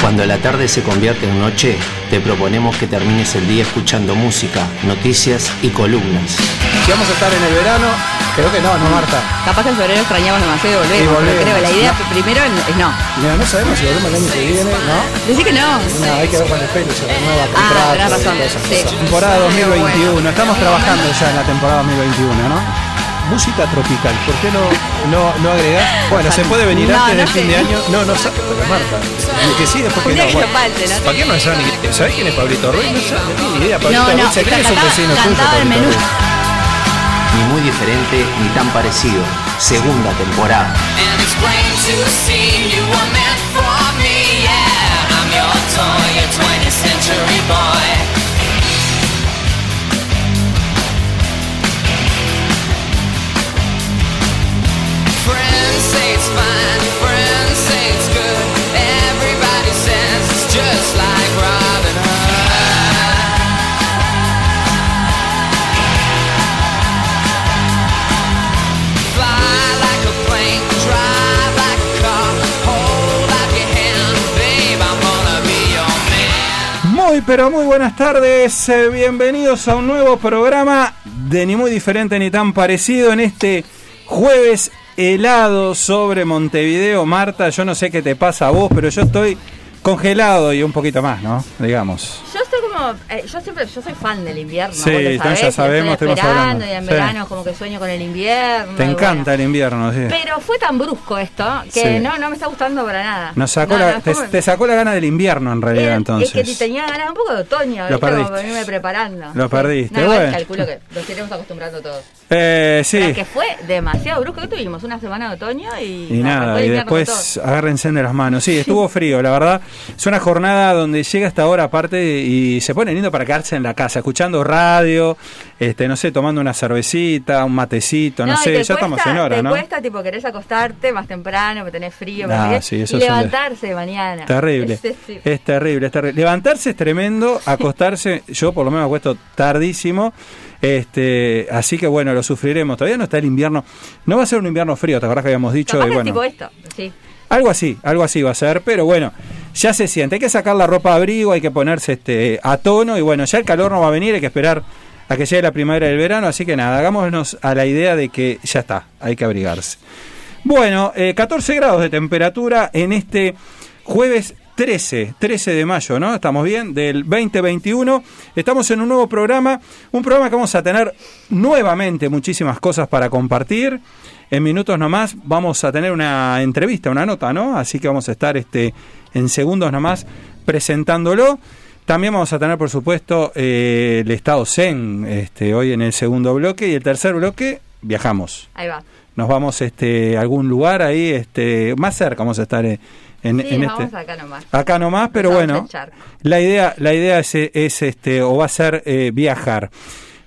Cuando la tarde se convierte en noche, te proponemos que termines el día escuchando música, noticias y columnas. Si vamos a estar en el verano, creo que no, no Marta. Capaz que en febrero extrañamos demasiado y volvemos. Y volvemos. pero creo, la idea primero es no. Mira, no sabemos si volvemos el año que viene, ¿no? Decí que no. No, hay que ver con el pelo, se renueva Ah, tenés razón, sí. cosas. Temporada 2021, estamos trabajando ya en la temporada 2021, ¿no? Música tropical, ¿por qué no, no, no agregás? Bueno, se puede venir No, antes no del fin de año. No, no sabe, pero Marta. Que sí, después que no. que bueno. ¿Para qué no sabe ni ¿Sabés quién es Pablito Ruiz? No sabe, no tiene ni idea. Pablito No, no, Ruiz se cree que es un vecino tuyo. Ni muy diferente ni tan parecido. Segunda temporada. and pero muy buenas tardes. eh, bienvenidos a un nuevo programa de ni muy diferente ni tan parecido en este jueves helado sobre Montevideo. Marta, yo no sé qué te pasa a vos, pero yo estoy congelado y un poquito más, ¿no? Digamos. Yo estoy como, eh, yo siempre, yo soy fan del invierno. Sí, vos lo ya sabés, y sabemos, estoy hablando. Y en Sí. verano como que sueño con el invierno. Te encanta bueno. el invierno, sí. Pero fue tan brusco esto que Sí. no, no me está gustando para nada. Nos sacó No, la, no, te, como- te sacó la gana del invierno en realidad Era- entonces. Es que tenía ganas un poco de otoño, Lo ¿viste? Como perdiste. venirme preparando. Lo perdiste, No, bueno. calculo que nos iremos acostumbrando todos. Eh, sí. Pero que fue demasiado brusco. ¿Qué tuvimos? Una semana de otoño y, Y nada, y después agárrense de las manos. Sí, estuvo frío, la verdad. Es una jornada donde llega esta hora aparte y se pone lindo para quedarse en la casa, escuchando radio, este, no sé, tomando una cervecita, un matecito, no, sé, ya estamos en hora, te ¿no? cuesta, tipo, querés acostarte más temprano, porque tenés frío, Ah, qué, sí, eso y levantarse de mañana. Terrible. Es- es- sí. Es terrible, es terrible. Levantarse es tremendo, acostarse, yo por lo menos me acuesto tardísimo. Este, así que bueno, lo sufriremos. Todavía no está el invierno. No va a ser un invierno frío, ¿te acordás que habíamos dicho? Capaz Y que es bueno, tipo esto, sí. Algo así, algo así va a ser, pero bueno, ya se siente. Hay que sacar la ropa de abrigo, hay que ponerse este a tono y bueno, ya el calor no va a venir, hay que esperar a que llegue la primavera y el verano, así que nada, hagámonos a la idea de que ya está, hay que abrigarse. Bueno, eh, 14 grados de temperatura en este jueves 13, 13 de mayo, ¿no? Estamos bien, del 2021. Estamos en un nuevo programa, un programa que vamos a tener nuevamente muchísimas cosas para compartir. En minutos nomás vamos a tener una entrevista, una nota, ¿no? Así que vamos a estar este, en segundos nomás presentándolo. También vamos a tener, por supuesto, eh, el estado Zen este, hoy en el segundo bloque y el tercer bloque viajamos Ahí va. nos vamos este a algún lugar ahí este más cerca vamos a estar en, en, Sí, en nos este vamos acá nomás. acá nomás pero Cruzamos bueno la idea la idea es, es, este o va a ser eh, viajar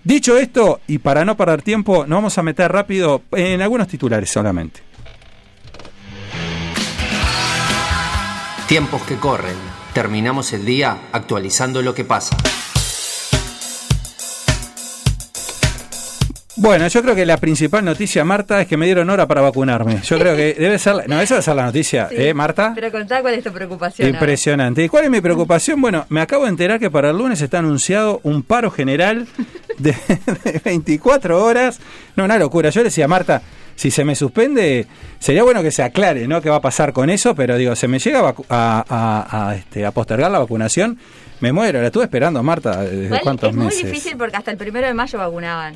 dicho esto y para no perder tiempo nos vamos a meter rápido en algunos titulares solamente Tiempos que corren. Terminamos el día actualizando lo que pasa. Bueno yo creo que la principal noticia Marta es que me dieron hora para vacunarme yo creo que debe ser la- no esa debe ser la noticia Sí. eh Marta Pero contá cuál es tu preocupación. Impresionante. ¿Y cuál es mi preocupación? Bueno, me acabo de enterar que para el lunes está anunciado un paro general de, de 24 horas. No, una locura. Yo le decía a Marta, si se me suspende, sería bueno que se aclare, ¿no? ¿Qué va a pasar con eso? Pero digo, se me llega a, a- a- a, este, a postergar la vacunación, me muero. La estuve esperando, Marta, desde cuántos es muy meses. difícil porque hasta el primero de mayo vacunaban.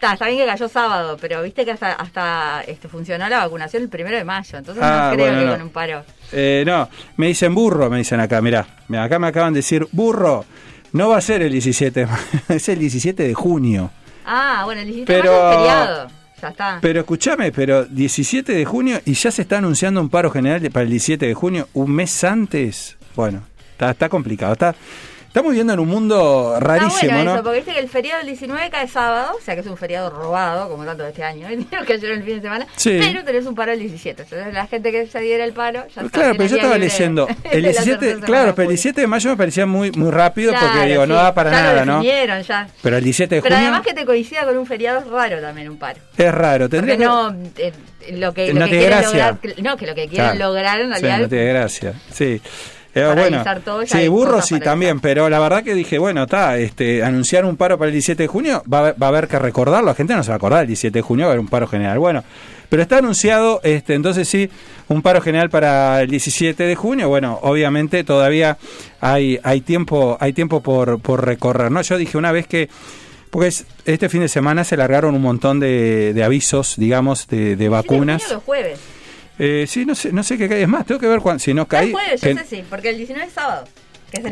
Está, está bien que cayó sábado, pero viste que hasta, hasta este, funcionó la vacunación el primero de mayo. Entonces Ah, no creo bueno, que no. con un paro. Eh, no, me dicen burro, me dicen acá, mirá, acá me acaban de decir burro. No va a ser el 17 de mayo, es el 17 de junio. Ah, bueno, el 17 Pero- de mayo es feriado. Ya está. Pero escúchame, pero 17 de junio y ya se está anunciando un paro general para el 17 de junio, un mes antes. Bueno, está, está complicado. Está, Estamos viviendo en un mundo rarísimo, bueno ¿no? eso, porque viste que el feriado del 19 cae sábado, o sea que es un feriado robado, como tanto de este año, que cayeron el fin de semana, Sí. pero tenés un paro el 17. Entonces la gente que se diera el paro, ya está, Claro, pero yo estaba leyendo. El la 17, tercera semana claro, pero el julio. 17 de mayo me parecía muy muy rápido porque digo, no sí, da para ya nada, lo ¿no? ya. Pero el 17 de Pero junio además que te coincida con un feriado es raro también un paro. es raro. Tendría que- no, eh, lo que, No lo que quieren gracia. lograr, no, que lo que quieren Claro. lograr en Sí, realidad no tiene gracia. Sí. Eh, Paralizar bueno, todo, ya sí, burros sí también, pero la verdad que dije, bueno, está, este, anunciar un paro para el 17 de junio, va, a va a haber que recordarlo, la gente no se va a acordar, el 17 de junio va a haber un paro general. Bueno, pero está anunciado, este, entonces sí, un paro general para el 17 de junio, bueno, obviamente todavía hay, hay tiempo, hay tiempo por, por recorrer, ¿no? Yo dije una vez que porque es- este fin de semana se largaron un montón de, de avisos, digamos, de, de vacunas. Los jueves. Eh, sí, no sé, no sé qué cae. Es más, tengo que ver cuán- si no cae. jueves, que, yo sé sí, porque el 19 es sábado.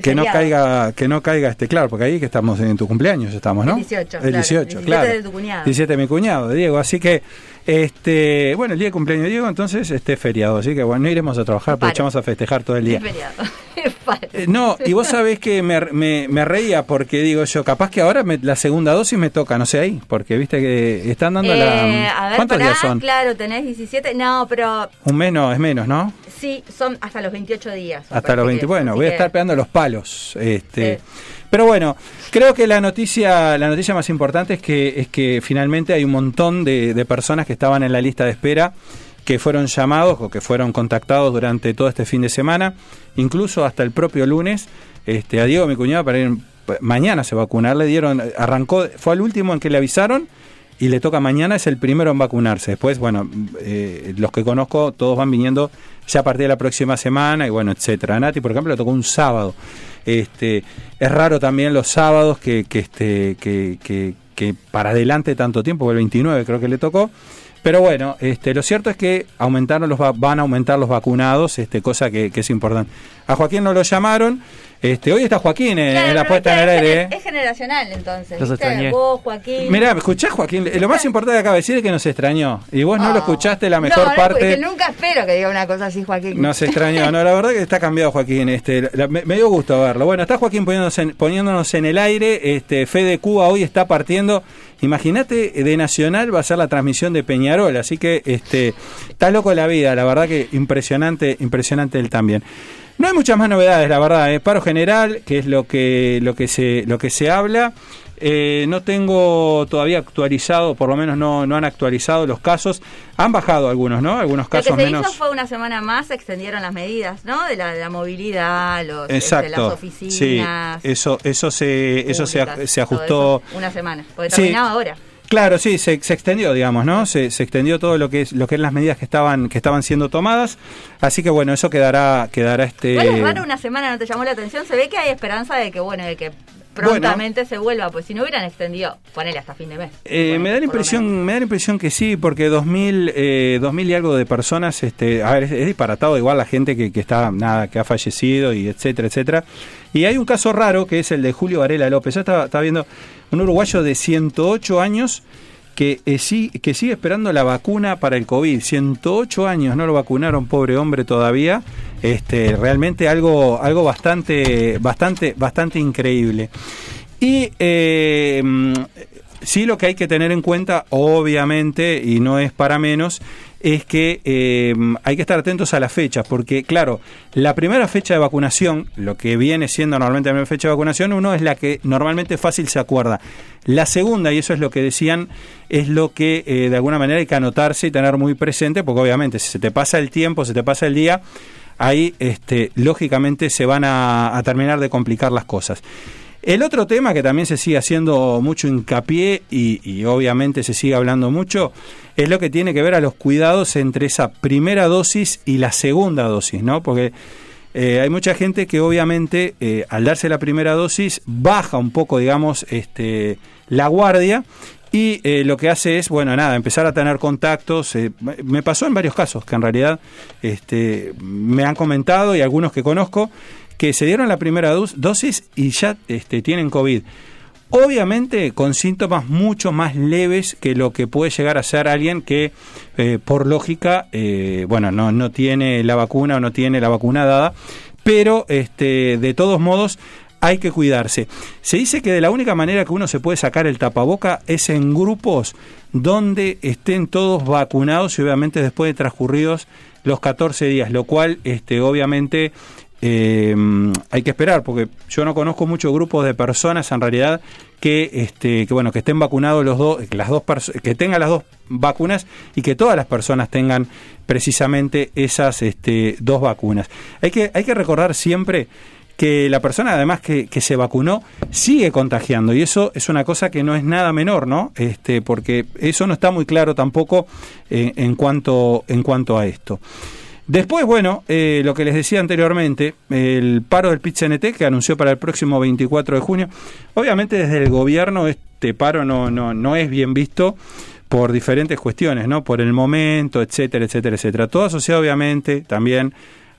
Que, no caiga, que no caiga este, claro, porque ahí que estamos en tu cumpleaños estamos, ¿no? El 18, El claro, 18, 17 claro. de tu cuñado. 17 de mi cuñado, Diego. Así que, este, bueno, el día de cumpleaños de Diego, entonces, este feriado. Así que, bueno, no iremos a trabajar, Paro. aprovechamos a festejar todo el día. Es feriado. Es. Eh, No, y vos sabés que me, me, me reía porque digo yo, capaz que ahora me- la segunda dosis me toca, no sé ahí, porque viste que están dando Eh, la... a ver, ¿Cuántos pará, días son? claro, tenés 17. No, pero Un menos, es menos, ¿no? Sí, son hasta los 28 días. Hasta los parece 20. que es, Bueno, voy a estar pegando los palos. Este, Sí. Pero bueno, creo que la noticia, la noticia más importante es que, es que finalmente hay un montón de, de personas que estaban en la lista de espera que fueron llamados o que fueron contactados durante todo este fin de semana, incluso hasta el propio lunes. Este, a Diego, mi cuñado, para ir mañana se vacunar, le dieron, arrancó, fue al último en que le avisaron y le toca mañana, es el primero en vacunarse. Después, bueno, eh, los que conozco, todos van viniendo ya a partir de la próxima semana y bueno, etcétera. Nati, por ejemplo, le tocó un sábado. Este, es raro también los sábados que, que, este, que, que, que para adelante tanto tiempo, el 29 creo que le tocó. Pero bueno, este, lo cierto es que aumentaron los va- van a aumentar los vacunados, este, cosa que, que es importante. A Joaquín no lo llamaron. Este, hoy está Joaquín en, Claro, en la pero puesta en el aire. ¿eh? es generacional entonces. Los extrañé. Vos, Joaquín. Mirá, escuchás Joaquín, lo más importante que acaba de decir es que nos extrañó. Y vos no, lo Oh. escuchaste la No, mejor no, parte. que nunca espero que diga una cosa así, Joaquín. No se extrañó, no, la verdad que está cambiado Joaquín, este, la- me, me dio gusto verlo. Bueno, está Joaquín poniéndonos en, poniéndonos en el aire, este, Fede Cuba hoy está partiendo, imagínate, de Nacional va a ser la transmisión de Peñarol, así que este, está loco la vida, la verdad que impresionante, impresionante él también. No hay muchas más novedades, la verdad, ¿eh? paro general, que es lo que, lo que se, lo que se habla. Eh, no tengo todavía actualizado, por lo menos no, no han actualizado los casos. Han bajado algunos, ¿no? Algunos Lo que casos se menos. hizo fue una semana más, se extendieron las medidas, ¿no? De la, de la movilidad, los, este, Exacto. las oficinas. Sí, eso, eso se, eso se, se ajustó. eso, una semana, porque Sí. terminaba ahora. Claro, sí, se, se extendió, digamos, ¿no? Se, se extendió todo lo que es lo que eran las medidas que estaban que estaban siendo tomadas, así que bueno, eso quedará quedará este. Es raro una semana no te llamó la atención, se ve que hay esperanza de que, bueno, de que prontamente se vuelva, pues si no hubieran extendido, ponele hasta fin de mes. Eh, me da la impresión, me da la impresión que sí, porque 2000, eh, 2000 y algo de personas, este, a ver, es, es disparatado igual la gente que, que está, nada, que ha fallecido y etcétera, etcétera. Y hay un caso raro que es el de Julio Varela López. Yo estaba, estaba viendo un uruguayo de 108 años que, eh, sí, que sigue esperando la vacuna para el COVID. 108 años, no lo vacunaron, pobre hombre, todavía. Este, realmente algo, algo bastante, bastante, bastante increíble. Y eh, sí lo que hay que tener en cuenta, obviamente, y no es para menos, es que eh, hay que estar atentos a las fechas, porque claro, la primera fecha de vacunación, lo que viene siendo normalmente la primera fecha de vacunación, uno es la que normalmente fácil se acuerda. La segunda, y eso es lo que decían, es lo que eh, de alguna manera hay que anotarse y tener muy presente, porque obviamente si se te pasa el tiempo, se te pasa el día, ahí este, lógicamente se van a, a terminar de complicar las cosas. El otro tema que también se sigue haciendo mucho hincapié y, obviamente se sigue hablando mucho es lo que tiene que ver a los cuidados entre esa primera dosis y la segunda dosis, ¿no? Porque eh, hay mucha gente que obviamente eh, al darse la primera dosis baja un poco, digamos, este, la guardia y eh, lo que hace es, bueno, nada, empezar a tener contactos. me pasó en varios casos que en realidad este, me han comentado y algunos que conozco que se dieron la primera dos- dosis y ya este, tienen COVID. Obviamente con síntomas mucho más leves que lo que puede llegar a ser alguien que, eh, por lógica, eh, bueno, no, no tiene la vacuna o no tiene la vacuna dada, pero este, de todos modos hay que cuidarse. Se dice que de la única manera que uno se puede sacar el tapaboca es en grupos donde estén todos vacunados y obviamente después de transcurridos los 14 días, lo cual este, obviamente eh, hay que esperar, porque yo no conozco muchos grupos de personas en realidad que, este, que bueno, que estén vacunados los dos, las dos que tengan las dos vacunas y que todas las personas tengan precisamente esas este, dos vacunas. Hay que, hay que recordar siempre que la persona además que, que, se vacunó sigue contagiando y eso es una cosa que no es nada menor, ¿no? Este, porque eso no está muy claro tampoco eh, en cuanto en cuanto a esto. Después, bueno, eh, lo que les decía anteriormente, el paro del PIT-CNT que anunció para el próximo 24 de junio, obviamente desde el gobierno este paro no, no, no es bien visto por diferentes cuestiones, ¿no? Por el momento, etcétera, etcétera, etcétera. Todo asociado obviamente también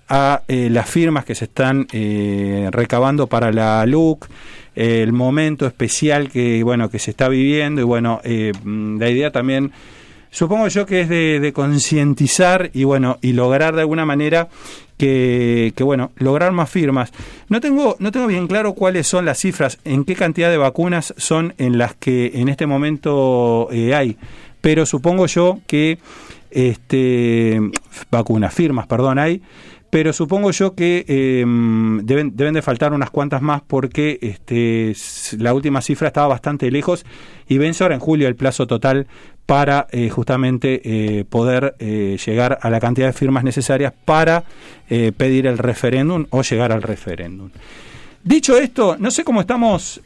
a eh, las firmas que se están eh, recabando para la LUC, el momento especial que bueno que se está viviendo y bueno eh, la idea también supongo yo que es de, concientizar y bueno y lograr de alguna manera que, bueno lograr más firmas. No tengo no tengo bien claro cuáles son las cifras en qué cantidad de vacunas son en las que en este momento hay pero supongo yo que este vacunas firmas perdón hay pero supongo yo que em, deben, deben de faltar unas cuantas más porque este, la última cifra estaba bastante lejos y vence ahora en julio el plazo total para eh, justamente eh, poder eh, llegar a la cantidad de firmas necesarias para pedir el referéndum o llegar al referéndum. Dicho esto, no sé cómo estamos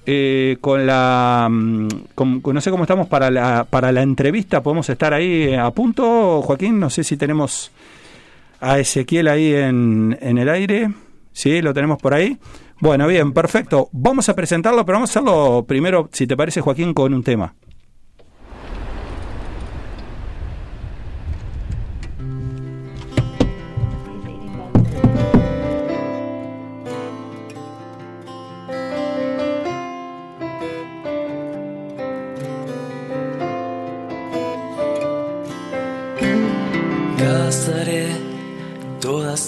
con la, mm, no sé cómo estamos para la para la entrevista. Podemos estar ahí a punto, Joaquín. No sé si tenemos a Ezequiel ahí en, en el aire. Sí, lo tenemos por ahí. Bueno, bien, perfecto. Vamos a presentarlo, pero vamos a hacerlo primero, si te parece, Joaquín, con un tema.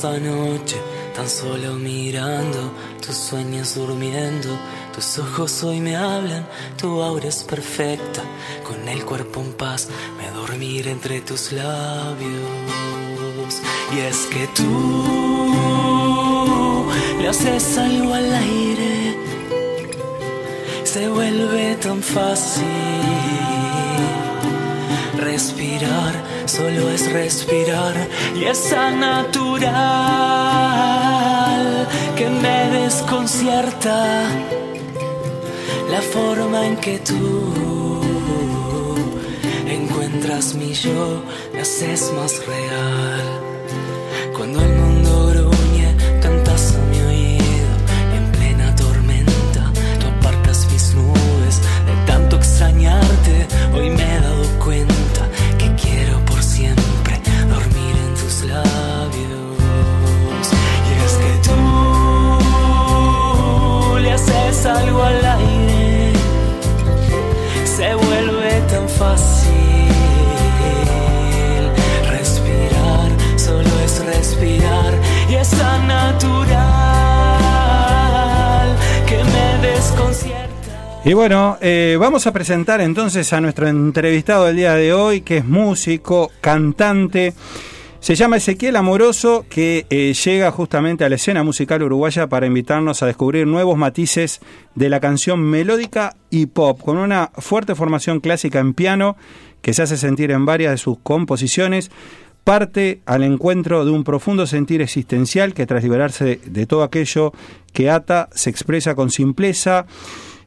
Esta noche, tan solo mirando, tus sueños durmiendo, tus ojos hoy me hablan, tu aura es perfecta, con el cuerpo en paz, me dormir entre tus labios. Y es que tú le haces algo al aire, se vuelve tan fácil respirar, solo es respirar y esa natural que me desconcierta la forma en que tú encuentras mi yo, me haces más real. Cuando el mundo gruñe, cantas a mi oído y en plena tormenta tú apartas mis nubes de tanto extrañarte. Hoy me fácil. Respirar, solo es respirar y es tan natural que me desconcierta. Y bueno, eh, vamos a presentar entonces a nuestro entrevistado del día de hoy, que es músico, cantante. Se llama Ezequiel Amoroso, que eh, llega justamente a la escena musical uruguaya para invitarnos a descubrir nuevos matices de la canción melódica y pop, con una fuerte formación clásica en piano que se hace sentir en varias de sus composiciones, parte al encuentro de un profundo sentir existencial que tras liberarse de todo aquello que ata, se expresa con simpleza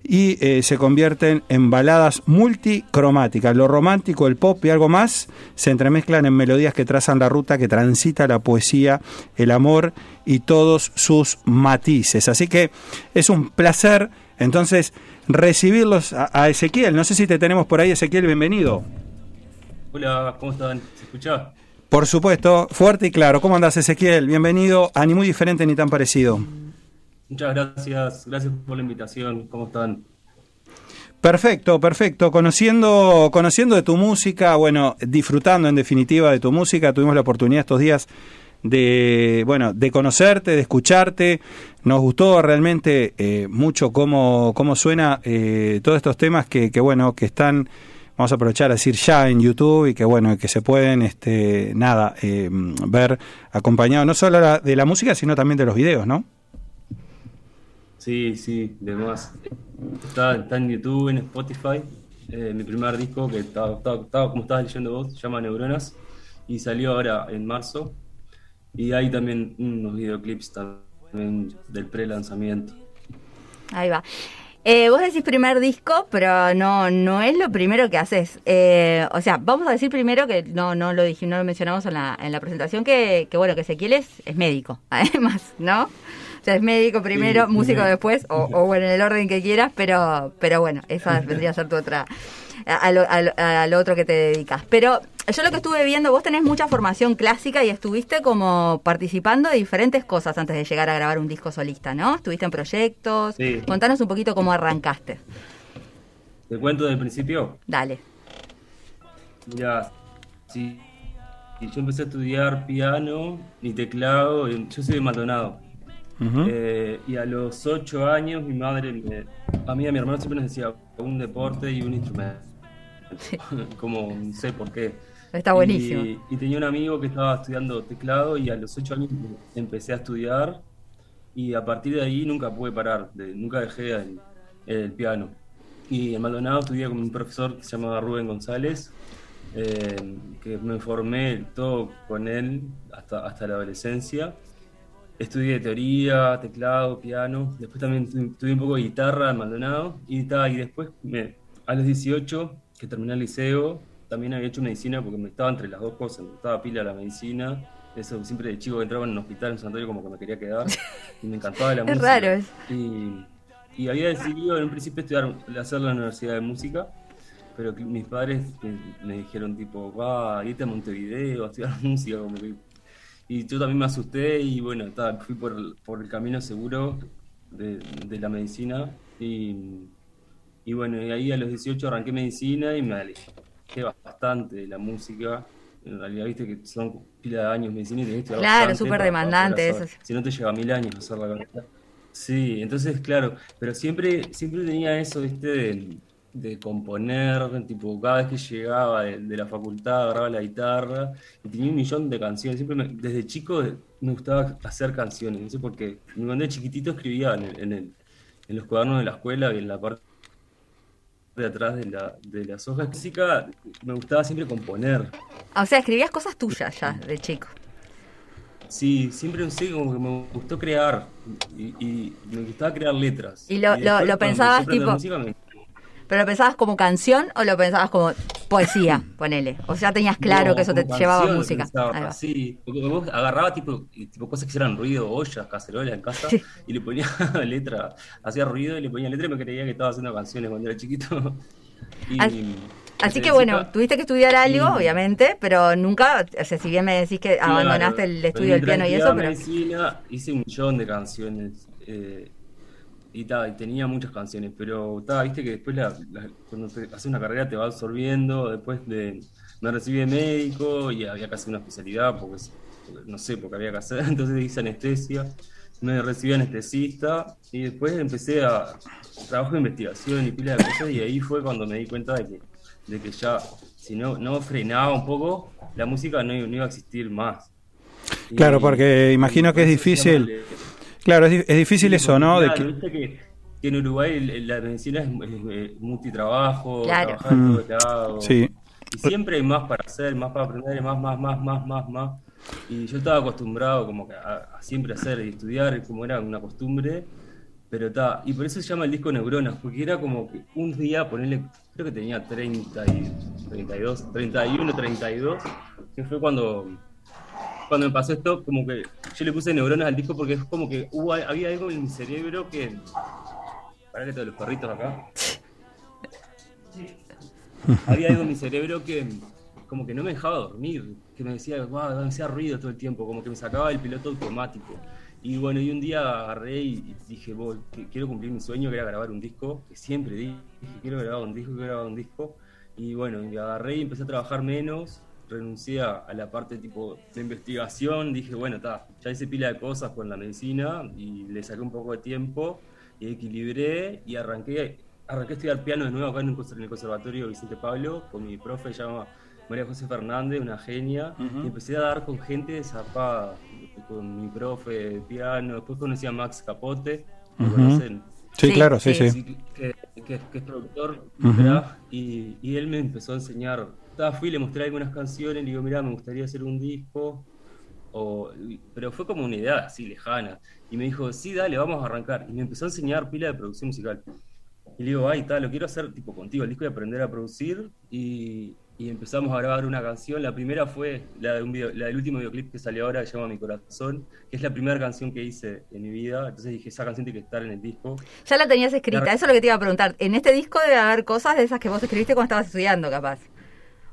y eh, se convierten en baladas multicromáticas. Lo romántico, el pop y algo más se entremezclan en melodías que trazan la ruta que transita la poesía, el amor y todos sus matices. Así que es un placer entonces recibirlos a, Ezequiel. No sé si te tenemos por ahí, Ezequiel, bienvenido. Hola, ¿cómo están? ¿Se escucha? Por supuesto, fuerte y claro. ¿Cómo andas, Ezequiel? Bienvenido a Ni Muy Diferente ni Tan Parecido. Muchas gracias, gracias por la invitación. ¿Cómo están? Perfecto, perfecto. Conociendo, conociendo de tu música, bueno, disfrutando en definitiva de tu música, tuvimos la oportunidad estos días de, bueno, de conocerte, de escucharte. Nos gustó realmente eh, mucho cómo, cómo suena eh, todos estos temas que, bueno, que están, vamos a aprovechar a decir ya en YouTube y que bueno, que se pueden, este, nada, eh, ver acompañado no solo de la música, sino también de los videos, ¿no? Sí, sí, demás. Está, está en YouTube, en Spotify. Eh, mi primer disco, que estaba, estaba- estaba como estabas leyendo vos, se llama Neuronas. Y salió ahora en marzo. Y hay también unos videoclips también del pre-lanzamiento. Ahí va. Eh, vos decís primer disco, pero no, no es lo primero que haces. Eh, o sea, vamos a decir primero que no, no lo dijimos, no lo mencionamos en la, en la presentación, que, que bueno, que Ezequiel es, es médico, además, ¿no? Sea, es médico primero, Sí, músico sí. después, o, o bueno, en el orden que quieras, pero, pero bueno, esa vendría a ser tu otra, a, a lo, a lo- a lo otro que te dedicas. Pero yo lo que estuve viendo, vos tenés mucha formación clásica y estuviste como participando de diferentes cosas antes de llegar a grabar un disco solista, ¿no? Estuviste en proyectos. Sí. Contanos un poquito cómo arrancaste. ¿Te cuento del principio? Dale. Mira, sí. Y yo empecé a estudiar piano y teclado. Yo soy de Maldonado. Ujú. Eh, y a los ocho años mi madre, me- a mí y a mi hermano siempre nos decía un deporte y un instrumento. Como no sé por qué. Está buenísimo. Y, y tenía un amigo que estaba estudiando teclado y a los ocho años empecé a estudiar y a partir de ahí nunca pude parar, de- nunca dejé el, el piano. Y en Maldonado estudié con un profesor que se llamaba Rubén González, eh, que me formé todo con él hasta, hasta la adolescencia. Estudié teoría, teclado, piano. Después también estu- estudié un poco de guitarra en Maldonado. Y, ta, y después, me- a los 18, que terminé el liceo, también había hecho medicina porque me estaba entre las dos cosas. Me gustaba pila la medicina. Eso siempre de chico que entraba en un hospital, en sanatorio, como que me quería quedar. Y me encantaba la Es música. raro eso. Y, y había decidido en un principio estudiar, hacer la universidad de música. Pero mis padres me, me dijeron tipo, va, irte a Montevideo a estudiar música, como que y yo también me asusté y bueno, ta, fui por el, por el camino seguro de, de la medicina y, y bueno, y ahí a los 18 arranqué medicina y me alejé bastante de la música. En realidad, viste que son pila de años medicina y tenés que Claro, súper demandante eso. Si no te lleva mil años hacer la carrera. Sí, entonces, claro, pero siempre, siempre tenía eso, viste, de, de componer, tipo, cada vez que llegaba de, de la facultad agarraba la guitarra y tenía un millón de canciones. Siempre me- desde chico me gustaba hacer canciones, no sé por qué. Mi cuando era chiquitito escribía en, el- en, el- en los cuadernos de la escuela y en la parte de atrás de, la, de las hojas física, me gustaba siempre componer. O sea, escribías cosas tuyas ya de chico. Sí, siempre como que me gustó crear y, y me gustaba crear letras. Y lo- lo- después, lo cuando pensabas tipo- música, me- ¿Pero lo pensabas como canción o lo pensabas como poesía? Ponele. O sea, tenías claro No, que eso te llevaba a música. pensaba. Sí, porque vos agarraba tipo, tipo cosas que hicieran ruido, ollas, cacerolas en casa, Sí. y le ponía letra, hacía ruido y le ponía letra y me creía que estaba haciendo canciones cuando era chiquito. Y, Así- Así que bueno, tuviste que estudiar algo, Y- obviamente, pero nunca, o sea, si bien me decís que Claro, abandonaste el estudio del piano y eso, pero medicina, hice un millón de canciones. eh, y, ta, y tenía muchas canciones, pero ta, viste que después la- la- cuando te haces una carrera te va absorbiendo. Después de. Me recibí de médico y había que hacer una especialidad, porque, no sé, porque había que hacer. Entonces hice anestesia. Me recibí anestesista y después empecé a trabajo de investigación y pila de cosas. Y ahí fue cuando me di cuenta de que, de que ya, si no, no frenaba un poco, la música no, no iba a existir más. Y- Claro, porque imagino que es difícil, Claro, es, di- es difícil Sí, eso, ¿no? De claro, que, viste que, que en Uruguay la medicina es, es, eh, multitrabajo, Claro. trabajar en Mm, todos lados. sí. Y siempre hay más para hacer, más para aprender, más, más, más, más, más, más. Y yo estaba acostumbrado como que a, a siempre hacer y estudiar, como era una costumbre, pero está. Y por eso se llama el disco Neuronas, porque era como que un día, ponerle, creo que tenía 30 y 32, 31, 32, que fue cuando cuando me pasó esto, como que yo le puse neuronas al disco porque es como que hubo, había algo en mi cerebro que. Que todos los perritos acá. había algo en mi cerebro que como que no me dejaba dormir, que me decía, wow, me hacía ruido todo el tiempo, como que me sacaba el piloto automático. Y bueno, y un día agarré y dije, "Voy, quiero cumplir mi sueño, que era grabar un disco, que siempre dije, quiero grabar un disco, quiero grabar un disco. Y bueno, y agarré y empecé a trabajar menos renuncié a, la parte tipo de investigación, dije, bueno, está, ya hice pila de cosas con la medicina y le saqué un poco de tiempo y equilibré y arranqué, arranqué a estudiar piano de nuevo acá en, el Conservatorio Vicente Pablo con mi profe, se llama María José Fernández, una genia, y empecé a dar con gente zarpada, con mi profe de piano, después conocí a Max Capote, ¿lo Ujú. conocen? Sí, Sí, claro, sí, sí. Sí, que, que- que es productor, Ujú. ¿verdad? y, y él me empezó a enseñar. Ta, fui, le mostré algunas canciones, le digo, mira, me gustaría hacer un disco, o, pero fue como una idea así lejana. Y me dijo, sí, dale, vamos a arrancar. Y me empezó a enseñar pila de producción musical. Y le digo, ay, tal, lo quiero hacer tipo contigo, el disco y aprender a producir. Y, y empezamos a grabar una canción. La primera fue la, de un video, la del último videoclip que salió ahora, que se llama Mi Corazón, que es la primera canción que hice en mi vida. Entonces dije, esa canción tiene que estar en el disco. Ya la tenías escrita, eso es lo que te iba a preguntar. En este disco debe haber cosas de esas que vos escribiste cuando estabas estudiando, capaz.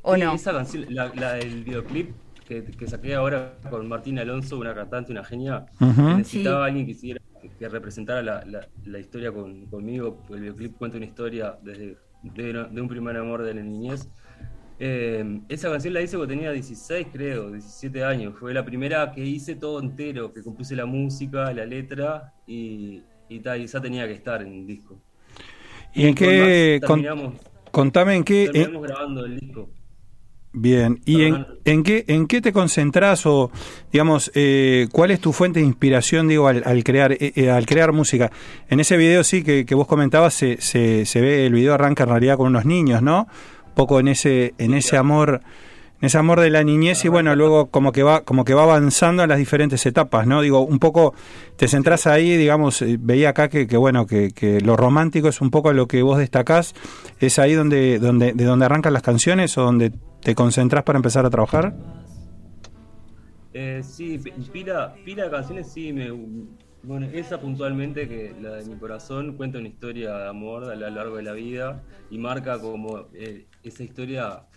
¿O Sí, no? Esa canción, la, la del videoclip que, que saqué ahora con Martín Alonso, una cantante, una genia, que necesitaba Sí. alguien que hiciera, que representara la, la- la historia con- conmigo. El videoclip cuenta una historia desde de, de un primer amor de la niñez. Eh, esa canción la hice cuando tenía 16, creo, 17 años. Fue la primera que hice todo entero, que compuse la música, la letra y, y tal, y esa tenía que estar en el disco. ¿Y en qué? Con- contame en qué. en- terminamos grabando el disco. Bien, ¿y en, en qué en qué te concentras o digamos eh, cuál es tu fuente de inspiración digo al, al crear eh, eh, al crear música? En ese video sí que, que vos comentabas se, se, se ve el video arranca en realidad con unos niños, ¿no? Un poco en ese en ese amor en ese amor de la niñez y bueno luego como que va como que va avanzando en las diferentes etapas, ¿no? Digo un poco te centrás ahí, digamos eh, veía acá que, que bueno que, que lo romántico es un poco lo que vos destacás, es ahí donde donde de donde arrancan las canciones o donde te concentrás para empezar a trabajar. Eh, sí, pi- pila, pila de canciones, sí. Me, bueno, esa puntualmente, que la de mi corazón, cuenta una historia de amor a lo largo de la vida y marca como eh, esa historia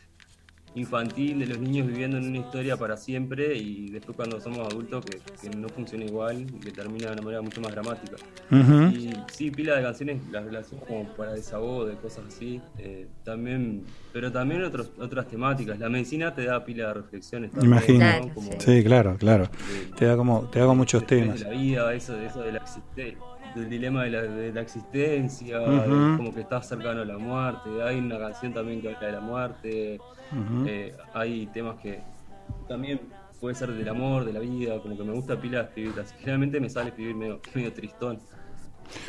infantil de los niños viviendo en una historia para siempre y después cuando somos adultos que, que no funciona igual y que termina de una manera mucho más dramática. Y sí, pila de canciones las relaciono como para desahogo de cosas así. eh, también, pero también otros, otras temáticas. La medicina te da pila de reflexiones. también, Imagino. ¿no? Claro, Como sí. Claro, claro. Te da como te da como muchos de- de temas. la vida, eso, eso de la existe- del dilema de la, de la existencia, como que estás cercano a la muerte. Hay una canción también que habla de la muerte. Eh, hay temas que también puede ser del amor, de la vida, como que me gusta pila escribirlas. Generalmente me sale escribir medio, medio tristón.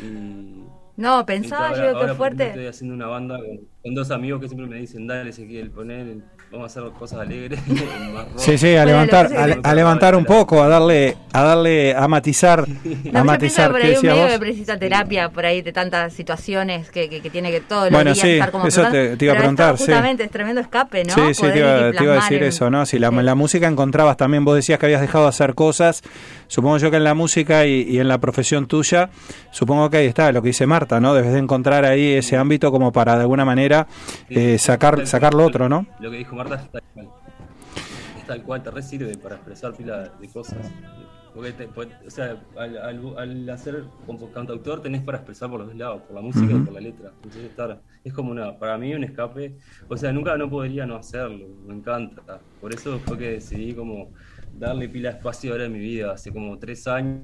Y No, pensaba ahora- yo, ahora, por fuerte. Estoy haciendo una banda con, con dos amigos que siempre me dicen, dale Ezequiel, poner, vamos a hacer cosas alegres, más rock". Sí, sí, a levantar, a, levantar un poco, a darle, a darle, a matizar, No, a matizar. por ¿Qué ahí un decías medio vos? que precisa terapia por ahí de tantas situaciones que, que, que tiene que todos los Bueno, sí, estar como eso te- te iba a Pero esto preguntar, sí. justamente es tremendo escape, ¿no? Sí, sí, Poder te iba, te a decir en- eso, ¿no? Si la, Sí. la música encontrabas también, vos decías que habías dejado de hacer cosas, supongo yo que en la música y, y en la profesión tuya, supongo que ahí está lo que dice Marta, ¿no? Debes de encontrar ahí ese ámbito como para de alguna manera eh, sacar, sacar lo otro, ¿no? Lo que dijo Marta es tal cual. Es tal cual, te re sirve para expresar pila de cosas. Porque te- pues, o sea, al, al- al hacer como cantautor tenés para expresar por los dos lados, por la música y por la letra. Entonces estar, es como una, para mí un escape. O sea, nunca no podría no hacerlo, me encanta. Por eso fue que decidí como darle pila de espacio ahora en mi vida, hace como tres años.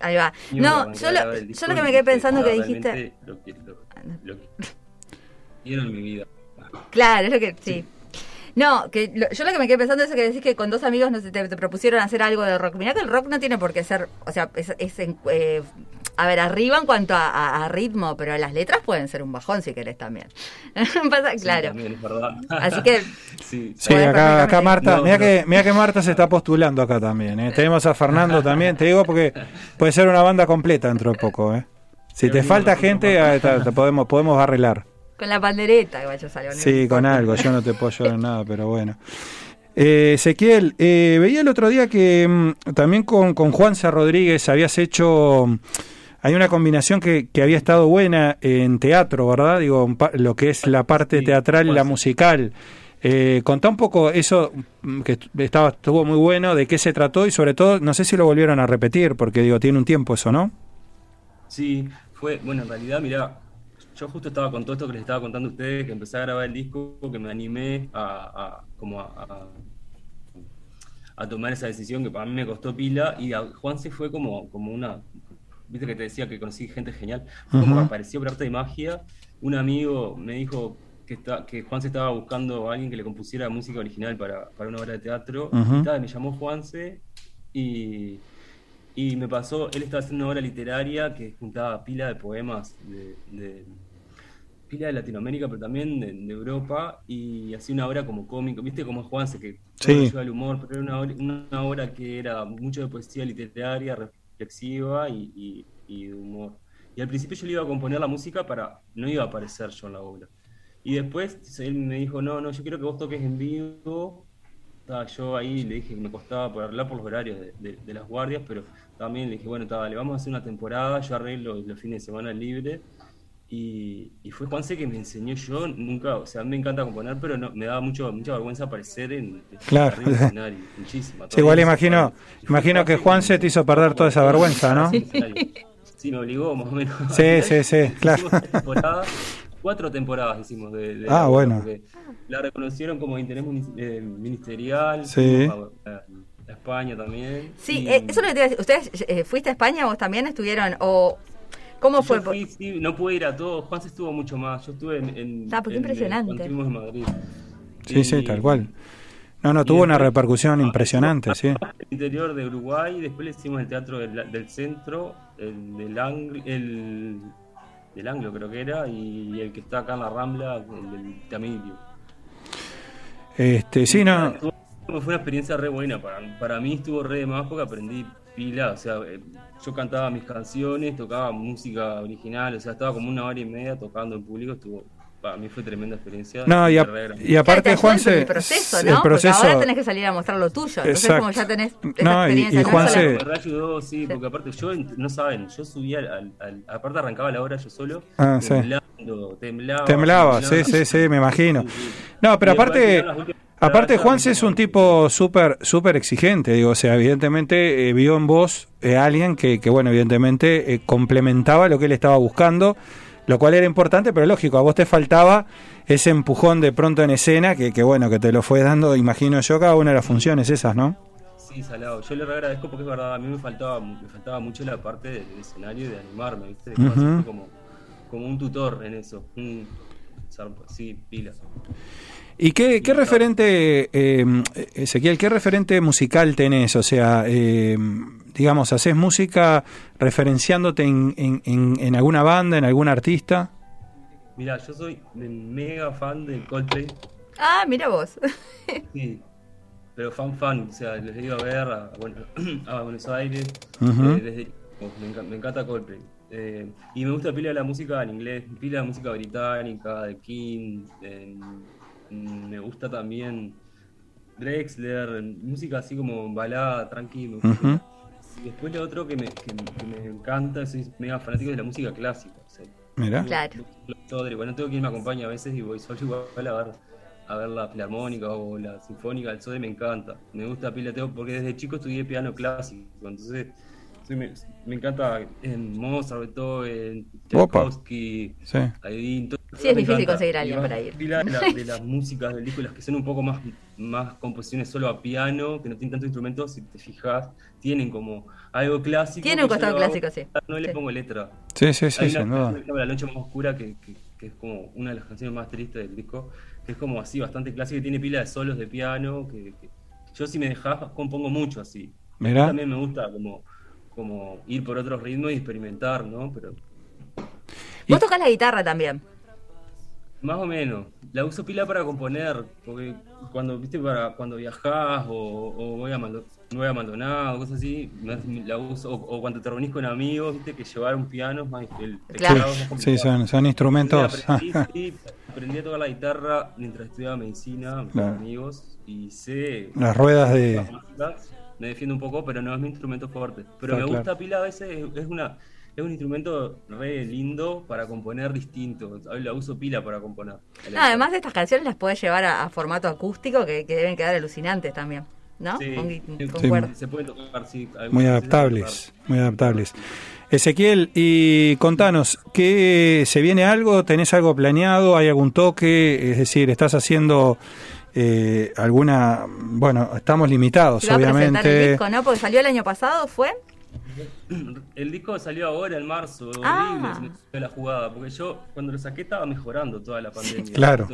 Ahí va. No, yo lo, yo lo que me quedé pensando que "Ah, dijiste... realmente Lo, que- lo- lo que quiero en mi vida. Claro, es lo que... Sí. No, que lo- yo lo que me quedé pensando es que decís que con dos amigos no te, te propusieron hacer algo de rock. Mirá que el rock no tiene por qué ser, o sea, es, es en- eh, a ver, arriba en cuanto a, a- a ritmo, pero las letras pueden ser un bajón si querés también. Pasa, Sí, claro. también. Así que sí, Sí, acá. Marta, No, mira pero- que, mira que Marta se está postulando acá también, ¿eh? Tenemos a Fernando también, te digo porque puede ser una banda completa dentro de poco, ¿eh? Si te Pero falta gente, ah, te podemos, podemos arreglar. Con la pandereta, no Sí, con algo, yo no te puedo ayudar en nada, pero bueno. Eh, Ezequiel, eh, veía el otro día que mm, también con, con Juanza Rodríguez habías hecho, mm, hay una combinación que, que había estado buena en teatro, ¿verdad? Digo, lo que es la parte Sí, teatral y la musical. Eh, contá un poco eso mm, que est- estaba, estuvo muy bueno, de qué se trató y sobre todo, no sé si lo volvieron a repetir, porque digo, tiene un tiempo eso, ¿no? Sí, fue, bueno, en realidad, mirá, yo justo estaba con todo esto que les estaba contando a ustedes, que empecé a grabar el disco, que me animé a, a- como a, a- a tomar esa decisión que para mí me costó pila y a Juanse fue como, como una, viste que te decía que conocí gente genial, fue como Ujú. que apareció por arte de magia, un amigo me dijo que, está, que Juanse estaba buscando a alguien que le compusiera música original para, para una obra de teatro, y tal, me llamó Juanse y, y me pasó, él estaba haciendo una obra literaria que juntaba pila de poemas de, de- pila de Latinoamérica, pero también de, de Europa, y hacía una obra como cómico, viste como Juanse, que Sí. lleva al humor, pero era una, obra- una obra que era mucho de poesía literaria, reflexiva y, y- y de humor. Y al principio yo le iba a componer la música para, no iba a aparecer yo en la obra. Y después él me dijo, no, no, yo quiero que vos toques en vivo. Estaba yo ahí le dije que me costaba por hablar por los horarios de, de- de las guardias, pero también le dije, bueno, está, le vamos a hacer una temporada, yo arreglo los fines de semana libre. Y, y fue Juanse que me enseñó yo, nunca, o sea, a mí me encanta componer, pero no, me daba mucho, mucha vergüenza aparecer en, en Claro. del escenario, muchísima. Sí, igual imagino, imagino que Juanse te hizo perder toda esa vergüenza, ¿no? Sí, me obligó más o menos. Sí, sí, sí, claro. Cuatro temporadas hicimos de, de Ah, la bueno. La reconocieron como interés eh, ministerial, Sí. fuimos a, a- a España también. Sí, y- eh, eso es lo que te iba a decir. ¿Ustedes eh, fuiste a España? ¿Vos también estuvieron? ¿O cómo Yo fue? fui, sí, no pude ir a todos, Juan se estuvo mucho más, yo estuve en... en Ah, pues qué en- impresionante. cuando estuvimos en Madrid. Sí, sí, Y- tal cual. No, no, tuvo una después- repercusión Ah, impresionante, sí. El interior de Uruguay, después le hicimos el teatro del, del centro, el del Anglo, el del Anglo creo que era, y el que está acá en la Rambla, el del Tamilio. Este, sí, no. Estuvo- Fue una experiencia re buena, para, para mí estuvo re de más porque aprendí pila, o sea, eh, yo cantaba mis canciones, tocaba música original, o sea, estaba como una hora y media tocando en público, estuvo, para mí fue tremenda experiencia. No, y, a- aparte, Juanse. el proceso, el ¿no? Porque proceso. ahora tenés que salir a mostrar lo tuyo. Entonces, Exacto. como ya tenés esa No, y- experiencia. y no Juanse- solo- verdad ayudó, sí, porque aparte yo, no saben, yo subía, al, al- aparte arrancaba la hora yo solo, Ah, sí. temblando, temblaba. Temblaba, sí, temblaba. sí, sí, me imagino. Sí, sí. No, pero Y aparte, aparte Juanse es un tipo súper súper exigente, digo, o sea, evidentemente eh, vio en vos eh, alguien que, que, bueno, evidentemente eh, complementaba lo que él estaba buscando, lo cual era importante, pero lógico, a vos te faltaba ese empujón de pronto en escena que, que bueno, que te lo fue dando, imagino yo, cada una de las funciones esas, ¿no? Sí, salado. Yo le agradezco porque es verdad, a mí me faltaba, me faltaba mucho la parte del escenario y de animarme, ¿viste? Como, como un tutor en eso. Zarpa- sí, pila. ¿Y qué, qué referente, eh, Ezequiel, qué referente musical tenés? O sea, eh, digamos, ¿haces música referenciándote en, en, en- en alguna banda, en algún artista? Mira, yo soy de mega fan del Coldplay. Ah, mira vos. Sí, pero fan fan, o sea, les he ido a ver a, bueno, a Buenos Aires, Ujú. eh, desde, me, enca- me encanta Coldplay. Eh, y me gusta pila de la música en inglés, pila de música británica, de King, eh, me gusta también Drexler, música así como balada, tranquilo. Ujú. Y después lo otro que me, que, que me encanta, soy mega fanático de la música clásica. o sea, Mira. Claro. Bueno, tengo quien me acompaña a veces y voy solo igual a ver, a ver la filarmónica o la sinfónica. El Sodre me encanta. Me gusta pila, tengo- porque desde chico estudié piano clásico. Entonces, soy- me, me encanta en Mozart, Beethoven. Tchaikovsky, Sí. Haydn. todo- Sí, es difícil conseguir a alguien para ir. Pila de, la- de las músicas, películas que son un poco más, más composiciones solo a piano, que no tienen tantos instrumentos, si te fijas, tienen como algo clásico. Tiene un costado hago, clásico, sí. No le Sí. pongo letra. Sí, sí, sí, Hay una se llama La noche más oscura, que, que- que es como una de las canciones más tristes del disco, que es como así, bastante clásica, tiene pila de solos de piano, que, que- yo si me dejás compongo mucho así. Mirá. También me gusta como, como ir por otros ritmos y experimentar, ¿no? Pero Y- Vos tocas la guitarra también. Más o menos. La uso pila para componer, porque cuando, viste, para cuando viajás o, o voy a voy a Maldonado, cosas así, la uso, o, o cuando te reunís con amigos, viste, que llevar un piano es más, el Claro. teclado más Sí, son, son instrumentos. Aprendí, sí, aprendí a tocar la guitarra mientras estudiaba medicina con Claro. amigos y sé Las ruedas de. me defiendo un poco, pero no es mi instrumento fuerte. Pero me claro. gusta pila a veces, es- es una es un instrumento re lindo para componer distinto. La uso pila para componer. No, además de estas canciones las podés llevar a, a formato acústico que, que deben quedar alucinantes también. ¿no? Sí, Con, con Sí. se pueden tocar, sí. Muy adaptables, muy adaptables. Ezequiel, y contanos, ¿qué, ¿se viene algo? ¿Tenés algo planeado? ¿Hay algún toque? Es decir, ¿estás haciendo eh, alguna... Bueno, estamos limitados, va a presentar el obviamente. disco, ¿no? Porque salió el año pasado, ¿fue? El disco salió ahora en marzo, Ah. horrible, me la jugada, porque yo cuando lo saqué estaba mejorando toda la pandemia. Claro.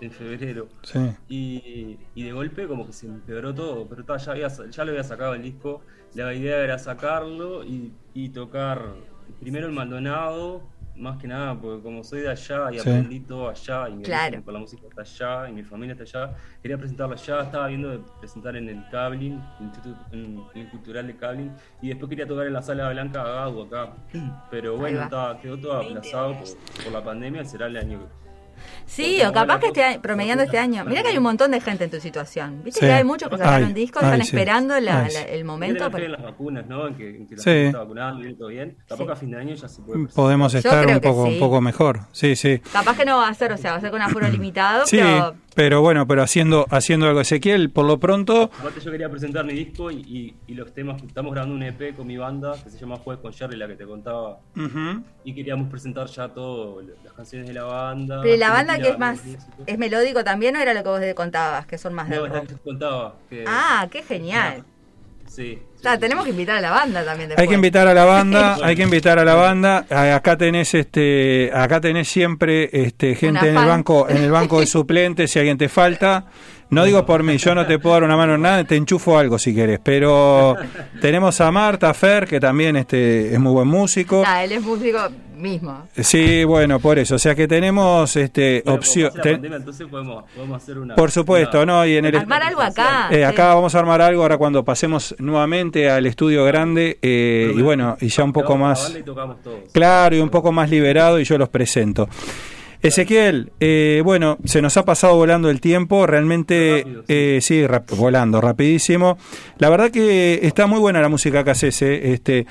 En febrero. Sí. Y, y de golpe como que se empeoró todo, pero ta, ya, había, ya lo había sacado el disco. La idea era sacarlo y, y tocar primero el Maldonado, más que nada, porque como soy de allá y Sí. aprendí todo allá, y mi Claro. con la música está allá, y mi familia está allá, quería presentarlo allá, estaba viendo de presentar en el Cablin, el Instituto en el Cultural de Cablin, y después quería tocar en la Sala Blanca Gadu acá. Pero bueno, estaba- quedó todo aplazado por, por la pandemia, será el año que Sí, o capaz que este año, promediando este año. Mira que hay un montón de gente en tu situación. Viste Sí. que hay muchos que sacaron Ay, discos, ay, están sí. esperando la- la- sí. el momento. Para- en las vacunas, ¿no? En que, en que la Sí. gente está vacunando, viene todo bien. Tampoco a fin de año ya se puede presentar. Podemos estar un poco, sí. un poco mejor. Sí, sí. Capaz que no va a ser, o sea, va a ser con aforo limitado, Sí, pero pero bueno, pero haciendo, haciendo algo. Ezequiel, por lo pronto, Aparte yo quería presentar mi disco y, y, y los temas, estamos grabando un EP con mi banda que se llama Jueves con Jerry, la que te contaba. Y queríamos presentar ya todas las canciones de la banda. Pero ¿y la banda que es más, es melódico también o era lo que vos contabas, que son más de No, es la rock? que te contaba. Que, Ah, qué genial. Sí. O sea, sí, tenemos sí. que invitar a la banda también después. hay que invitar a la banda, hay que invitar a la banda. Acá tenés este, acá tenés siempre este gente en el banco, en el banco de suplentes si alguien te falta. No digo por mí, yo no te puedo dar una mano en nada, te enchufo algo si querés, pero tenemos a Marta Fer, que también este es muy buen músico. Ah, él es músico mismo. Sí, bueno, por eso, o sea que tenemos este Bueno, como opción pandemia, entonces podemos, podemos hacer una. Por supuesto, una- ¿no? Y en el Armar algo acá. Eh, sí. acá vamos a armar algo ahora cuando pasemos nuevamente al estudio grande eh, y bueno, y ya un poco más y tocamos todos. claro y un poco más liberado y yo los presento. Ezequiel, eh, bueno, se nos ha pasado volando el tiempo, realmente, Rápido, sí. eh, sí, rap- volando, rapidísimo. La verdad que está muy buena la música que haces, eh, este,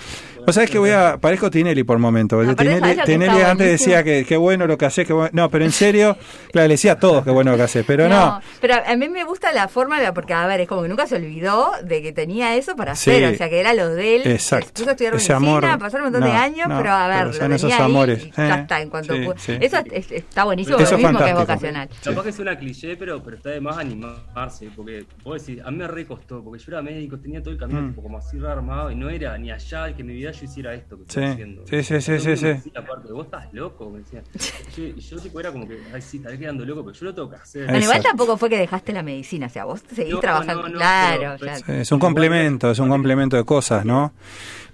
vos sabés que voy a, parezco Tinelli por momento, No, pero Tinelli, antes decía que qué bueno lo que haces, que bueno- no, pero en serio, claro, le decía a todos qué bueno lo que haces, pero no. pero a mí me gusta la forma, de- porque a ver, es como que nunca se olvidó de que tenía eso para Sí. hacer, o sea, que era lo de él. Exacto. Se puso a estudiar medicina, amor, pasaron un montón de años, no, pero a ver, pero lo tenía ahí amores, y ya eh, está, en cuanto sí. Eso es- está buenísimo, Eso lo es mismo que es vocacional. Capaz que suena cliché, pero, pero está de más animarse, porque vos decís, a mí me re costó, porque yo era médico, tenía todo el camino Mm. tipo, como así re armado, y no era ni allá el que mi vida yo hiciera esto que estoy Sí, haciendo. sí, sí, sí, sí, mundo sí. me decía, aparte, vos estás loco, me decían. Yo, y yo tipo era como que, ay sí, estaré quedando loco, pero yo lo tengo que hacer. Bueno, igual tampoco fue que dejaste la medicina, o sea, vos seguís No, trabajando. no, no, claro, pero- claro. Sí, es un complemento, es un complemento de cosas, ¿no?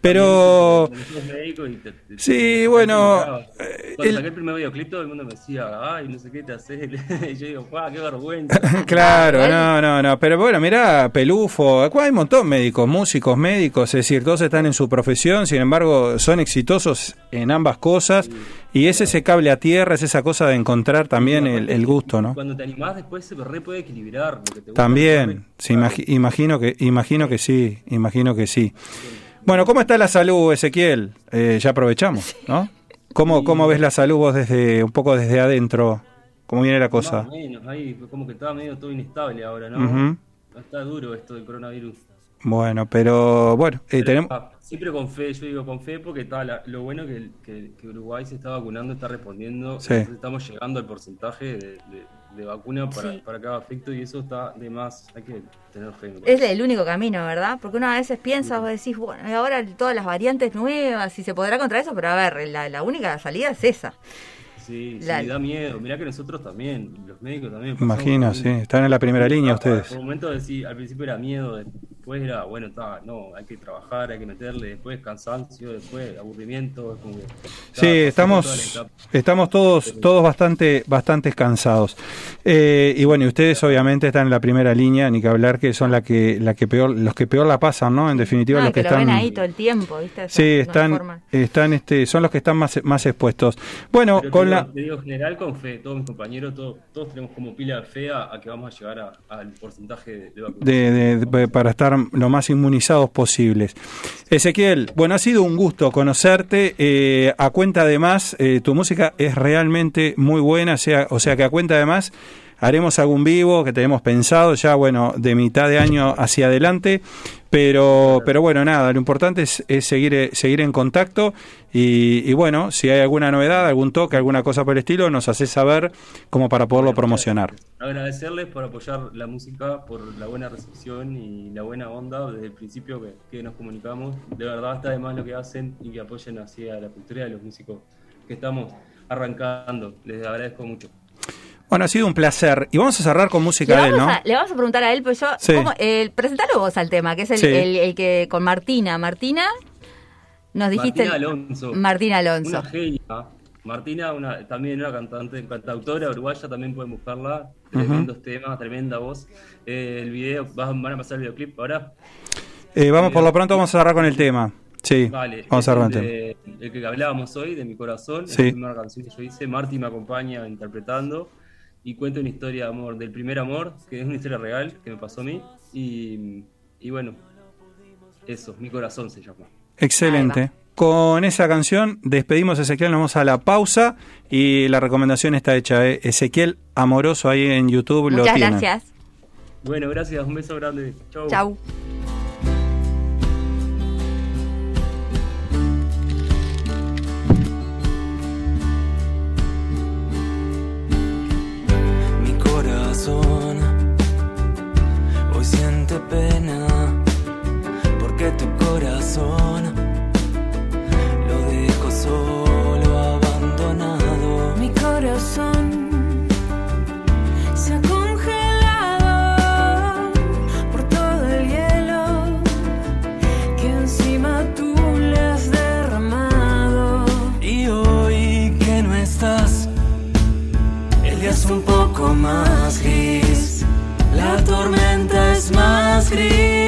Pero y te- Sí, bueno, eh, Cuando el- saqué el primer videoclip, todo el mundo me decía, ay, no sé qué te haces. y yo digo, ¡guau, qué vergüenza! Claro, no, no, no, pero bueno, mirá, Pelufo, acá hay un montón de médicos, músicos, médicos, es decir, todos están en su profesión, sin embargo, son exitosos en ambas cosas y es ese cable a tierra, es esa cosa de encontrar también el, el gusto, ¿no? Cuando te animás, después se re puede equilibrar. lo que te gusta, También, se imagi- imagino que imagino que sí, imagino que sí. Bueno, ¿cómo está la salud, Ezequiel? Eh, ya aprovechamos, ¿no? ¿Cómo, ¿Cómo ves la salud vos desde un poco desde adentro? ¿Cómo viene la cosa? Más o menos, ahí como que está medio todo inestable ahora, ¿no? Está duro esto del coronavirus. Bueno, pero bueno, eh, Pero, tenemos... ah, siempre con fe, yo digo con fe porque está la- lo bueno que, que, que Uruguay se está vacunando, está respondiendo, Sí. estamos llegando al porcentaje de, de- de vacuna para, Sí. para cada afecto y eso está de más, hay que tener fe. Es el único camino, ¿verdad? Porque uno a veces piensa, vos decís, bueno, y ahora todas las variantes nuevas, y se podrá contra eso, pero a ver, la, la única salida es esa. Sí, La- sí, da miedo. Mirá que nosotros también, los médicos también. Imagino, sí, están en la primera línea ustedes. Por un momento al principio era miedo, después era, bueno, está, no, hay que trabajar, hay que meterle, después cansancio, después aburrimiento, es como que, Sí, estamos, estamos todos, todos bastante, bastante cansados. Eh, y bueno, y ustedes obviamente están en la primera línea, ni que hablar que son la que, la que peor, los que peor la pasan, ¿no? En definitiva, No, los que, que lo están. ven ahí todo el tiempo, ¿viste? Sí, están, están, este, son los que están más, más expuestos. Bueno, Pero con te la, te digo, general con fe, todos mis compañeros, todos, todos tenemos como pila de fe a, a que vamos a llegar a- al porcentaje de, de vacunación. de, de- de- para estar lo más inmunizados posibles. Ezequiel, bueno, ha sido un gusto conocerte. eh, a cuenta de más, eh, tu música es realmente muy buena, sea, o sea que a cuenta de más, haremos algún vivo que tenemos pensado ya, bueno, de mitad de año hacia adelante. Pero, pero bueno, nada, lo importante es, es seguir, eh, seguir en contacto y, y bueno, si hay alguna novedad, algún toque, alguna cosa por el estilo, nos hace saber como para poderlo promocionar. Agradecerles por apoyar la música, por la buena recepción y la buena onda desde el principio que, nos comunicamos. De verdad está de más lo que hacen y que apoyen así a la cultura de los músicos que estamos arrancando. Les agradezco mucho. Bueno, ha sido un placer. Y vamos a cerrar con Le música de él, ¿no? a, le vamos a preguntar a él, pues yo, Sí. ¿cómo, eh, presentalo vos al tema, que es el, Sí. el- el que con Martina. Martina, nos dijiste. Martina Alonso. Martina Alonso. Una genia. Martina, una, también una cantante, cantautora uruguaya, también pueden buscarla. Tremendos temas, tremenda voz. Eh, el video, van a pasar el videoclip ahora. Eh, vamos, por lo pronto vamos a cerrar con el tema. Sí, Vale, vamos a cerrar el, con el tema. de- el que hablábamos hoy, de mi corazón, Sí. es la primera canción que yo hice. Marty me acompaña interpretando y cuenta una historia de amor, del primer amor, que es una historia real que me pasó a mí. Y, y bueno, eso, mi corazón se llama. Excelente. Con esa canción despedimos a Ezequiel, nos vamos a la pausa y la recomendación está hecha. ¿eh? Ezequiel Amoroso ahí en YouTube lo Muchas tienen. gracias. Bueno, gracias, un beso grande. Chau. Chau. Corazón hoy siente pena porque tu corazón lo dejo solo abandonado. Mi corazón se ha congelado por todo el hielo que encima tú le has derramado. Y hoy que no estás, el día es un poco más más gris.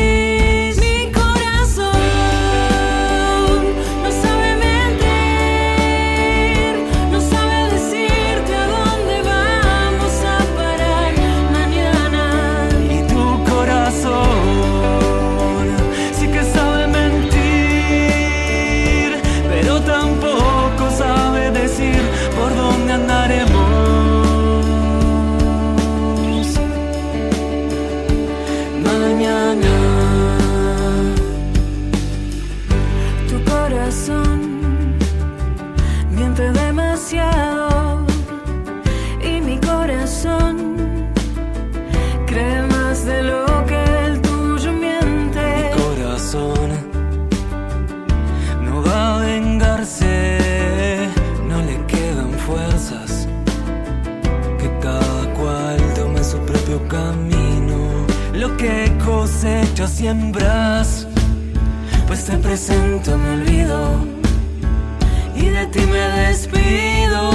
Siembras, pues te presento me olvido y de ti me despido.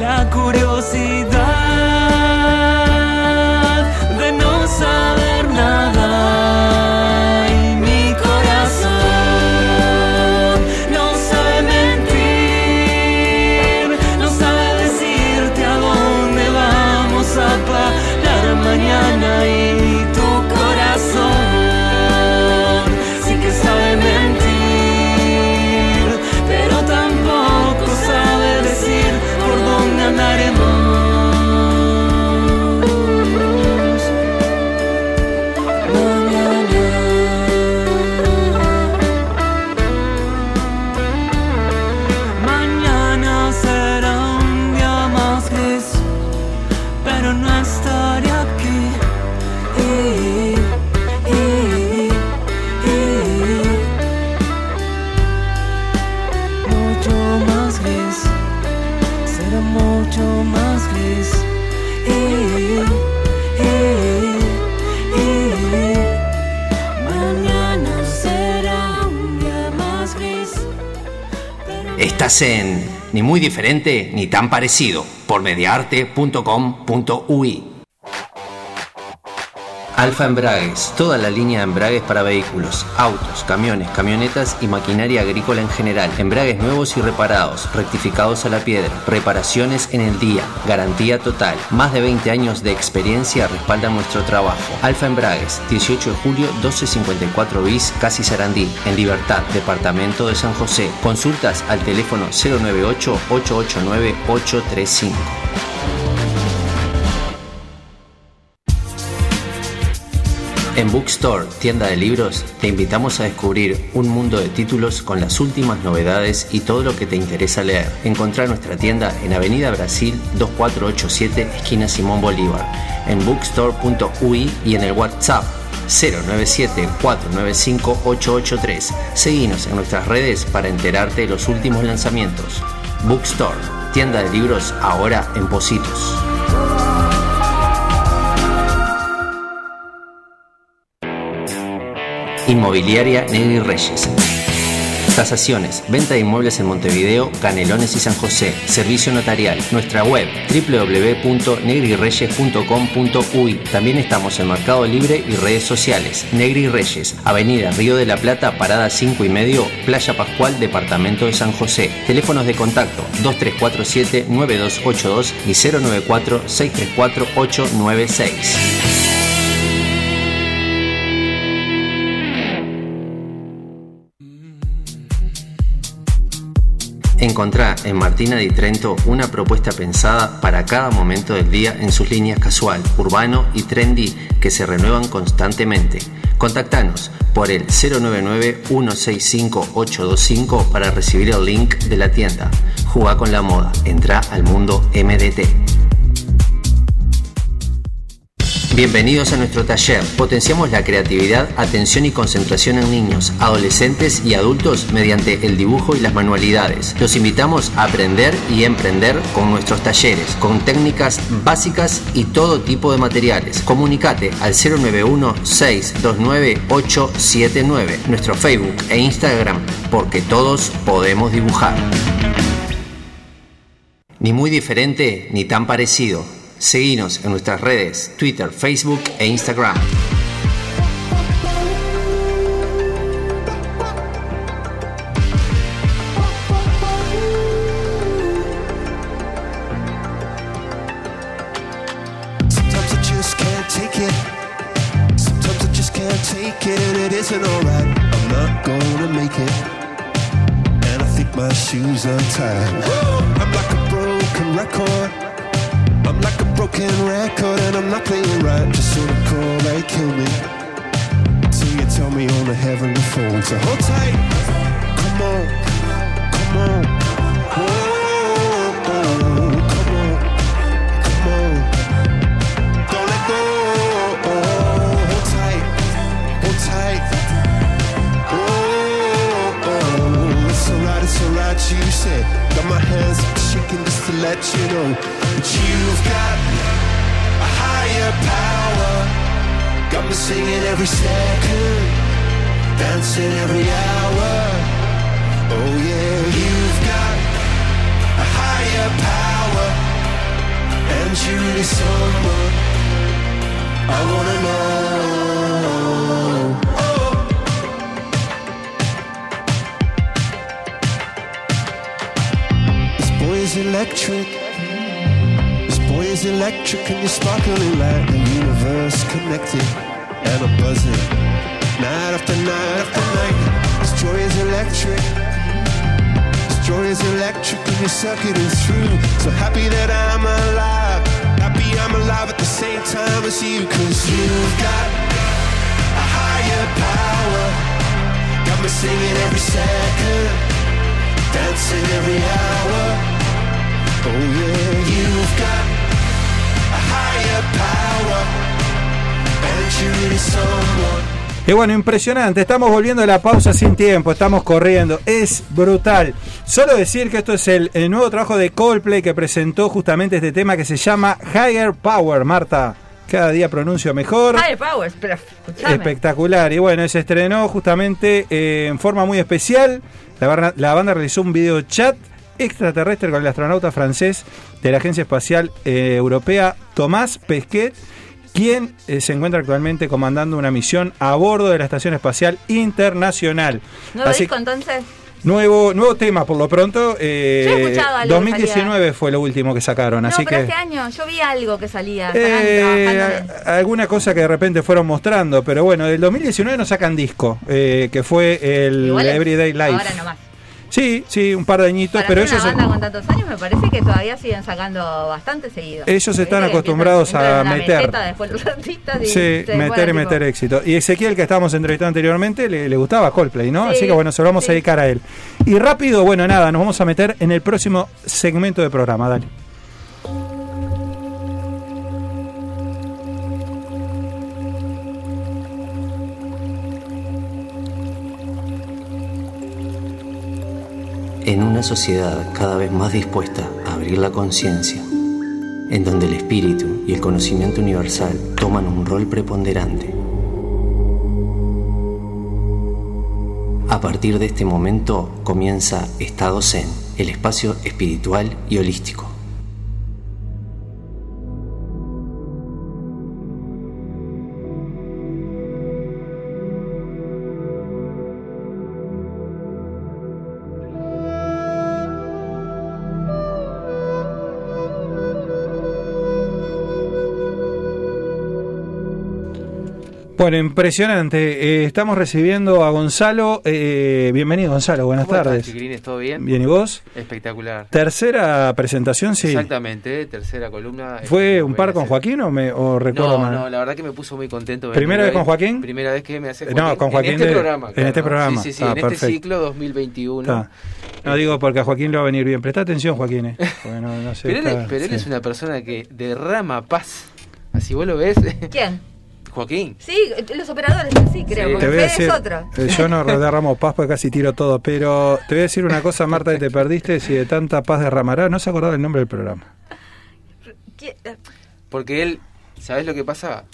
La curiosidad En Ni muy diferente ni tan parecido por mediarte.com.ui. Alfa Embragues, toda la línea de embragues para vehículos, autos, camiones, camionetas y maquinaria agrícola en general. Embragues nuevos y reparados, rectificados a la piedra, reparaciones en el día, garantía total. Más de 20 años de experiencia respaldan nuestro trabajo. Alfa Embragues, 18 de julio 1254 bis, Casi Sarandí, en Libertad, Departamento de San José. Consultas al teléfono 098 889 835. En Bookstore, tienda de libros, te invitamos a descubrir un mundo de títulos con las últimas novedades y todo lo que te interesa leer. Encontrá nuestra tienda en Avenida Brasil 2487, esquina Simón Bolívar, en bookstore.ui y en el WhatsApp 097-495-883. Seguinos en nuestras redes para enterarte de los últimos lanzamientos. Bookstore, tienda de libros ahora en Positos. Inmobiliaria Negri Reyes. Tasaciones, venta de inmuebles en Montevideo, Canelones y San José. Servicio notarial. Nuestra web www.negrireyes.com.uy. También estamos en Mercado Libre y redes sociales. Negri Reyes, Avenida Río de la Plata, Parada 5 y medio, Playa Pascual, Departamento de San José. Teléfonos de contacto 2347-9282 y 094-634-896. Encontrá en Martina di Trento una propuesta pensada para cada momento del día en sus líneas casual, urbano y trendy que se renuevan constantemente. Contactanos por el 099-165-825 para recibir el link de la tienda. Jugá con la moda, entra al mundo MDT. Bienvenidos a nuestro taller. Potenciamos la creatividad, atención y concentración en niños, adolescentes y adultos mediante el dibujo y las manualidades. Los invitamos a aprender y emprender con nuestros talleres, con técnicas básicas y todo tipo de materiales. Comunicate al 091-629-879, nuestro Facebook e Instagram, porque todos podemos dibujar. Ni muy diferente ni tan parecido. Seguinos en nuestras redes, Twitter, Facebook e Instagram. Shoes. I'm like a broken record. Like a broken record, and I'm not playing right. Just sort of call, they kill me. So you tell me on the heavenly phone. So hold tight. Come on, come on. Whoa, come on, come on. Don't let go. Hold tight. Hold tight. Oh, oh, it's alright, it's alright, you said. Got my hands shaking just to let you know that you've got a higher power. Got me singing every second, dancing every hour. Oh yeah, you've got a higher power. And you really someone I wanna know. Oh. This boy is electric. Is electric and you're sparkling like the universe connected and I'm buzzing. Night after night after night. This joy is electric. This joy is electric and you're circuiting through. So happy that I'm alive. Happy I'm alive at the same time as you. Cause you've got a higher power. Got me singing every second. Dancing every hour. Oh yeah, you've got Y bueno, impresionante. Estamos volviendo a la pausa sin tiempo. Estamos corriendo. Es brutal. Solo decir que esto es el, el nuevo trabajo de Coldplay que presentó justamente este tema que se llama Higher Power. Marta, cada día pronuncio mejor. Higher Powers, pero escuchame. Espectacular. Y bueno, se estrenó justamente eh, en forma muy especial. La banda realizó un video chat extraterrestre con el astronauta francés de la Agencia Espacial eh, Europea, Tomás Pesquet, quien eh, se encuentra actualmente comandando una misión a bordo de la Estación Espacial Internacional. ¿Nuevo Así- disco entonces? nuevo, nuevo tema, por lo pronto. eh, Yo he escuchado algo que 2019 fue lo último que sacaron, No, así pero que... este año yo vi algo que salía. Eh, a- alguna cosa que de repente fueron mostrando, pero bueno, del 2019 nos sacan disco, eh, que fue el Everyday Life. Ahora nomás. Sí, sí, un par de añitos, Para pero ellos, una banda con tantos años me parece que todavía siguen sacando bastante seguido. Ellos están acostumbrados a meter. meseta, después los artistas y sí, meter y meter éxito. Y Ezequiel, que estábamos entrevistando anteriormente, le, le gustaba Coldplay, ¿no? Sí, Así que bueno, se lo vamos sí. a dedicar a él. Y rápido, bueno, nada, nos vamos a meter en el próximo segmento de programa, dale. En una sociedad cada vez más dispuesta a abrir la conciencia, en donde el espíritu y el conocimiento universal toman un rol preponderante. A partir de este momento comienza Estado Zen, el espacio espiritual y holístico. Bueno, impresionante. Eh, estamos recibiendo a Gonzalo. eh, bienvenido, Gonzalo. Buenas ¿Cómo tardes. chiquilines? ¿Todo bien? Bien, ¿y vos? Espectacular. Tercera presentación, sí. Exactamente, tercera columna. ¿Fue Eh, un par con Joaquín o, me, o recuerdo No, mal? no, la verdad que me puso muy contento. ¿Primera vez con. Joaquín? Primera vez que me hace Eh, no, con Joaquín En este de- programa. en este ¿no? programa. Sí, sí, sí, Ah, en perfecto. este ciclo 2021. Está. No digo porque a Joaquín le va a venir bien. Presta atención, Joaquín. eh. No sé, Pero, él, está- pero él sí. es una persona que derrama paz. Así vos lo ves, ¿Quién? Joaquín. Sí, los operadores sí, creo, Sí. porque Te voy a decir, es otro. eh, yo no derramo paz porque casi tiro todo, pero te voy a decir una cosa, Marta, que te perdiste, si de tanta paz derramará, no se acordaba el nombre del programa. Porque él, ¿sabés lo que pasa?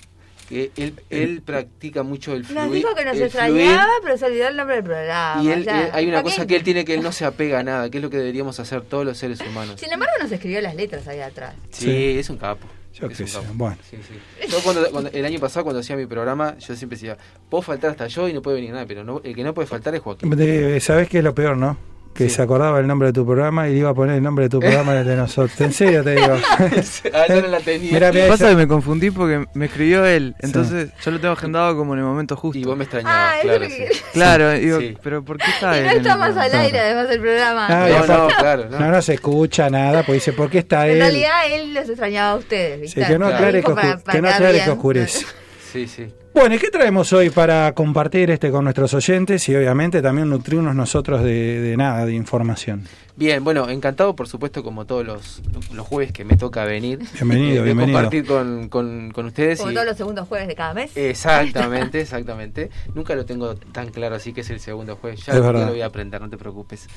Que él, él practica mucho el Nos fluir. dijo que nos extrañaba, pero se olvidó el nombre del programa. Y él, él- hay una Joaquín, cosa que él tiene que él no se apega a nada, que es lo que deberíamos hacer todos los seres humanos. Sin embargo, nos escribió las letras ahí atrás. Sí, Sí. es un capo. Yo es qué un sé, capo. bueno. Sí, sí. Yo cuando, cuando- el año pasado cuando hacía mi programa, yo siempre decía, puedo faltar hasta yo y no puede venir nadie, pero no, el que no puede faltar es Joaquín. De- ¿Sabés qué es lo peor, no? Que Sí. se acordaba el nombre de tu programa y le iba a poner el nombre de tu programa en el de nosotros. En serio te digo. ah, yo no la tenía. Pasa que me confundí porque me escribió él, entonces yo lo tengo agendado como en el momento justo. y vos me extrañabas, Ah, claro. sí. Claro, digo, Sí. pero ¿por qué está Y él? no en está más al aire, además del programa. Ah, No, no, claro, no. No, se escucha nada, porque dice, ¿por qué está en él? realidad, él los extrañaba a ustedes. Sí, ¿viste? que no Claro. aclare que, Dijo para- oscu- para que no aclare que oscurece. Sí, sí. Bueno, ¿y qué traemos hoy para compartir este con nuestros oyentes y obviamente también nutrirnos nosotros de, de nada, de información? Bien, bueno, encantado por supuesto como todos los, los jueves que me toca venir. Bienvenido, de bienvenido. compartir con, con, con ustedes. Como y- todos los segundos jueves de cada mes. Exactamente, exactamente. Nunca lo tengo tan claro, así que es el segundo jueves. Ya, lo voy a aprender, no te preocupes.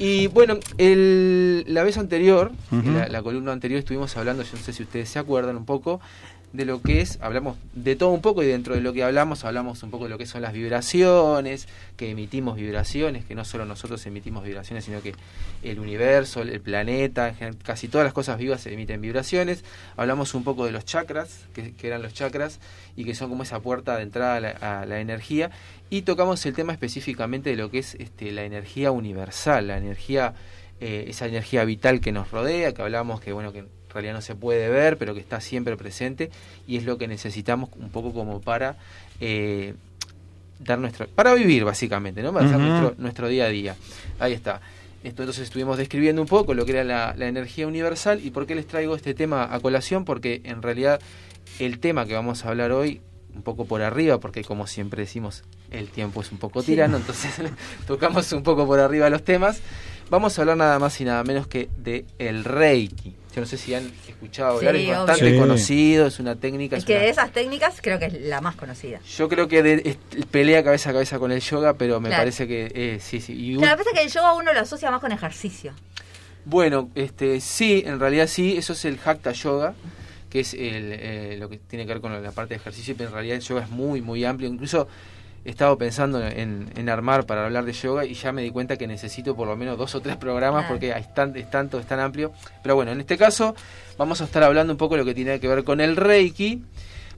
Y bueno, el- la vez anterior, la, la columna anterior, estuvimos hablando, yo no sé si ustedes se acuerdan un poco, de lo que es, hablamos de todo un poco y dentro de lo que hablamos, hablamos un poco de lo que son las vibraciones, que emitimos vibraciones, que no solo nosotros emitimos vibraciones, sino que el universo, el planeta, casi todas las cosas vivas emiten vibraciones. Hablamos un poco de los chakras, que, que eran los chakras, y que son como esa puerta de entrada a la, a la energía. Y tocamos el tema específicamente de lo que es este, la energía universal, la energía, eh, esa energía vital que nos rodea, que hablamos que bueno que en realidad no se puede ver, pero que está siempre presente, y es lo que necesitamos un poco como para eh, dar nuestro, para vivir básicamente, ¿no? Para hacer Ujú. nuestro, nuestro día a día. Ahí está. Esto, entonces estuvimos describiendo un poco lo que era la, la energía universal y por qué les traigo este tema a colación, porque en realidad el tema que vamos a hablar hoy, un poco por arriba, porque como siempre decimos, el tiempo es un poco tirano, entonces tocamos un poco por arriba los temas. Vamos a hablar nada más y nada menos que de el Reiki. Yo no sé si han escuchado hablar, Sí, es bastante obvio. Conocido, es una técnica. Es es que una- de esas técnicas creo que es la más conocida. Yo creo que de- es- pelea cabeza a cabeza con el yoga, pero me Claro. parece que eh, sí, sí. Y un- Claro, pasa que el yoga uno lo asocia más con ejercicio. Bueno, este, sí, en realidad sí, eso es el Hatha Yoga, que es el, eh, lo que tiene que ver con la parte de ejercicio, pero en realidad el yoga es muy, muy amplio. Incluso he estado pensando en, en armar para hablar de yoga y ya me di cuenta que necesito por lo menos dos o tres programas porque es, tan, es tanto, es tan amplio. Pero bueno, en este caso vamos a estar hablando un poco de lo que tiene que ver con el Reiki.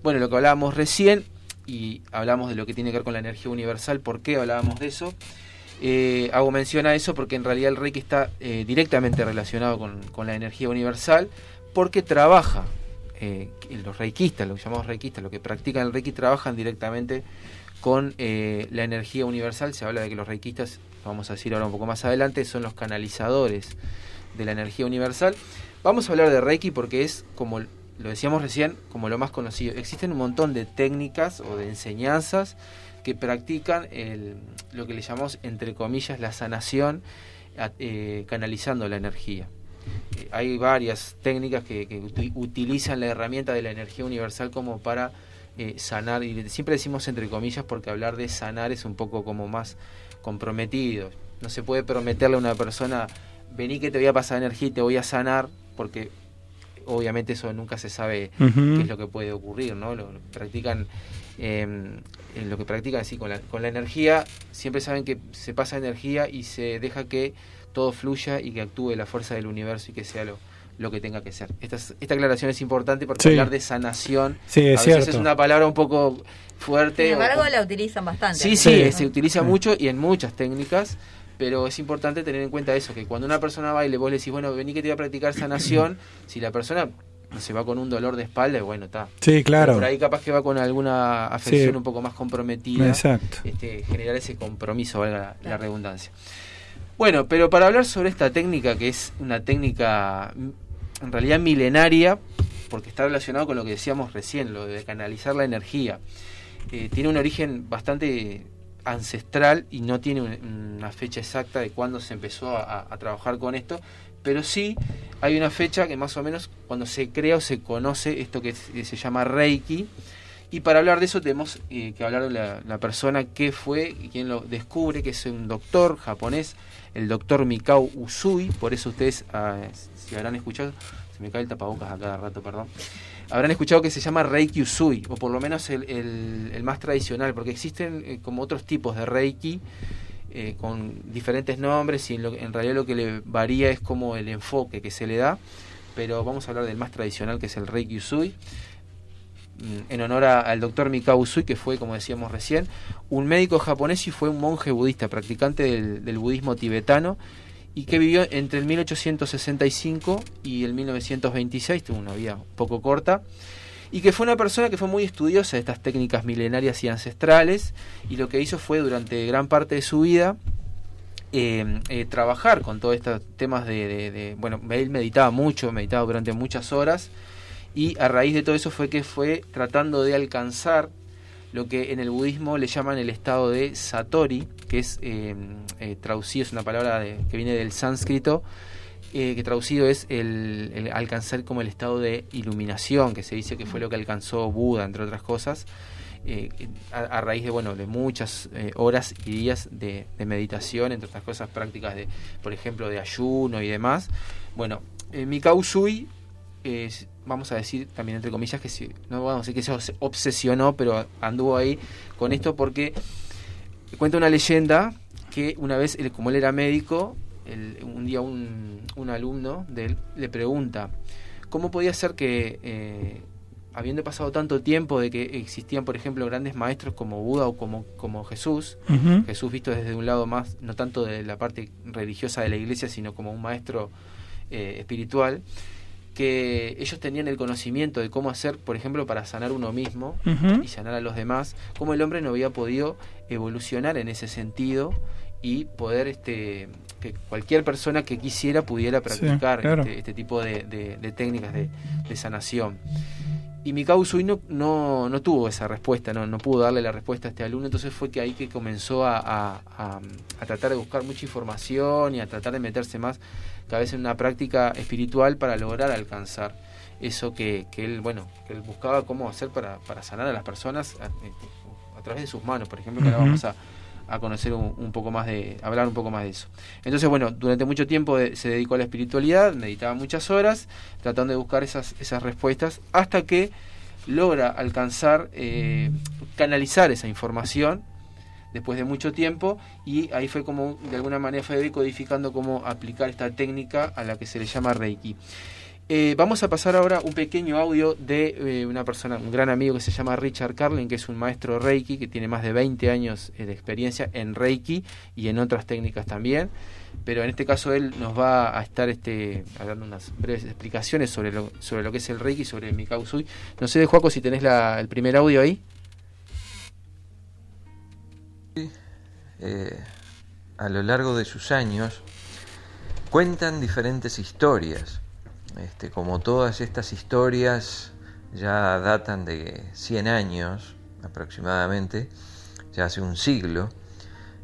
Bueno, lo que hablábamos recién y hablamos de lo que tiene que ver con la energía universal. ¿Por qué hablábamos de eso? Eh, hago mención a eso porque en realidad el Reiki está eh, directamente relacionado con, con la energía universal porque trabaja, eh, los reikistas, lo que llamamos reikistas, los que practican el Reiki trabajan directamente con eh, la energía universal. Se habla de que los reikistas, vamos a decir ahora un poco más adelante, son los canalizadores de la energía universal. Vamos a hablar de Reiki porque es, como lo decíamos recién, como lo más conocido. Existen un montón de técnicas o de enseñanzas que practican lo que le llamamos, entre comillas, la sanación, eh, canalizando la energía. Eh, hay varias técnicas que, que uti- utilizan la herramienta de la energía universal como para eh, sanar, y siempre decimos entre comillas porque hablar de sanar es un poco como más comprometido. No se puede prometerle a una persona, vení que te voy a pasar energía y te voy a sanar, porque obviamente eso nunca se sabe qué es lo que puede ocurrir, ¿no? Lo, practican, eh, en lo que practican así con la, con la energía, siempre saben que se pasa energía y se deja que todo fluya y que actúe la fuerza del universo y que sea lo, lo que tenga que ser. Esta, es- esta aclaración es importante porque Sí. hablar de sanación Sí, es a veces es una palabra un poco fuerte. Sin o- embargo, la utilizan bastante. Sí, sí, Sí. se utiliza Sí. mucho y en muchas técnicas, pero es importante tener en cuenta eso, que cuando una persona va y le vos le decís, bueno, vení que te voy a practicar sanación, si la persona se va con un dolor de espalda, bueno, está. Sí, claro. Por ahí capaz que va con alguna afección Sí. un poco más comprometida. Exacto. Este, generar ese compromiso, valga la, la redundancia. Bueno, pero para hablar sobre esta técnica, que es una técnica en realidad milenaria, porque está relacionado con lo que decíamos recién, lo de canalizar la energía. Eh, tiene un origen bastante ancestral y no tiene un- una fecha exacta de cuándo se empezó a, trabajar con esto, pero sí hay una fecha que más o menos cuando se crea o se conoce esto que, es- que se llama Reiki. Y para hablar de eso tenemos eh, que hablar de la, la persona que fue y quien lo descubre, que es un doctor japonés, el doctor Mikao Usui, por eso ustedes, ah, si habrán escuchado, se me cae el tapabocas a cada rato, perdón, habrán escuchado que se llama Reiki Usui, o por lo menos el, más tradicional, porque existen eh, como otros tipos de Reiki eh, con diferentes nombres y en, lo- en realidad lo que le varía es como el enfoque que se le da, pero vamos a hablar del más tradicional que es el Reiki Usui en honor a- al doctor Mikao Usui, que fue, como decíamos recién, un médico japonés y fue un monje budista, practicante del, del budismo tibetano, y que vivió entre el 1865 y el 1926, tuvo una vida poco corta, y que fue una persona que fue muy estudiosa de estas técnicas milenarias y ancestrales, y lo que hizo fue durante gran parte de su vida eh, eh, trabajar con todos estos temas de- bueno, él meditaba mucho, meditaba durante muchas horas, y a raíz de todo eso fue que fue tratando de alcanzar lo que en el budismo le llaman el estado de satori, que es eh, eh, traducido, es una palabra que viene del sánscrito, eh, que traducido es el, alcanzar como el estado de iluminación, que se dice que fue lo que alcanzó Buda, entre otras cosas, a, raíz de bueno de muchas horas y días de, meditación, entre otras cosas prácticas de, por ejemplo, de ayuno y demás. Bueno, Mikao Usui, eh, vamos a decir también entre comillas que se, no vamos a decir que se obs- obsesionó, pero anduvo ahí con esto porque cuenta una leyenda que una vez, él, como él era médico, él- un día un, un alumno de él le pregunta cómo podía ser que, eh, habiendo pasado tanto tiempo de que existían, por ejemplo, grandes maestros como Buda o como, como Jesús. Jesús visto desde un lado más, no tanto de la parte religiosa de la iglesia, sino como un maestro eh, espiritual, que ellos tenían el conocimiento de cómo hacer, por ejemplo, para sanar uno mismo y sanar a los demás, cómo el hombre no había podido evolucionar en ese sentido y poder este que cualquier persona que quisiera pudiera practicar claro. este, este tipo de, de- de técnicas de, de sanación. Y Mikao Usui no, no, no tuvo esa respuesta, no, no pudo darle la respuesta a este alumno, entonces fue que ahí que comenzó a, a- a- a tratar de buscar mucha información y a tratar de meterse más cada vez en una práctica espiritual para lograr alcanzar eso que, que él, bueno, que él buscaba cómo hacer para, para sanar a las personas a, a través de sus manos, por ejemplo, que ahora Ujú. vamos a, a conocer un, poco más de, hablar un poco más de eso. Entonces, bueno, durante mucho tiempo de- se dedicó a la espiritualidad, meditaba muchas horas, tratando de buscar esas, esas respuestas, hasta que logra alcanzar, eh, canalizar esa información después de mucho tiempo y ahí fue como, de alguna manera fue decodificando cómo aplicar esta técnica a la que se le llama Reiki. Eh, vamos a pasar ahora un pequeño audio de eh, una persona, un gran amigo que se llama Richard Carlin, que es un maestro Reiki, que tiene más de 20 años eh, de experiencia en Reiki y en otras técnicas también. Pero en este caso él nos va a estar este, dando unas breves explicaciones sobre lo, sobre lo que es el Reiki, sobre el Mikao Usui. No sé, Juaco, si tenés el primer audio ahí. a lo largo de sus años cuentan diferentes historias. Este, como todas estas historias ya datan de 100 años aproximadamente, ya hace un siglo,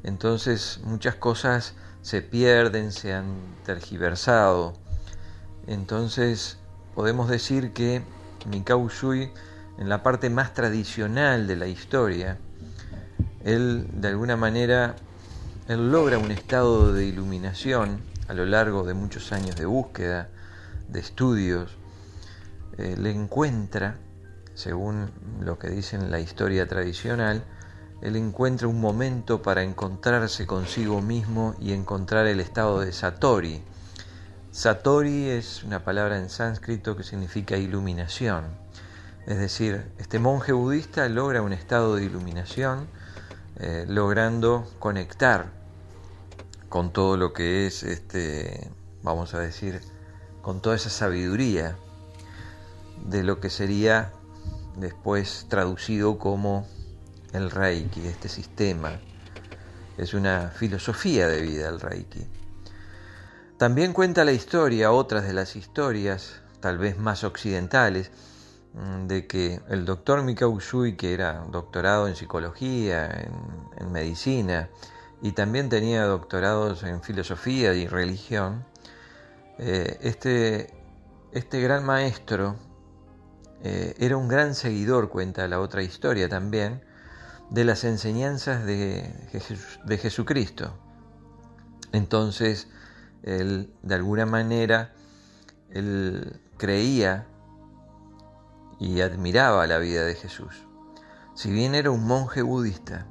entonces muchas cosas se pierden, se han tergiversado. Entonces podemos decir que Mikao Usui en la parte más tradicional de la historia, él de alguna manera él logra un estado de iluminación a lo largo de muchos años de búsqueda, de estudios, él encuentra, según lo que dice en la historia tradicional, él encuentra un momento para encontrarse consigo mismo y encontrar el estado de Satori. Satori es una palabra en sánscrito que significa iluminación. Es decir, este monje budista logra un estado de iluminación, eh, logrando conectar con todo lo que es, este, vamos a decir, con toda esa sabiduría de lo que sería después traducido como el Reiki, este sistema. Es una filosofía de vida el Reiki. También cuenta la historia, otras de las historias, tal vez más occidentales, mm, de que el doctor Mikao Usui, que era doctorado en psicología, en, en medicina, y también tenía doctorados en filosofía y religión, eh, este, este gran maestro eh, era un gran seguidor, cuenta la otra historia también, de las enseñanzas de, de Jesucristo. Entonces, él, de alguna manera, él creía y admiraba la vida de Jesús. Si bien era un monje budista,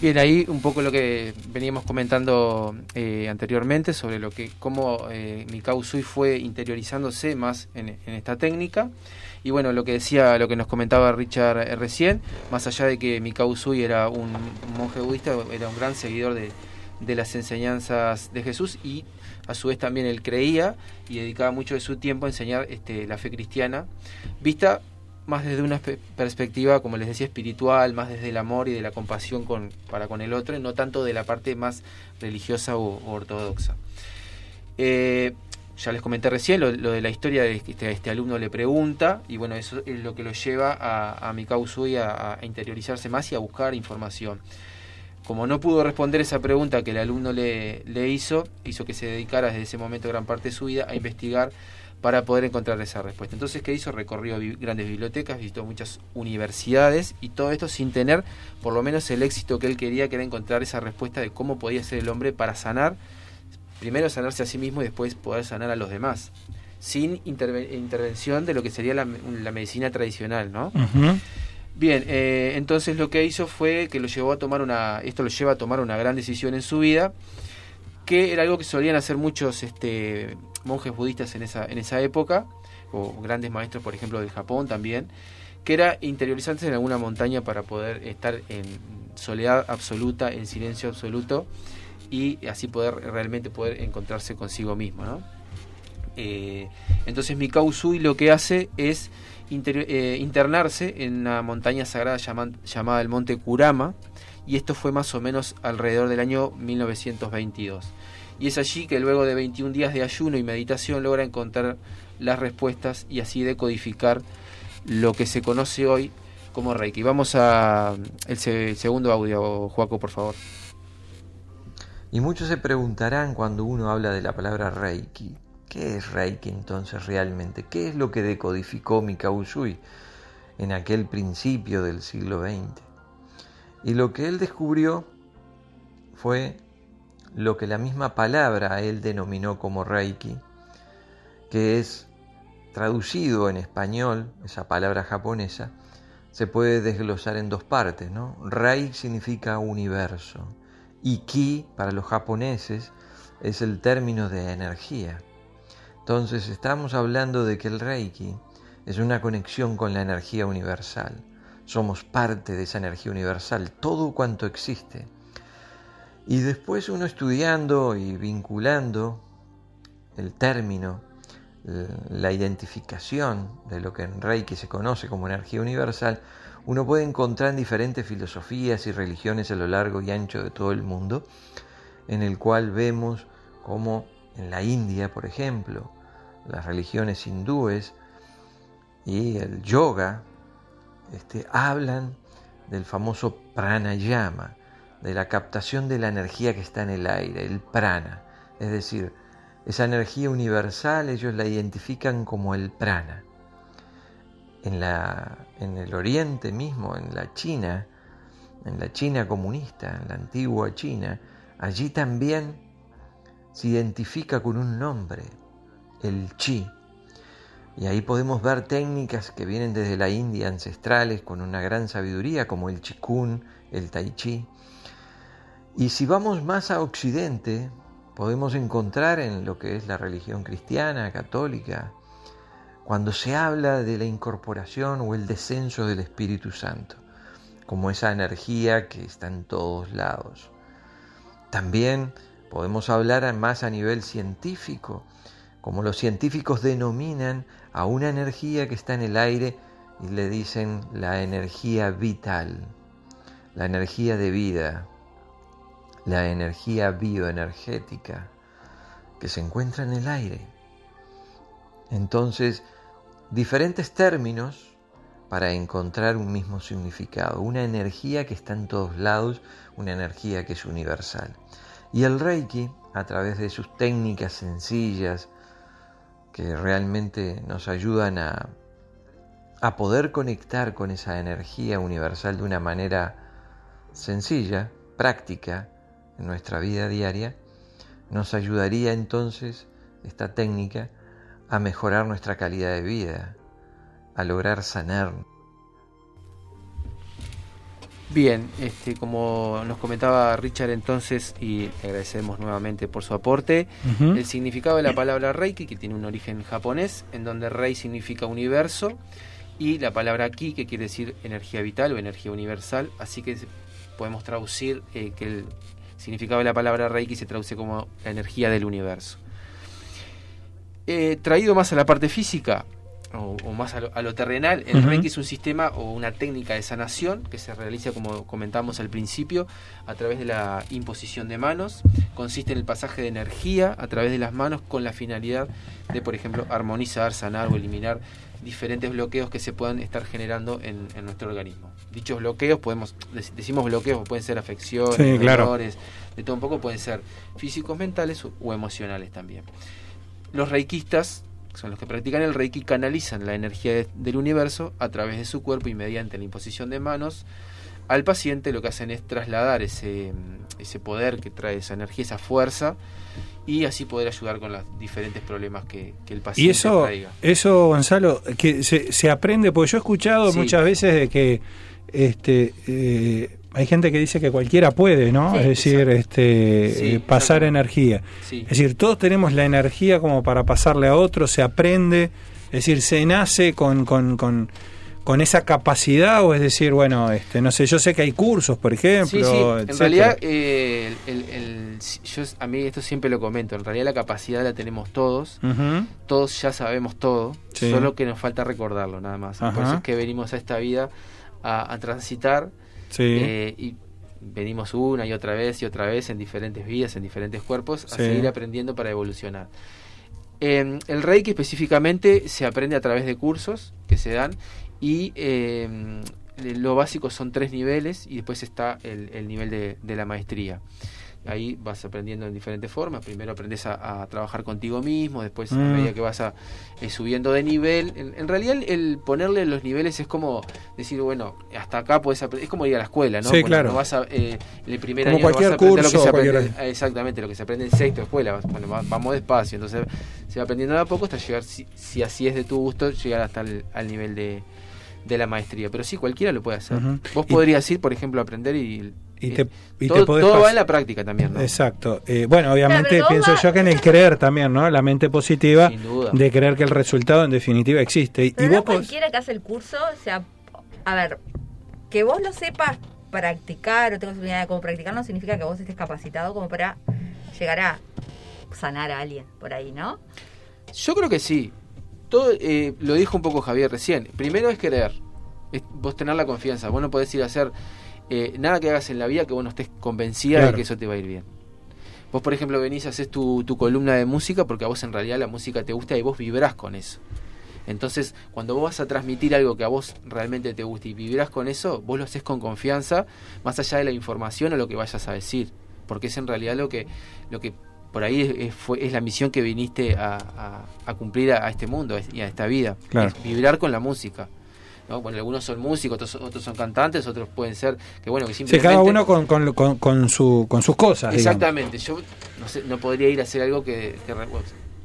Bien, ahí un poco lo que veníamos comentando eh, anteriormente sobre lo que cómo eh, Mikao Usui fue interiorizándose más en, en esta técnica. Y bueno, lo que decía, lo que nos comentaba Richard eh, recién, más allá de que Mikao Usui era un, un monje budista, era un gran seguidor de, de las enseñanzas de Jesús y a su vez también él creía y dedicaba mucho de su tiempo a enseñar este, la fe cristiana, vista más desde una pe- perspectiva, como les decía, espiritual, más desde el amor y de la compasión con, para con el otro, y no tanto de la parte más religiosa o, o ortodoxa. Eh, ya les comenté recién lo, lo de la historia de que este, este alumno le pregunta, y bueno, eso es lo que lo lleva a, a Mikao Usui a, a interiorizarse más y a buscar información. Como no pudo responder esa pregunta que el alumno le, le hizo, hizo que se dedicara desde ese momento gran parte de su vida a investigar para poder encontrar esa respuesta. Entonces, ¿qué hizo? Recorrió grandes bibliotecas, visitó muchas universidades y todo esto sin tener por lo menos el éxito que él quería, que era encontrar esa respuesta de cómo podía ser el hombre para sanar, primero sanarse a sí mismo y después poder sanar a los demás, sin interve- intervención de lo que sería la, la medicina tradicional, ¿no? Bien, eh, entonces lo que hizo fue que lo llevó a tomar una, esto lo lleva a tomar una gran decisión en su vida, que era algo que solían hacer muchos este, monjes budistas en esa, en esa época, o grandes maestros, por ejemplo, del Japón también, que era interiorizarse en alguna montaña para poder estar en soledad absoluta, en silencio absoluto, y así poder realmente poder encontrarse consigo mismo. Eh, entonces Mikao Usui lo que hace es eh, internarse en una montaña sagrada llamada el Monte Kurama, y esto fue más o menos alrededor del año 1922. Y es allí que luego de 21 días de ayuno y meditación logra encontrar las respuestas y así decodificar lo que se conoce hoy como Reiki. Vamos a el se- segundo audio, Joaco, por favor. Y muchos se preguntarán cuando uno habla de la palabra Reiki, ¿qué es Reiki entonces realmente? ¿Qué es lo que decodificó Mikao en aquel principio del siglo XX? Y lo que él descubrió fue lo que la misma palabra él denominó como Reiki, que es traducido en español, esa palabra japonesa, se puede desglosar en dos partes, ¿no? Rai significa universo y Ki para los japoneses es el término de energía. Entonces estamos hablando de que el Reiki es una conexión con la energía universal. Somos parte de esa energía universal, todo cuanto existe. Y después uno estudiando y vinculando el término, la identificación de lo que en Reiki se conoce como energía universal, uno puede encontrar en diferentes filosofías y religiones a lo largo y ancho de todo el mundo, en el cual vemos como en la India, por ejemplo, las religiones hindúes y el yoga este, hablan del famoso pranayama, de la captación de la energía que está en el aire, el prana, es decir, esa energía universal ellos la identifican como el prana. En, la, en el oriente mismo, en la China, en la China comunista, en la antigua China, allí también se identifica con un nombre, el chi. Y ahí podemos ver técnicas que vienen desde la India ancestrales con una gran sabiduría, como el chikun, el tai chi. Y si vamos más a Occidente, podemos encontrar en lo que es la religión cristiana, católica, cuando se habla de la incorporación o el descenso del Espíritu Santo, como esa energía que está en todos lados. También podemos hablar más a nivel científico, como los científicos denominan a una energía que está en el aire y le dicen la energía vital, la energía de vida, la energía bioenergética que se encuentra en el aire. Entonces, diferentes términos para encontrar un mismo significado, una energía que está en todos lados, una energía que es universal. Y el Reiki, a través de sus técnicas sencillas, que realmente nos ayudan a, a poder conectar con esa energía universal de una manera sencilla, práctica, en nuestra vida diaria, nos ayudaría entonces esta técnica a mejorar nuestra calidad de vida, a lograr sanar. Bien, este, como nos comentaba Richard entonces, y le agradecemos nuevamente por su aporte, el significado de la palabra Reiki, que tiene un origen japonés, en donde Rei significa universo, y la palabra Ki, que quiere decir energía vital o energía universal, así que podemos traducir eh, que el significado de la palabra Reiki se traduce como la energía del universo. Eh, traído más a la parte física, o, o más a lo, a lo terrenal, el. Reiki es un sistema o una técnica de sanación que se realiza, como comentamos al principio, a través de la imposición de manos. Consiste en el pasaje de energía a través de las manos con la finalidad de, por ejemplo, armonizar, sanar o eliminar diferentes bloqueos que se puedan estar generando en, en nuestro organismo. Dichos bloqueos, podemos dec- decimos bloqueos, pueden ser afecciones, Sí, claro. dolores, de todo un poco, pueden ser físicos, mentales o- emocionales también. Los reikistas, que son los que practican el reiki, canalizan la energía de- del universo a través de su cuerpo y mediante la imposición de manos al paciente lo que hacen es trasladar ese, ese poder que trae esa energía, esa fuerza, y así poder ayudar con los diferentes problemas que, que el paciente Y eso, traiga. eso Gonzalo, que se, se aprende, porque yo he escuchado Sí. muchas veces de que este eh, hay gente que dice que cualquiera puede, ¿no? Sí, es decir, este Sí, eh, pasar energía. Sí. Es decir, todos tenemos la energía como para pasarle a otro, se aprende, es decir, se nace con, con, con, con esa capacidad, o es decir, bueno, este no sé, yo sé que hay cursos, por ejemplo. Sí, sí. En etcétera. realidad, eh, el- el- el- yo, a mí esto siempre lo comento. En realidad, la capacidad la tenemos todos. Todos ya sabemos todo. Sí. Solo que nos falta recordarlo, nada más. Por eso es que venimos a esta vida a, a transitar. Eh, y venimos una y otra vez y otra vez en diferentes vidas, en diferentes cuerpos, a seguir aprendiendo para evolucionar. Eh, el Reiki específicamente se aprende a través de cursos que se dan y eh, lo básico son tres niveles y después está el, el nivel de, de la maestría. Ahí vas aprendiendo en diferentes formas. Primero aprendes a, a trabajar contigo mismo, después a Mm. medida que vas a, eh, subiendo de nivel. En, en realidad el, el ponerle los niveles es como decir, bueno, hasta acá puedes aprender. Es como ir a la escuela, ¿no? Sí, claro. no vas a, eh, en el primer Como año no vas a cualquier aprender lo que curso, se aprende- cualquier- Exactamente, lo que se aprende en sexto de escuela. Bueno, va- vamos despacio, entonces se va aprendiendo de a poco hasta llegar, si, si así es de tu gusto, llegar hasta el al nivel de, de la maestría. Pero sí, cualquiera lo puede hacer. Vos Y- podrías ir, por ejemplo, a aprender y... Y te- y te todo podés todo va en la práctica también, ¿no? Exacto. Eh, bueno, obviamente Claro, pienso va- yo que en el creer también, ¿no? La mente positiva Sin duda. de creer que el resultado en definitiva existe. Pero y no vos podés- cualquiera que hace el curso, o sea, a ver, que vos lo sepas practicar o tengas una idea de cómo practicar no significa que vos estés capacitado como para llegar a sanar a alguien por ahí, ¿no? Yo creo que sí. Todo eh, lo dijo un poco Javier recién. Primero es querer. Es vos tener la confianza. Vos no podés ir a hacer eh, nada que hagas en la vida que vos no estés convencida de que eso te va a ir bien. Vos, por ejemplo, venís, haces tu, tu columna de música porque a vos en realidad la música te gusta y vos vibrás con eso. Entonces, cuando vos vas a transmitir algo que a vos realmente te gusta y vibrás con eso, vos lo haces con confianza, más allá de la información o lo que vayas a decir. Porque es en realidad lo que, lo que por ahí es, es- fue, es la misión que viniste a, a- a cumplir a, a este mundo y a esta vida. Claro. Es vibrar con la música. ¿no? Bueno, algunos son músicos, otros, otros son cantantes, otros pueden ser que bueno que Sí, simplemente cada uno con, con, con- con su, con sus cosas. digamos. Exactamente, yo no, sé, no podría ir a hacer algo que, que re-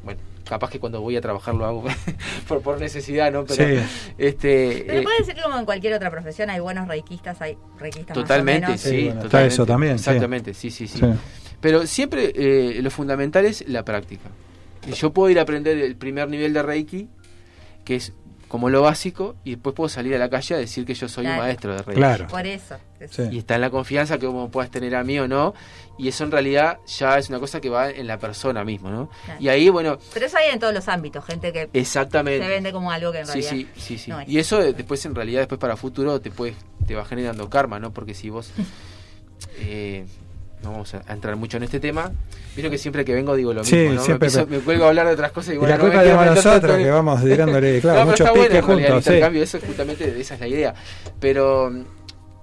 bueno, capaz que cuando voy a trabajar lo hago por, por necesidad, ¿no? Pero Sí. este Pero eh, puede ser que como en cualquier otra profesión hay buenos reikistas, hay reikistas totalmente, más o sí, menos. Sí, bueno, está eso también, sí. Exactamente, sí, sí, sí. Sí. Pero siempre eh, lo fundamental es la práctica. Y Yo puedo ir a aprender el primer nivel de Reiki, que es como lo básico, y después puedo salir a la calle a decir que yo soy un maestro de Reiki. Claro. Por eso. es- Sí. Y está en la confianza que vos puedas tener a mí o no. Y eso en realidad ya es una cosa que va en la persona mismo, ¿no? Claro. Y ahí, bueno, Pero eso hay en todos los ámbitos, gente que exactamente. se vende como algo que en Sí, realidad sí, sí, sí. no es. Y eso eh, después en realidad después para futuro te puede te va generando karma, ¿no? Porque si vos eh, no vamos a entrar mucho en este tema, vieron que siempre que vengo digo lo Sí, mismo, ¿no? siempre, me, empiezo- me cuelgo a hablar de otras cosas y, Y bueno, la no culpa de nosotros que vamos tirándole, claro, No, muchos bueno, en realidad, juntos. sí. intercambio, eso es justamente esa es la idea. Pero mm,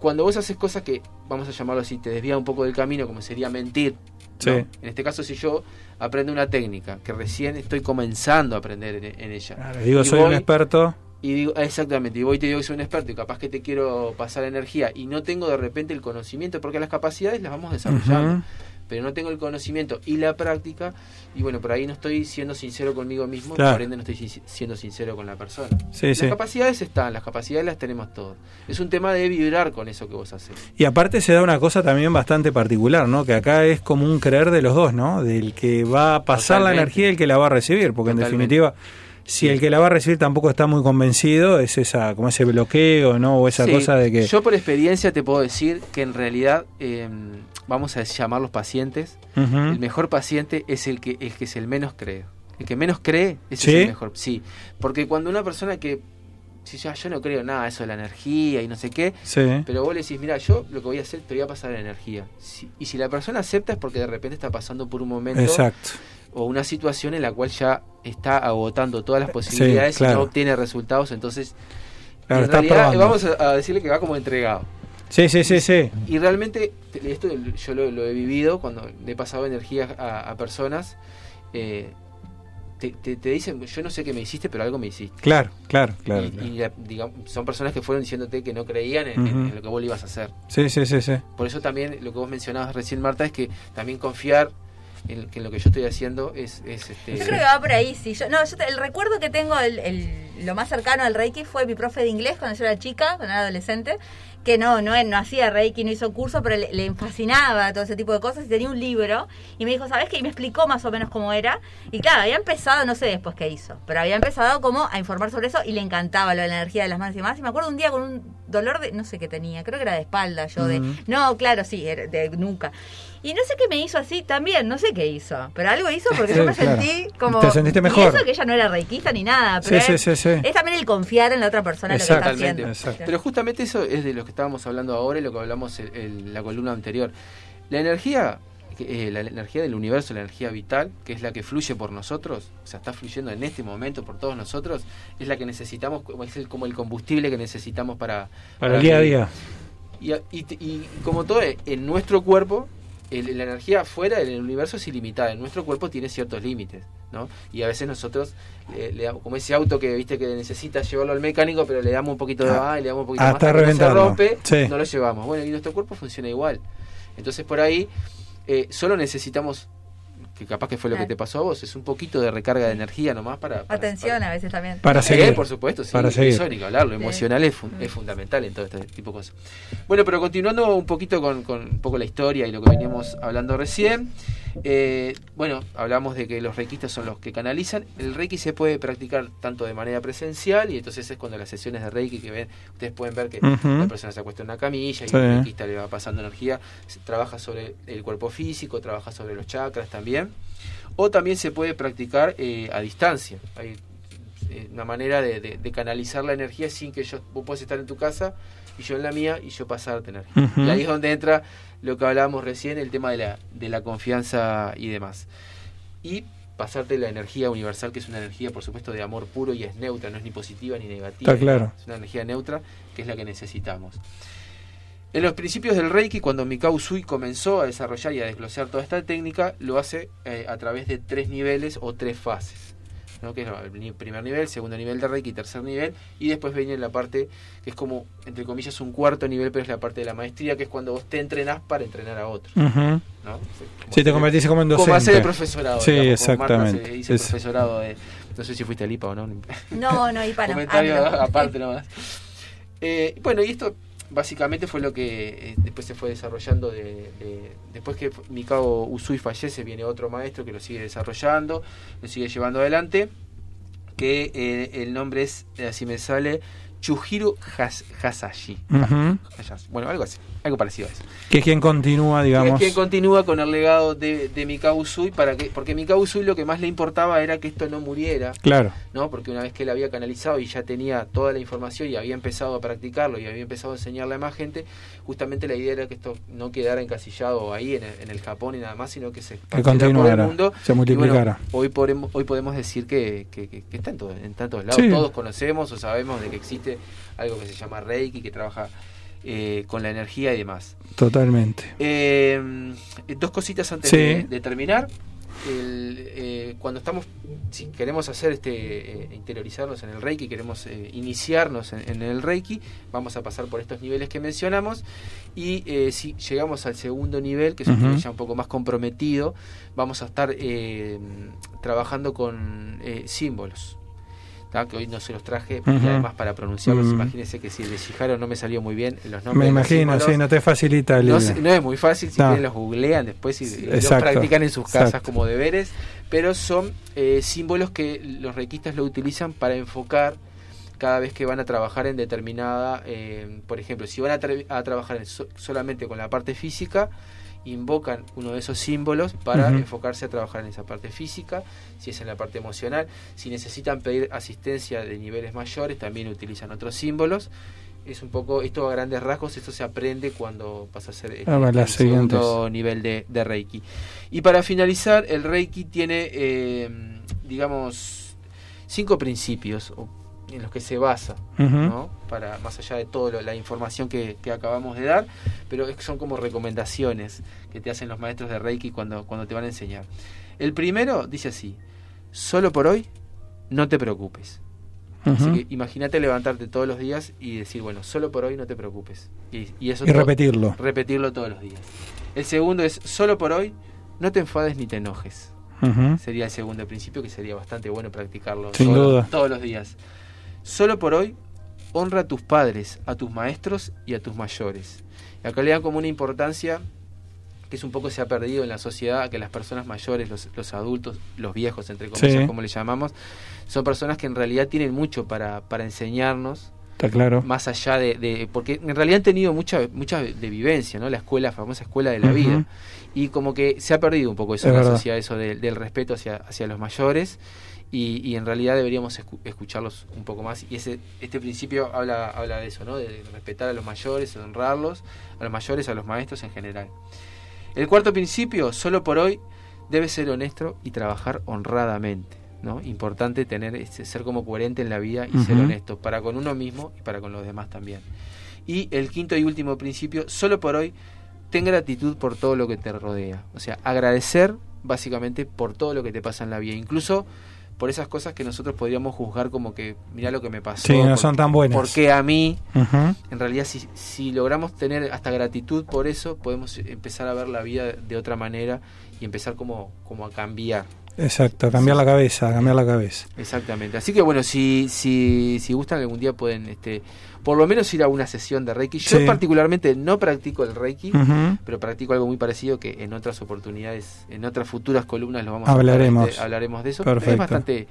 cuando vos haces cosas que, vamos a llamarlo así, te desvía un poco del camino, como sería mentir. Sí. En este caso, si yo aprendo una técnica que recién estoy comenzando a aprender en, en ella. Claro, digo, y soy un experto. Y digo, ah, exactamente, y voy y te digo que soy un experto y capaz que te quiero pasar energía y no tengo de repente el conocimiento, porque las capacidades las vamos desarrollando, Ujú. pero no tengo el conocimiento y la práctica, y bueno, por ahí no estoy siendo sincero conmigo mismo, Claro. por ende no estoy si- siendo sincero con la persona. Sí, las sí. capacidades están, las capacidades las tenemos todos. Es un tema de vibrar con eso que vos haces. Y aparte se da una cosa también bastante particular, ¿no? Que acá es como un creer de los dos, ¿no? Del que va a pasar la energía y el que la va a recibir, porque en definitiva, si el que la va a recibir tampoco está muy convencido, es esa como ese bloqueo, ¿no? O esa Sí, cosa de que Yo por experiencia te puedo decir que en realidad, eh, vamos a llamarlos pacientes, Ujú. El mejor paciente es el que, el que es el menos cree. El que menos cree, ese ¿Sí? es el mejor. Sí. Porque cuando una persona que. Si ya yo no creo nada, eso de la energía y no sé qué. Sí. Pero vos le decís, mira, yo lo que voy a hacer, te voy a pasar la energía. Si- y si la persona acepta es porque de repente está pasando por un momento Exacto. O una situación en la cual ya está agotando todas las posibilidades y claro. no obtiene resultados. Entonces, Claro, en realidad, vamos a, a decirle que va como entregado. Sí, sí, sí, sí. Y realmente, te- esto yo lo, lo he vivido cuando le he pasado energía a, a personas. eh, te, te- te dicen, yo no sé qué me hiciste, pero algo me hiciste. Claro, claro, claro. y claro. y la- digamos, son personas que fueron diciéndote que no creían en, en lo que vos le ibas a hacer. Sí, sí, sí, sí. Por eso también lo que vos mencionabas recién, Marta, es que también confiar en que lo que yo estoy haciendo es... es, este, Yo creo que va por ahí, sí. Yo, no, yo te- el recuerdo que tengo, el, el- lo más cercano al Reiki fue mi profe de inglés cuando yo era chica, cuando era adolescente, que no, no, no hacía Reiki, no hizo curso, pero le, le fascinaba todo ese tipo de cosas y tenía un libro y me dijo, ¿sabes qué? Y me explicó más o menos cómo era. Y claro, había empezado, no sé después qué hizo, pero había empezado como a informar sobre eso y le encantaba lo de la energía de las manos y demás. Y me acuerdo un día con un dolor de, no sé qué tenía, creo que era de espalda, yo de... No, claro, sí, era de nuca. Y no sé qué me hizo así también, no sé qué hizo, pero algo hizo porque yo me claro. sentí como... Te sentiste Y mejor. eso que ella no era reikista ni nada, pero sí, es, sí, sí. es también el confiar en la otra persona lo que está haciendo. Exacto. Pero justamente eso es de lo que estábamos hablando ahora y lo que hablamos en, en la columna anterior. La energía, eh, la, energía del universo, la energía vital, que es la que fluye por nosotros, o sea, está fluyendo en este momento por todos nosotros, es la que necesitamos, es el, como el combustible que necesitamos para... Para el día a día. Y, y, y como todo, en nuestro cuerpo, el- la energía fuera del universo es ilimitada. En nuestro cuerpo tiene ciertos límites, ¿no? Y a veces nosotros, le, le damos, como ese auto que viste que necesita llevarlo al mecánico, pero le damos un poquito de Ah, más y le damos un poquito ah, más está hasta no se rompe, Sí. no lo llevamos. Bueno, y nuestro cuerpo funciona igual. Entonces por ahí, eh, solo necesitamos que capaz que fue lo que te pasó a vos, es un poquito de recarga de energía nomás para... para- Atención a veces también. Para Eh, seguir. por supuesto, sí. Para seguir. Eso ni que hablar, lo Sí. emocional es, fun- es fundamental en todo este tipo de cosas. Bueno, pero continuando un poquito con, con un poco la historia y lo que veníamos hablando recién, eh, bueno, hablamos de que los reikistas son los que canalizan. El reiki se puede practicar tanto de manera presencial y entonces es cuando las sesiones de reiki que ven, ustedes pueden ver que Ujú. la persona se acuesta en una camilla y Sí. el reikista le va pasando energía, se trabaja sobre el cuerpo físico, trabaja sobre los chakras también. O también se puede practicar eh, a distancia. Hay eh, una manera de, de- de canalizar la energía sin que yo vos puedes estar en tu casa y yo en la mía y yo pasarte energía. Ujú. Y ahí es donde entra lo que hablábamos recién, el tema de la, de la confianza y demás. Y pasarte la energía universal, que es una energía, por supuesto, de amor puro y es neutra, no es ni positiva ni negativa. Está claro. Es una energía neutra que es la que necesitamos. En los principios del Reiki, cuando Mikao Usui comenzó a desarrollar y a desglosar toda esta técnica, lo hace eh, a través de tres niveles o tres fases. ¿No? que es el primer nivel, segundo nivel de Reiki, tercer nivel, y después viene la parte que es como, entre comillas, un cuarto nivel, pero es la parte de la maestría, que es cuando vos te entrenás para entrenar a otros. Como Sí, te hacer- convertís como en Como docente. hacer el profesorado. Sí, digamos, como Marta exactamente. se Es- profesorado de, no sé si fuiste al IPA o no. No, no, IPA no. Comentario Ah, no. aparte nomás. Eh, bueno, y esto básicamente fue lo que eh, después se fue desarrollando de, de- después que Mikao Usui fallece viene otro maestro que lo sigue desarrollando lo sigue llevando adelante que eh, el nombre es eh, así me sale Chuhiro Has- Hasashi bueno algo así algo parecido a eso Que es quien continúa, digamos. que, continúa con el legado de, de Mikao Usui para que porque Mikao Usui lo que más le importaba era que esto no muriera Claro. ¿no? Porque una vez que él había canalizado y ya tenía toda la información y había empezado a practicarlo y había empezado a enseñarle a más gente, justamente la idea era que esto no quedara encasillado ahí en el, en el Japón y nada más, sino que se expandiera por el mundo. se bueno, multiplicara. hoy, podemos, hoy podemos decir que, que- que- que está en, todo- en tantos lados. Sí. Todos conocemos o sabemos de que existe algo que se llama Reiki, que trabaja eh, con la energía y demás. Totalmente. Eh, dos cositas antes Sí. de, de terminar. El, eh, cuando estamos, si queremos hacer este, eh, interiorizarnos en el Reiki, queremos eh, iniciarnos en, en el Reiki, vamos a pasar por estos niveles que mencionamos y eh, si llegamos al segundo nivel, que es un nivel ya un poco más comprometido, vamos a estar eh, trabajando con eh, símbolos. ¿Tá? que hoy no se los traje y Ujú. además para pronunciarlos, Mm. imagínense que si de Shiharo no me salió muy bien los nombres Me imagino, sí, no te facilita el. no, es muy fácil, si No. los googlean después y, y los practican en sus casas exacto. como deberes, pero son eh, símbolos que los requistas lo utilizan para enfocar cada vez que van a trabajar en determinada, eh, por ejemplo, si van a, tra- a trabajar en so- solamente con la parte física, invocan uno de esos símbolos para enfocarse a trabajar en esa parte física, si es en la parte emocional, si necesitan pedir asistencia de niveles mayores, también utilizan otros símbolos. Es un poco, esto a grandes rasgos, esto se aprende cuando pasa a ser el, Ah, el las segundo nivel de, de Reiki. Y para finalizar, el Reiki tiene, eh, digamos, cinco principios o- en los que se basa. ¿no? Para, más allá de toda la información que, que acabamos de dar, pero es que son como recomendaciones que te hacen los maestros de Reiki cuando, cuando te van a enseñar. El primero dice así, solo por hoy no te preocupes. Así que imagínate levantarte todos los días y decir, bueno, solo por hoy no te preocupes. Y, y eso Y repetirlo. Repetirlo todos los días. El segundo es, solo por hoy no te enfades ni te enojes. Sería el segundo principio que sería bastante bueno practicarlo Sin todos, duda. todos los días. Solo por hoy honra a tus padres, a tus maestros y a tus mayores. Y acá le dan como una importancia que es un poco se ha perdido en la sociedad, que las personas mayores, los, los adultos, los viejos, entre comillas, Sí. como le llamamos, son personas que en realidad tienen mucho para, para enseñarnos, Está claro. más allá de, de- porque en realidad han tenido mucha mucha de vivencia no la escuela famosa escuela de la vida. Y como que se ha perdido un poco eso Es en la sociedad eso del- del respeto hacia hacia los mayores. Y, y en realidad deberíamos escu- escucharlos un poco más. Y ese este principio habla habla de eso no de respetar a los mayores honrarlos a los mayores a los maestros en general. El cuarto principio solo por hoy debe ser honesto y trabajar honradamente ¿no? Importante tener este, ser como coherente en la vida y ser honesto para con uno mismo y para con los demás también. Y el quinto y último principio, solo por hoy, ten gratitud por todo lo que te rodea. O sea, agradecer básicamente por todo lo que te pasa en la vida, incluso por esas cosas que nosotros podríamos juzgar como que, mirá lo que me pasó. Sí, no son tan buenas. Porque a mí, en realidad, si, si logramos tener hasta gratitud por eso, podemos empezar a ver la vida de otra manera y empezar como, como a cambiar. Exacto, cambiar la cabeza, cambiar la cabeza. Exactamente. Así que bueno, si, si, si gustan algún día pueden, este, por lo menos ir a una sesión de Reiki. Yo Sí. particularmente no practico el Reiki, pero practico algo muy parecido que en otras oportunidades, en otras futuras columnas lo vamos Hablaremos. a este, hablaremos de eso. Perfecto. Es bastante,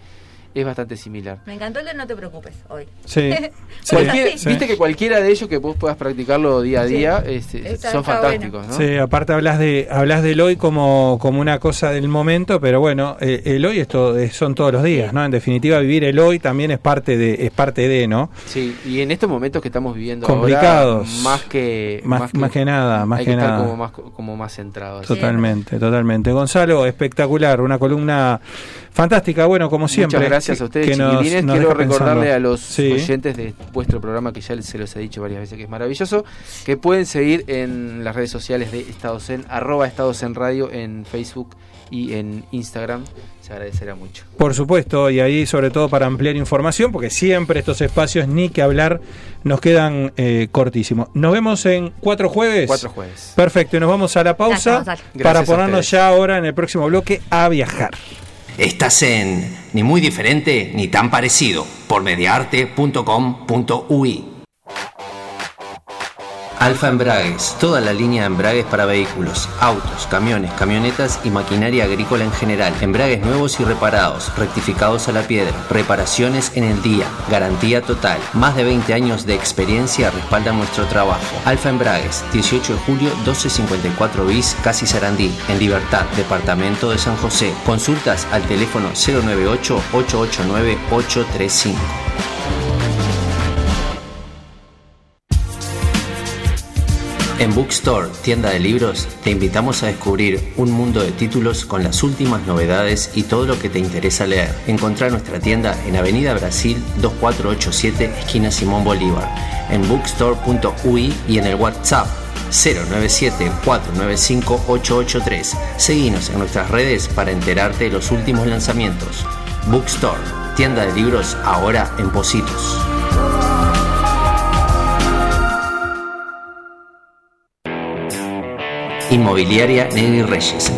es bastante similar. Me encantó el de no te preocupes hoy. Sí, sí, Cualquier- sí. Viste que cualquiera de ellos que vos puedas practicarlo día a Sí. día este, Está- son está fantásticos, ¿no? Sí, aparte hablas de hablas del hoy como, como una cosa del momento, pero bueno, eh, el hoy es todo- es- son todos los días, ¿no? En definitiva, vivir el hoy también es parte de es parte de, ¿no? Sí, y en estos momentos que estamos viviendo Complicados. ahora, más que Más- más que nada, más hay que nada. como más como más centrados. Totalmente, totalmente. Gonzalo, espectacular, una columna fantástica, bueno, como siempre. Muchas gracias a ustedes, que nos- chiquilines. nos Quiero recordarle pensando. a los Sí. oyentes de vuestro programa, que ya se los he dicho varias veces que es maravilloso, que pueden seguir en las redes sociales de Estados en, arroba Estados en Radio en Facebook y en Instagram. Se agradecerá mucho. Por supuesto, y ahí sobre todo para ampliar información, porque siempre estos espacios, ni que hablar, nos quedan eh, cortísimos. Nos vemos en cuatro jueves. Cuatro jueves. Perfecto, y nos vamos a la pausa Gracias, para ponernos ya ahora en el próximo bloque a viajar. Estás en Ni muy diferente ni tan parecido por mediarte.com.ui. Alfa Embragues, toda la línea de embragues para vehículos, autos, camiones, camionetas y maquinaria agrícola en general. Embragues nuevos y reparados, rectificados a la piedra, reparaciones en el día, garantía total. Más de 20 años de experiencia respaldan nuestro trabajo. Alfa Embragues, 18 de julio, 1254 bis, Casi Sarandí, en Libertad, Departamento de San José. Consultas al teléfono 098-889-835. En Bookstore, tienda de libros, te invitamos a descubrir un mundo de títulos con las últimas novedades y todo lo que te interesa leer. Encontrá nuestra tienda en Avenida Brasil 2487, esquina Simón Bolívar, en bookstore.ui y en el WhatsApp 097-495-883. Seguinos en nuestras redes para enterarte de los últimos lanzamientos. Bookstore, tienda de libros ahora en Positos. Inmobiliaria Negri Reyes.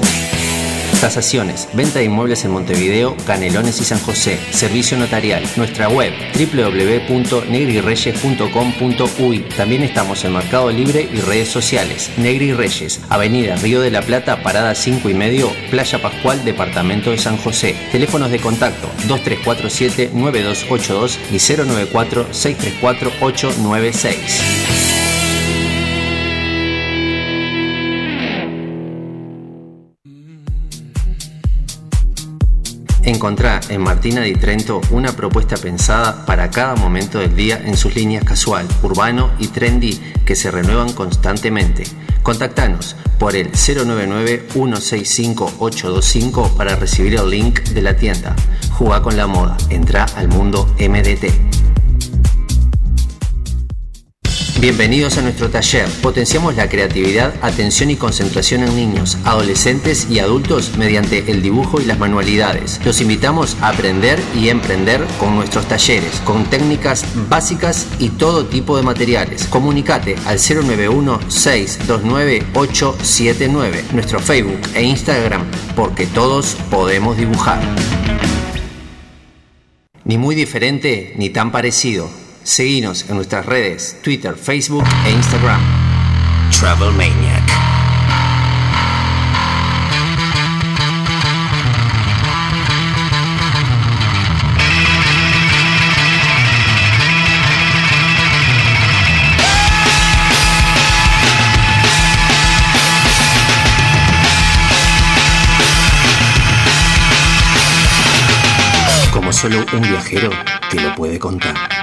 Tasaciones, venta de inmuebles en Montevideo, Canelones y San José. Servicio notarial. Nuestra web www.negrireyes.com.uy. También estamos en Mercado Libre y redes sociales. Negri Reyes, Avenida Río de la Plata, Parada 5 y medio, Playa Pascual, Departamento de San José. Teléfonos de contacto 2347-9282 y 094-634-896. Encontrá en Martina di Trento una propuesta pensada para cada momento del día en sus líneas casual, urbano y trendy que se renuevan constantemente. Contactanos por el 099-165-825 para recibir el link de la tienda. Jugá con la moda, entra al mundo MDT. Bienvenidos a nuestro taller. Potenciamos la creatividad, atención y concentración en niños, adolescentes y adultos mediante el dibujo y las manualidades. Los invitamos a aprender y emprender con nuestros talleres, con técnicas básicas y todo tipo de materiales. Comunicate al 091-629-879, nuestro Facebook e Instagram, porque todos podemos dibujar. Ni muy diferente ni tan parecido. Seguinos en nuestras redes, Twitter, Facebook e Instagram. Travel Maniac. Solo un viajero te lo puede contar.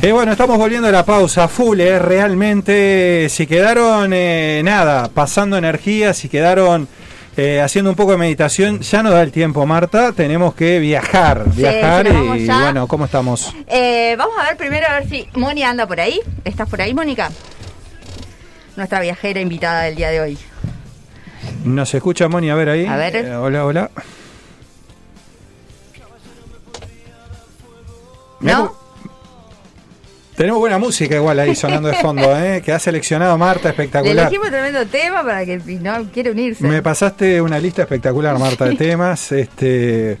Eh, bueno, estamos volviendo a la pausa full, eh, realmente si quedaron eh, nada, pasando energía, si quedaron eh, haciendo un poco de meditación, ya no da el tiempo, Marta, tenemos que viajar, Sí, viajar y ya. bueno, ¿cómo estamos? Eh, vamos a ver primero a ver si Moni anda por ahí. ¿Estás por ahí, Mónica? Nuestra viajera invitada del día de hoy. Nos escucha Moni, a ver ahí. A ver. Hola, hola. ¿No? Tenemos buena música igual ahí sonando de fondo, ¿eh? que ha seleccionado Marta, Le espectacular. elegimos tremendo tema para que si no quiere unirse. Me pasaste una lista espectacular, Marta, de temas. Este,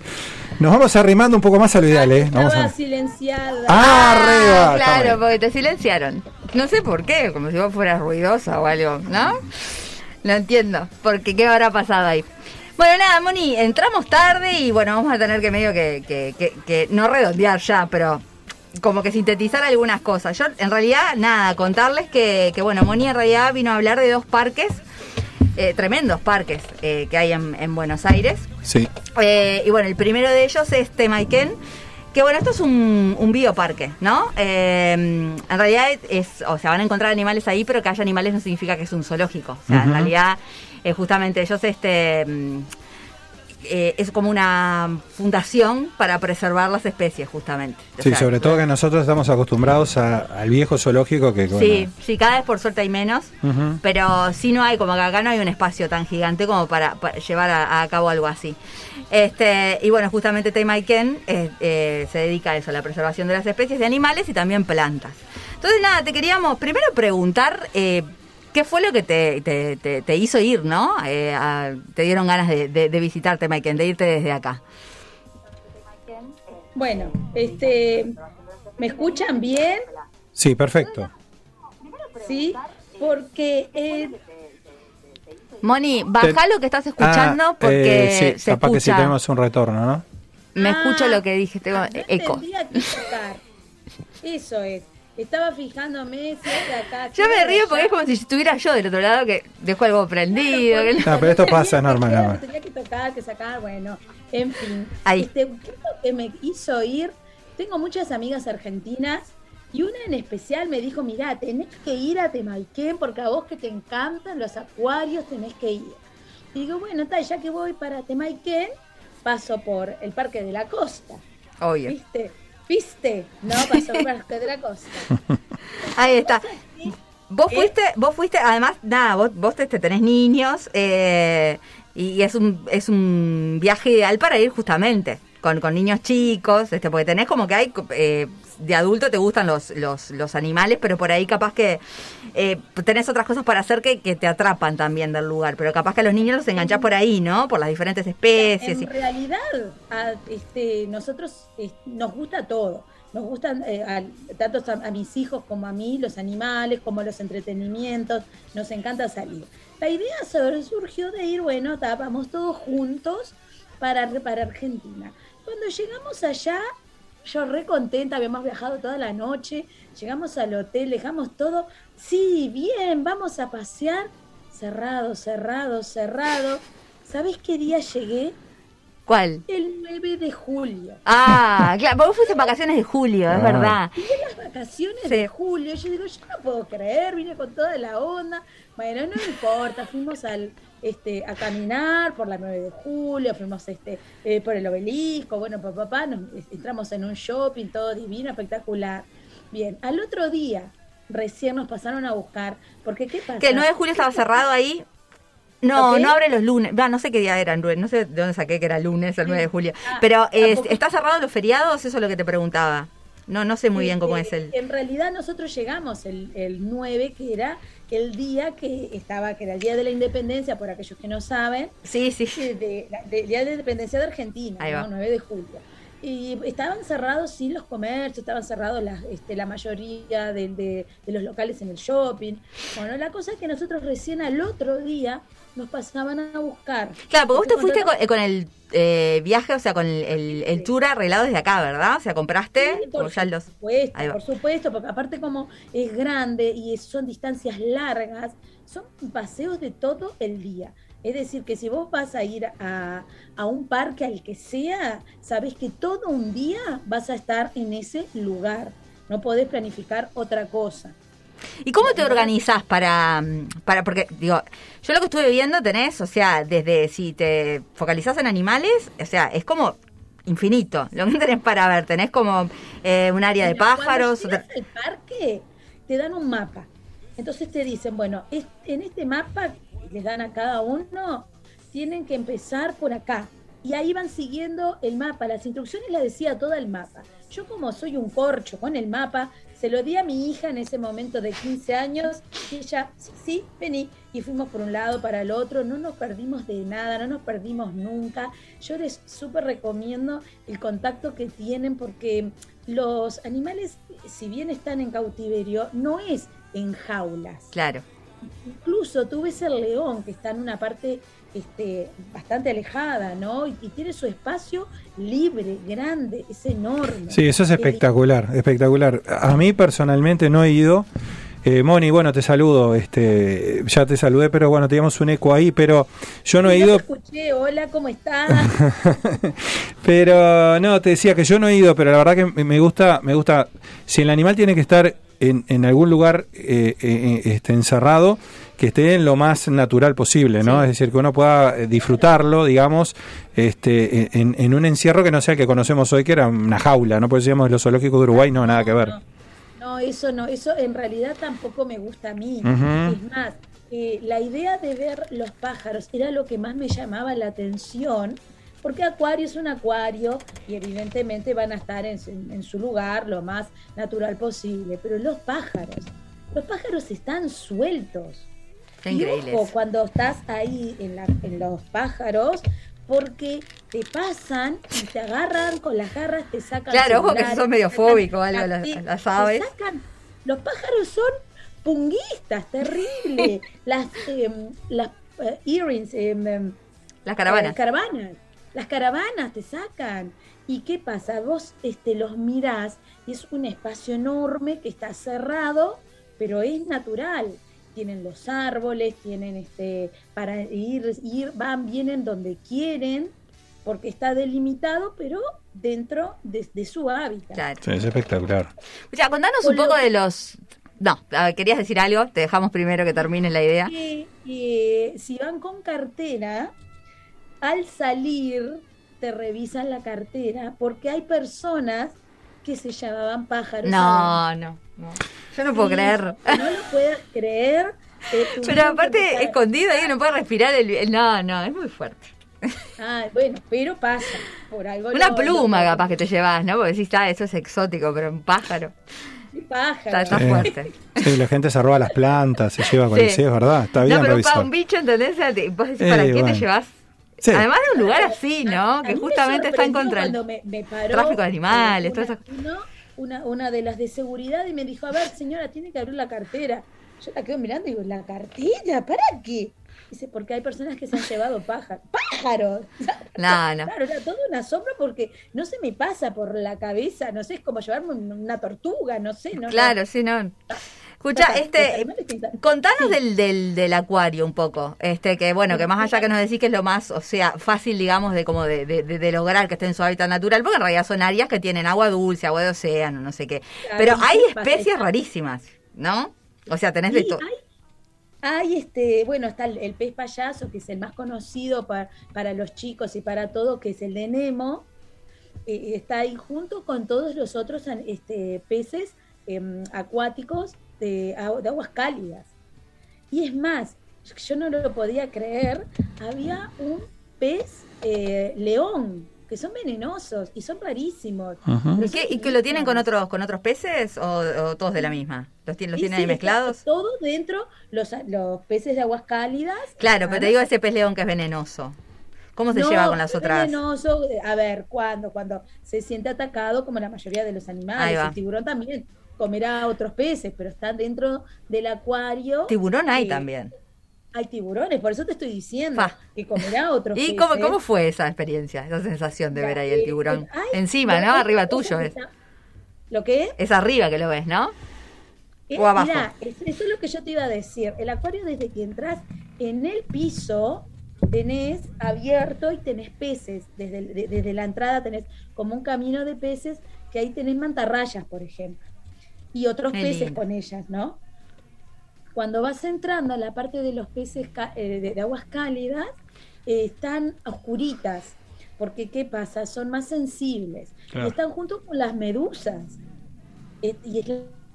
nos vamos arrimando un poco más a lo ideal, ¿eh? Vamos Estaba a... silenciada. Ah, arriba, está Claro, bien. porque te silenciaron. No sé por qué, como si vos fueras ruidosa o algo, ¿no? No entiendo, porque qué habrá pasado ahí. Bueno, nada, Moni, entramos tarde y bueno, vamos a tener que medio que, que, que, que no redondear ya, pero como que sintetizar algunas cosas. Yo, en realidad, nada, contarles que, que bueno, Moni en realidad vino a hablar de dos parques, eh, tremendos parques eh, que hay en, en Buenos Aires. Sí. Eh, y bueno, el primero de ellos es Temaiken, que bueno, esto es un, un bioparque, ¿no? Eh, en realidad es, o sea, van a encontrar animales ahí, pero que haya animales no significa que es un zoológico. O sea, en realidad, justamente ellos, este, eh, es como una fundación para preservar las especies, justamente. O Sí, sea, sobre todo que nosotros estamos acostumbrados a- al viejo zoológico que... bueno, Sí, sí, cada vez por suerte hay menos. Pero sí no hay, como que acá no hay un espacio tan gigante como para, para llevar a, a cabo algo así. Este, y bueno, justamente eh, eh, se dedica a eso, a la preservación de las especies de animales y también plantas. Entonces, nada, te queríamos primero preguntar eh, qué fue lo que te, te- te- te hizo ir, ¿no? Eh, a- te dieron ganas de, de, de visitar Taimaiken, de irte desde acá. Bueno, este, ¿me escuchan bien? Sí, perfecto. Sí, porque eh, Moni, baja lo que estás escuchando Ah, porque eh, sí, se capaz que sí tenemos un retorno, ¿no? Me Ah, escucho lo que dije, tengo eco. entendía qué tocar. Eso es. Estaba fijándome si es de acá. Yo si me río porque allá. es como si estuviera yo del otro lado que dejo algo prendido. pero esto pasa, es normal, Tenía normal. que- Tenía que tocar, que sacar, bueno, en fin. Ahí. Este, ¿qué es lo que me hizo ir? Tengo muchas amigas argentinas y una en especial me dijo, mirá, tenés que ir a Temalquén porque a vos que te encantan los acuarios tenés que ir. Y digo, bueno, tal, ya que voy para Temalquén, paso por el Parque de la Costa. Obvio. ¿Viste? ¿Viste? No, paso por la Costa. Ahí está. Vos ¿Eh? fuiste, vos fuiste, además, nada, vos, vos te, te tenés niños eh, y es un, es un viaje ideal para ir justamente con, con niños chicos, este, porque tenés como que hay, eh, de adulto te gustan los, los, los animales, pero por ahí capaz que eh, tenés otras cosas para hacer que, que te atrapan también del lugar, pero capaz que a los niños los enganchás por ahí, ¿no? Por las diferentes especies. En y- realidad, a, este, nosotros nos gusta todo. Nos gustan eh, tanto a, a mis hijos como a mí los animales, como los entretenimientos. Nos encanta salir. La idea surgió de ir, bueno, ta, vamos todos juntos para, para Argentina. Cuando llegamos allá, yo re contenta, habíamos viajado toda la noche, llegamos al hotel, dejamos todo. Sí, bien, vamos a pasear. Cerrado, cerrado, cerrado. ¿Sabes qué día llegué? ¿Cuál? El 9 de julio. Ah, claro, vos fuiste vacaciones de julio, es Ah. verdad. Y en las vacaciones de julio, yo digo, yo no puedo creer, vine con toda la onda. Bueno, no importa, fuimos al, este, a caminar por la 9 de julio, fuimos este, eh, por el obelisco, bueno, papá, nos, entramos en un shopping, todo divino, espectacular. Bien, al otro día recién nos pasaron a buscar, porque ¿qué pasa? Que el 9 de julio estaba cerrado ahí. No, no abre los lunes. No sé qué día era, no sé de dónde saqué que era lunes el 9 de julio. Ah, Pero eh, tampoco- ¿está cerrado los feriados? Eso es lo que te preguntaba. No, no sé muy bien cómo es el... En realidad nosotros llegamos el, el 9, que era el día que estaba, que era el Día de la Independencia, por aquellos que no saben. Sí, sí. De, de- del Día de la Independencia de Argentina, Ahí va. ¿no? 9 de julio. Y estaban cerrados, sí, los comercios, estaban cerrados las, este, la mayoría de, de- de los locales en el shopping. Bueno, la cosa es que nosotros recién al otro día nos pasaban a buscar. Claro, porque vos te fuiste con, el eh, viaje, o sea, con el, el, el tour arreglado desde acá, ¿verdad? O sea, compraste Sí, por ya los... supuesto, por supuesto, porque aparte como es grande y son distancias largas, son paseos de todo el día. Es decir, que si vos vas a ir a, a un parque al que sea, sabés que todo un día vas a estar en ese lugar. No podés planificar otra cosa. ¿Y cómo te organizás para, mm, para, porque digo, yo lo que estuve viendo tenés, o sea, desde si te focalizás en animales, o sea, es como infinito lo que tenés para ver, tenés como eh, un área de pájaros, Cuando llegas al parque, te dan un mapa. Entonces te dicen, bueno, es- en este mapa les dan a cada uno tienen que empezar por acá. Y ahí van siguiendo el mapa, las instrucciones las decía todo el mapa. Yo como soy un corcho con el mapa, se lo di a mi hija en ese momento de 15 años y ella, sí, sí, vení. Y fuimos por un lado, para el otro, no nos perdimos de nada, no nos perdimos nunca. Yo les súper recomiendo el contacto que tienen porque los animales, si bien están en cautiverio, no es en jaulas. Claro. Incluso tú ves el león que está en una parte este, bastante alejada, ¿no? Y, y tiene su espacio libre, grande, es enorme. Sí, eso es espectacular, espectacular. A mí personalmente no he ido. Eh, Moni, bueno, te saludo. Este, ya te saludé, pero bueno, teníamos un eco ahí, pero yo no he ido. te escuché, hola, ¿cómo estás? Pero no, te decía que yo no he ido, pero la verdad que me- me gusta, me gusta. Si el animal tiene que estar en, en algún lugar eh, eh, este, encerrado, que esté en lo más natural posible, ¿no? Es decir, que uno pueda eh, disfrutarlo, digamos, este, en, en un encierro que no sea el que conocemos hoy, que era una jaula, ¿no? Porque decíamos los zoológicos de Uruguay, no, nada que ver. No, eso no, eso en realidad tampoco me gusta a mí. Es más, eh, la idea de ver los pájaros era lo que más me llamaba la atención, porque acuario es un acuario y evidentemente van a estar en, en su lugar lo más natural posible, pero los pájaros, los pájaros están sueltos. Qué Y ojo cuando estás ahí en, la- en los pájaros, porque te pasan y te agarran con las garras, te sacan. Claro, ojo que sos medio fóbico algo, las- las aves. sacan- los pájaros son punguistas, terrible. las em, las eh, earrings, em, Las caravanas. eh, caravanas. Las caravanas te sacan. ¿Y qué pasa? Vos este, los mirás y es un espacio enorme que está cerrado, pero es natural. Tienen los árboles, tienen este para ir, ir van, vienen donde quieren, porque está delimitado, pero dentro de, de su hábitat. Claro. Sí, es espectacular. Escuchá, contanos un poco de los... No, querías decir algo, te dejamos primero que termine la idea. que eh, si van con cartera, al salir te revisan la cartera porque hay personas que se llamaban pájaros. No, no, no. Yo no puedo Sí, creer. No lo puedes creer. eh, Pero aparte, escondido ahí, no puede respirar el... el- No, no, es muy fuerte. Ah, bueno, pero pasa. Por algo Una lo- pluma lo- capaz que te llevas, ¿no? Porque decís, ah, eso es exótico, pero un pájaro. un pájaro. Está, está Sí. fuerte. Sí, la gente se roba las plantas, se lleva con Sí. el sí, es verdad, está bien no, pero para un bicho, ¿entendés? Vos decís, Eh, ¿para qué bueno. te llevas? Sí. Además de un lugar así, ¿no? A Que me justamente está en sorprendió contra del cuando me, me paró, tráfico de animales, todas una, esas una, una de las de seguridad y me dijo, a ver, señora, tiene que abrir la cartera. Yo la quedo mirando y digo, ¿la cartera? ¿Para qué? Dice, porque hay personas que se han llevado pájaros. ¡Pájaros! No, no. Claro, era todo un asombro porque no se me pasa por la cabeza, no sé, es como llevarme un- una tortuga, no sé, ¿no? Claro, sí, no. Escucha, este, contanos del, del, del acuario un poco, este, que bueno, que más allá que nos decís que es lo más, o sea, fácil, digamos, de como de, de, lograr que esté en su hábitat natural, porque en realidad son áreas que tienen agua dulce, agua de océano, no sé qué. Pero ¿y hay especies rarísimas, ¿no? O sea, tenés de todo. hay, hay este, bueno, está el, el pez payaso, que es el más conocido para, para los chicos y para todos, que es el de Nemo. Eh, está ahí junto con todos los otros este, peces em, acuáticos de, agu- de aguas cálidas. Y es más, yo no lo podía creer, había un pez eh, león, que son venenosos y son rarísimos. Pero ¿Y qué, y que lo tienen con otros con otros peces o, o todos de la misma? ¿Los, tienen los Sí, tienen sí, ahí mezclados? Todo dentro, los, los peces de aguas cálidas. Claro, pero están te digo ese pez león que es venenoso. ¿Cómo se No, lleva con las otras? venenoso, eh, a ver, ¿cuándo? Cuando se siente atacado, como la mayoría de los animales. El tiburón también comerá otros peces, pero están dentro del acuario. Tiburón hay eh, también. Hay tiburones, por eso te estoy diciendo Fa. que comerá otros ¿Y peces. cómo, cómo fue esa experiencia, esa sensación de ver ahí el Eh, tiburón? ay, Encima, ¿no? Arriba tuyo es. está- ¿Lo qué? Es arriba que lo ves, ¿no? Eh, O abajo. mirá, es- eso es lo que yo te iba a decir. El acuario, desde que entras en el piso, tenés abierto y tenés peces. Desde, de- desde la entrada tenés como un camino de peces que ahí tenés mantarrayas, por ejemplo. Y otros Qué peces lindo. con ellas, ¿no? Cuando vas entrando a la parte de los peces ca- eh, de, de aguas cálidas, eh, están oscuritas. Porque, ¿qué pasa? Son más sensibles. Claro. Y están junto con las medusas. Eh, y es-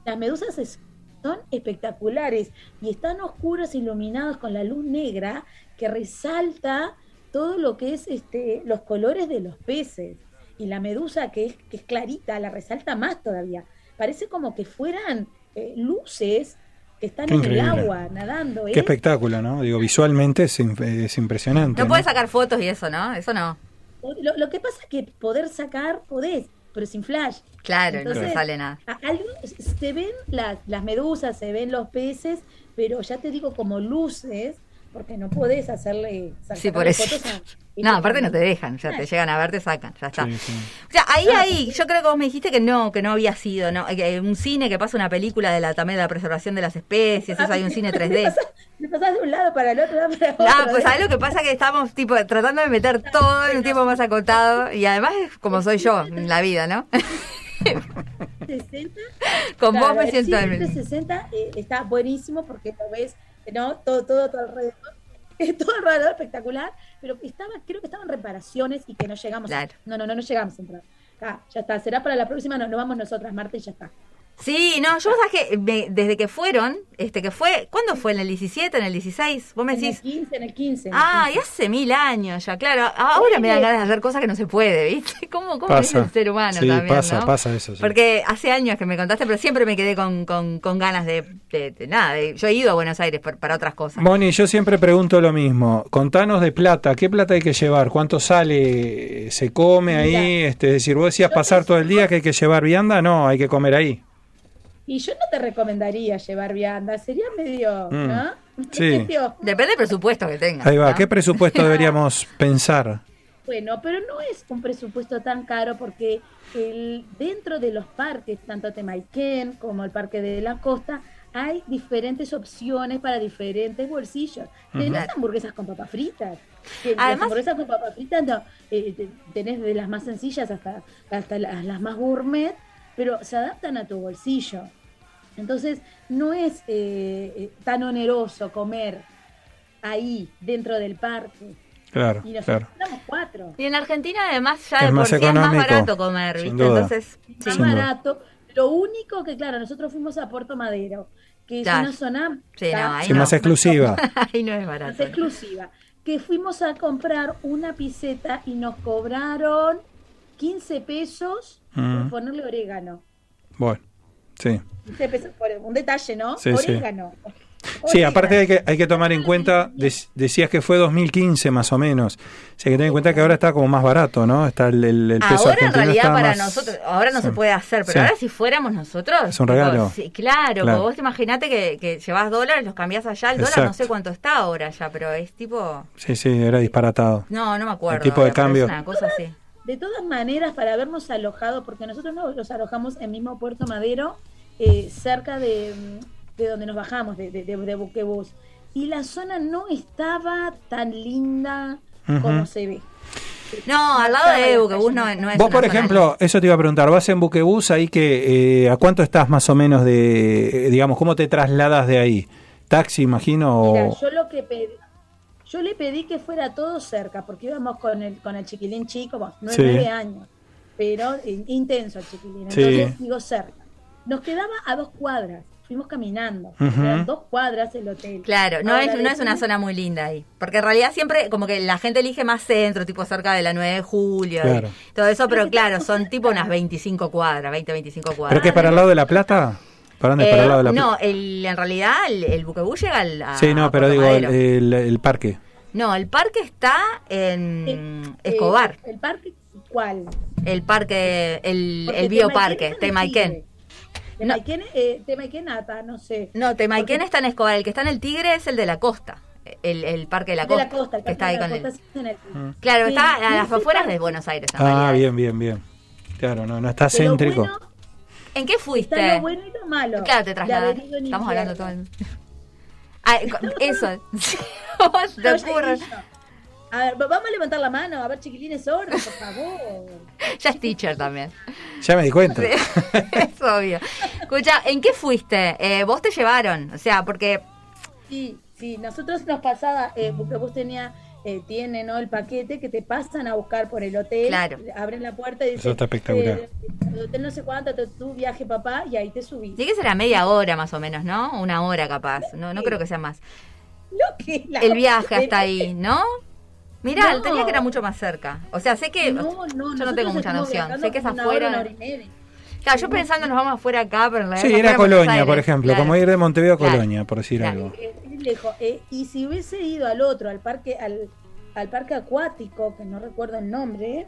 las medusas es- son espectaculares y están oscuros, iluminados con la luz negra que resalta todo lo que es este, los colores de los peces. Y la medusa, que es, que es clarita, la resalta más todavía. Parece como que fueran eh, luces que están Qué en increíble. el agua nadando. Qué Es- espectáculo, ¿no? Digo, visualmente es, es impresionante. No ¿no? puedes sacar fotos y eso, ¿no? Eso no. Lo, lo que pasa es que poder sacar, podés, pero sin flash. Claro, no Entonces, te sale nada. a- se ven las, las medusas, se ven los peces, pero ya te digo como luces, porque no podés hacerle Sí, por eso. fotos a- No, aparte no te dejan, ya te llegan a ver, te sacan, ya está. Sí, sí. O sea, ahí, ahí, yo creo que vos me dijiste que no, que no había sido, ¿no? Que un cine que pasa una película de la también de la preservación de las especies, eso hay un cine 3D. Me pasás de un lado para el otro, lado para otro. Ah, pues ¿sabes lo que pasa? Que estamos tipo tratando de meter todo en un tiempo más acotado y además es como soy yo en la vida, ¿no? 60. Con vos me el siento en- 360 eh, está buenísimo porque lo ves, ¿no? Todo, todo a tu alrededor. Todo alrededor espectacular, pero estaba, creo que estaban reparaciones y que no llegamos. a- Claro. no, no, no, no llegamos a entrar. Ah, ya está, será para la próxima, nos, nos vamos nosotras, Marta, y ya está. Sí, no, yo sabes que me- desde que fueron, este que fue, ¿cuándo fue? ¿En el 17, en el 16? Vos me En el decís, 15, en el 15. en el ah, 15. y hace mil años ya, claro. Ahora me dan ganas de hacer cosas que no se puede, ¿viste? ¿Cómo, cómo es el ser humano Sí, también, pasa, ¿no? pasa eso. sí. Porque hace años que me contaste, pero siempre me quedé con, con, con ganas de, de- de nada. de- yo he ido a Buenos Aires por- para otras cosas. Moni, yo siempre pregunto lo mismo. Contanos de plata, ¿qué plata hay que llevar? ¿Cuánto sale? ¿Se come ahí? Mira. Este, es decir, vos decías pasar todo el día que hay que llevar vianda, no, hay que comer ahí. Y yo no te recomendaría llevar vianda, sería medio, Mm. ¿no? Sí. Medio- Depende del presupuesto que tengas. Ahí va, ¿no? ¿qué presupuesto deberíamos pensar? Bueno, pero no es un presupuesto tan caro porque el, dentro de los parques, tanto Temaiken como el Parque de la Costa, hay diferentes opciones para diferentes bolsillos. Tenés hamburguesas con papas fritas. las Además- hamburguesas con papas fritas no, eh, te- tenés de las más sencillas hasta, hasta las, las más gourmet, pero se adaptan a tu bolsillo. Entonces, no es eh, eh, tan oneroso comer ahí, dentro del parque. Claro, Y nosotros claro. éramos cuatro. Y en Argentina además ya Es de por más sí es más barato comer, sin ¿viste? duda. Entonces, más sí. duda. barato. Lo único que, claro, nosotros fuimos a Puerto Madero, que es una zona Sí, no, ahí Sí, no. más exclusiva. Ahí no es más barato. exclusiva, que fuimos a comprar una piseta y nos cobraron 15 pesos Mm. ponerle orégano. Bueno, sí. 15 pesos por un detalle, ¿no? Sí, orégano. Sí, aparte hay que, hay que tomar en cuenta, dec- decías que fue 2015 más o menos. O sea, hay que tener en cuenta que ahora está como más barato, ¿no? Está el, el, el peso Ahora en realidad para más- nosotros, ahora no sí. se puede hacer, pero Sí. ahora si fuéramos nosotros... Es un regalo. sí, claro, vos te imaginate que, que llevas dólares, los cambiás allá, el dólar no sé cuánto está ahora ya, pero es tipo... Sí, sí, era disparatado. No, no me acuerdo. El tipo de cambio. Una cosa así. De todas maneras, para habernos alojado, porque nosotros nos los alojamos en mismo Puerto Madero, eh, cerca de, de donde nos bajamos, de, de, de, de Buquebus. Y la zona no estaba tan linda como se ve. No, al lado de Buquebus no, no es Vos, por zona ejemplo, eso te iba a preguntar, vas en Buquebus ahí que, eh, ¿a cuánto estás más o menos de, eh, digamos, cómo te trasladas de ahí? ¿Taxi, imagino? Mira, o- yo lo que pedí, yo le pedí que fuera todo cerca, porque íbamos con el, con el chiquilín chico, bueno, nueve, Sí. nueve años, pero eh, intenso el chiquilín. Sí. Entonces digo cerca. Nos quedaba a dos cuadras, fuimos caminando, Ujú. eran dos cuadras el hotel. Claro, no Ahora, es, no es una zona muy linda ahí. Porque en realidad siempre, como que la gente elige más centro, tipo cerca de la 9 de julio. y todo eso, pero Pero claro, son tipo unas 25 cuadras, 20, 25 cuadras. ¿Pero qué es para el lado de La Plata? ¿Para dónde? ¿Para el Eh, lado de La no, el, en realidad el, el Buquebú llega al. a- Sí, no, a pero digo, el, Madero. el- el parque. No, el parque está en Eh, Escobar. eh, el parque, ¿cuál? El parque, el, Porque el bioparque, Temaiken. Temaiken, eh, Temaiken Ata, no sé. No, Temaiken está en Escobar. El que está en el Tigre es el de la costa. El, el parque de la de costa. la costa, el que está ahí de con el. el- Claro, Sí, está a las afueras de Buenos Aires. en Ah, realidad. bien, bien, bien. Claro, no, no está Pero céntrico. bueno ¿En qué fuiste? Está lo bueno y lo malo. Claro, te en Estamos hablando todo el... Ah, eso. ¿Cómo se te ocurre? A ver, va- vamos a levantar la mano, a ver, chiquilines, orden, por favor. Ya es teacher también. Ya me di cuenta. Sí, es obvio. Escucha, ¿en qué fuiste? Eh, vos te llevaron, o sea, porque Sí, sí, nosotros nos pasaba, eh, porque vos tenía, eh, tiene, ¿no? El paquete que te pasan a buscar por el hotel. Claro. Abren la puerta y dicen, Eso está espectacular. eh, el hotel no sé cuánto, tu, viaje papá, y ahí te subís. sí que será media hora más o menos, ¿no? Una hora capaz. No, no creo que sea más. Lo que es la- El viaje hasta ahí, ¿no? Mirá, No. tenía que era mucho más cerca. O sea, sé que. No, no, yo no tengo mucha noción. Sé que es hora, afuera. hora y media. Claro, yo pensando nos vamos afuera acá, pero en realidad Sí, era Colonia, por ejemplo, Claro. como ir de Montevideo a Claro. Colonia, por decir Claro. algo. Lejos. Eh, y si hubiese ido al otro, al parque, al, al parque acuático, que no recuerdo el nombre,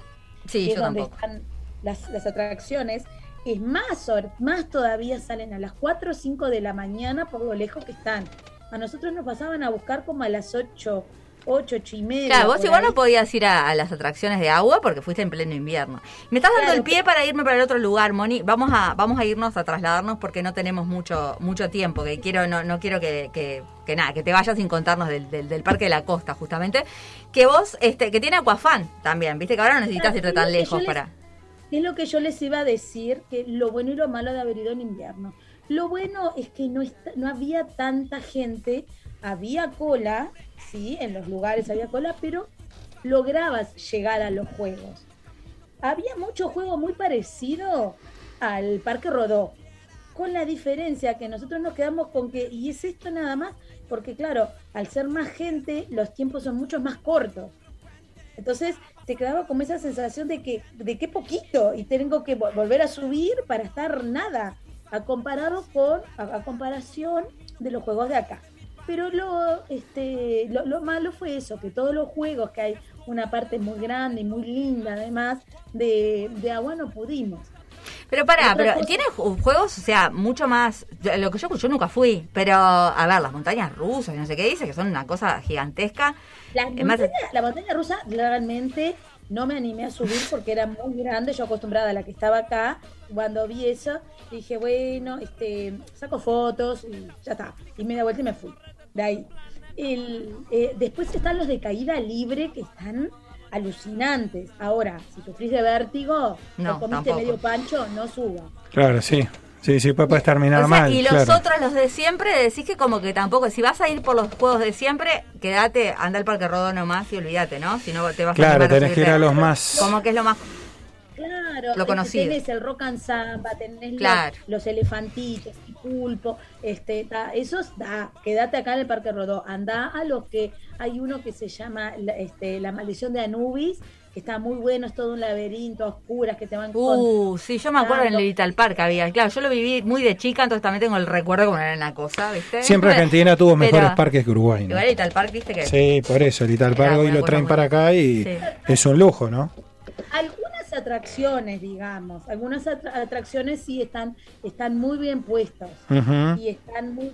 Sí, que es donde tampoco. están las, las atracciones, es más, más todavía salen a las 4 o 5 de la mañana por lo lejos que están. A nosotros nos pasaban a buscar como a las 8, 8, 8 y media. Claro, vos igual ahí. no podías ir a, a las atracciones de agua porque fuiste en pleno invierno. Me estás dando Claro, el pie para irme para el otro lugar, Moni. Vamos a vamos a irnos a trasladarnos porque no tenemos mucho mucho tiempo. Que quiero no no quiero que, que, que nada que te vayas sin contarnos del, del, del parque de la costa justamente. Que vos este que tiene Aquafan también, viste que ahora no necesitas Claro, irte tan lejos les- para. Es lo que yo les iba a decir, que lo bueno y lo malo de haber ido en invierno. Lo bueno es que no, está- no había tanta gente, había cola, sí, en los lugares había cola, pero lograbas llegar a los juegos. Había mucho juego muy parecido al Parque Rodó, con la diferencia que nosotros nos quedamos con que, y es esto nada más, porque claro, al ser más gente, los tiempos son mucho más cortos. Entonces te quedaba como esa sensación de que, de qué poquito, y tengo que vol- volver a subir para estar nada, a comparado con, a, a comparación de los juegos de acá. Pero lo, este, lo, lo malo fue eso, que todos los juegos, que hay una parte muy grande y muy linda además, de, de agua no pudimos. Pero pará, Otra pero cosa- tiene ju- juegos, o sea, mucho más. Lo que yo yo nunca fui, pero a ver, las montañas rusas y no sé qué dice, que son una cosa gigantesca. La Es más- montaña, la montaña rusa realmente no me animé a subir porque era muy grande, yo acostumbrada a la que estaba acá, cuando vi eso, dije, bueno, este, saco fotos y ya está, y me da vuelta y me fui, de ahí. El, eh, después están los de caída libre que están alucinantes. Ahora, si sufrís de vértigo, No, comiste tampoco. medio pancho, no suba. Claro, sí. Sí, sí, puede, puede terminar O sea, mal. y los claro. otros, los de siempre, decís que como que tampoco, si vas a ir por los juegos de siempre, quédate, anda al Parque Rodó nomás y olvídate, ¿no? Si no te vas a Claro, a tenés que ir a los más. Como que es lo más... Claro, Lo conocido. tenés el rock and samba, tenés los- Claro. los, elefantitos, el pulpo, este, ta, esos da, quédate acá en el Parque Rodó, anda a los que hay uno que se llama la, este, la maldición de Anubis, que está muy bueno, es todo un laberinto a oscuras que te van Uh, sí, yo me acuerdo en el Little Park había. Claro, yo lo viví muy de chica, entonces también tengo el recuerdo como era una cosa, ¿viste? Siempre Argentina tuvo mejores Pero- parques que Uruguay. ¿no? Igual el Little Park, ¿viste que? Sí, por eso, el Era hoy lo traen muy- para acá y Sí. es un lujo, ¿no? Algunas atracciones, digamos, algunas atra- atracciones sí están, están muy bien puestos Ujú. y están muy,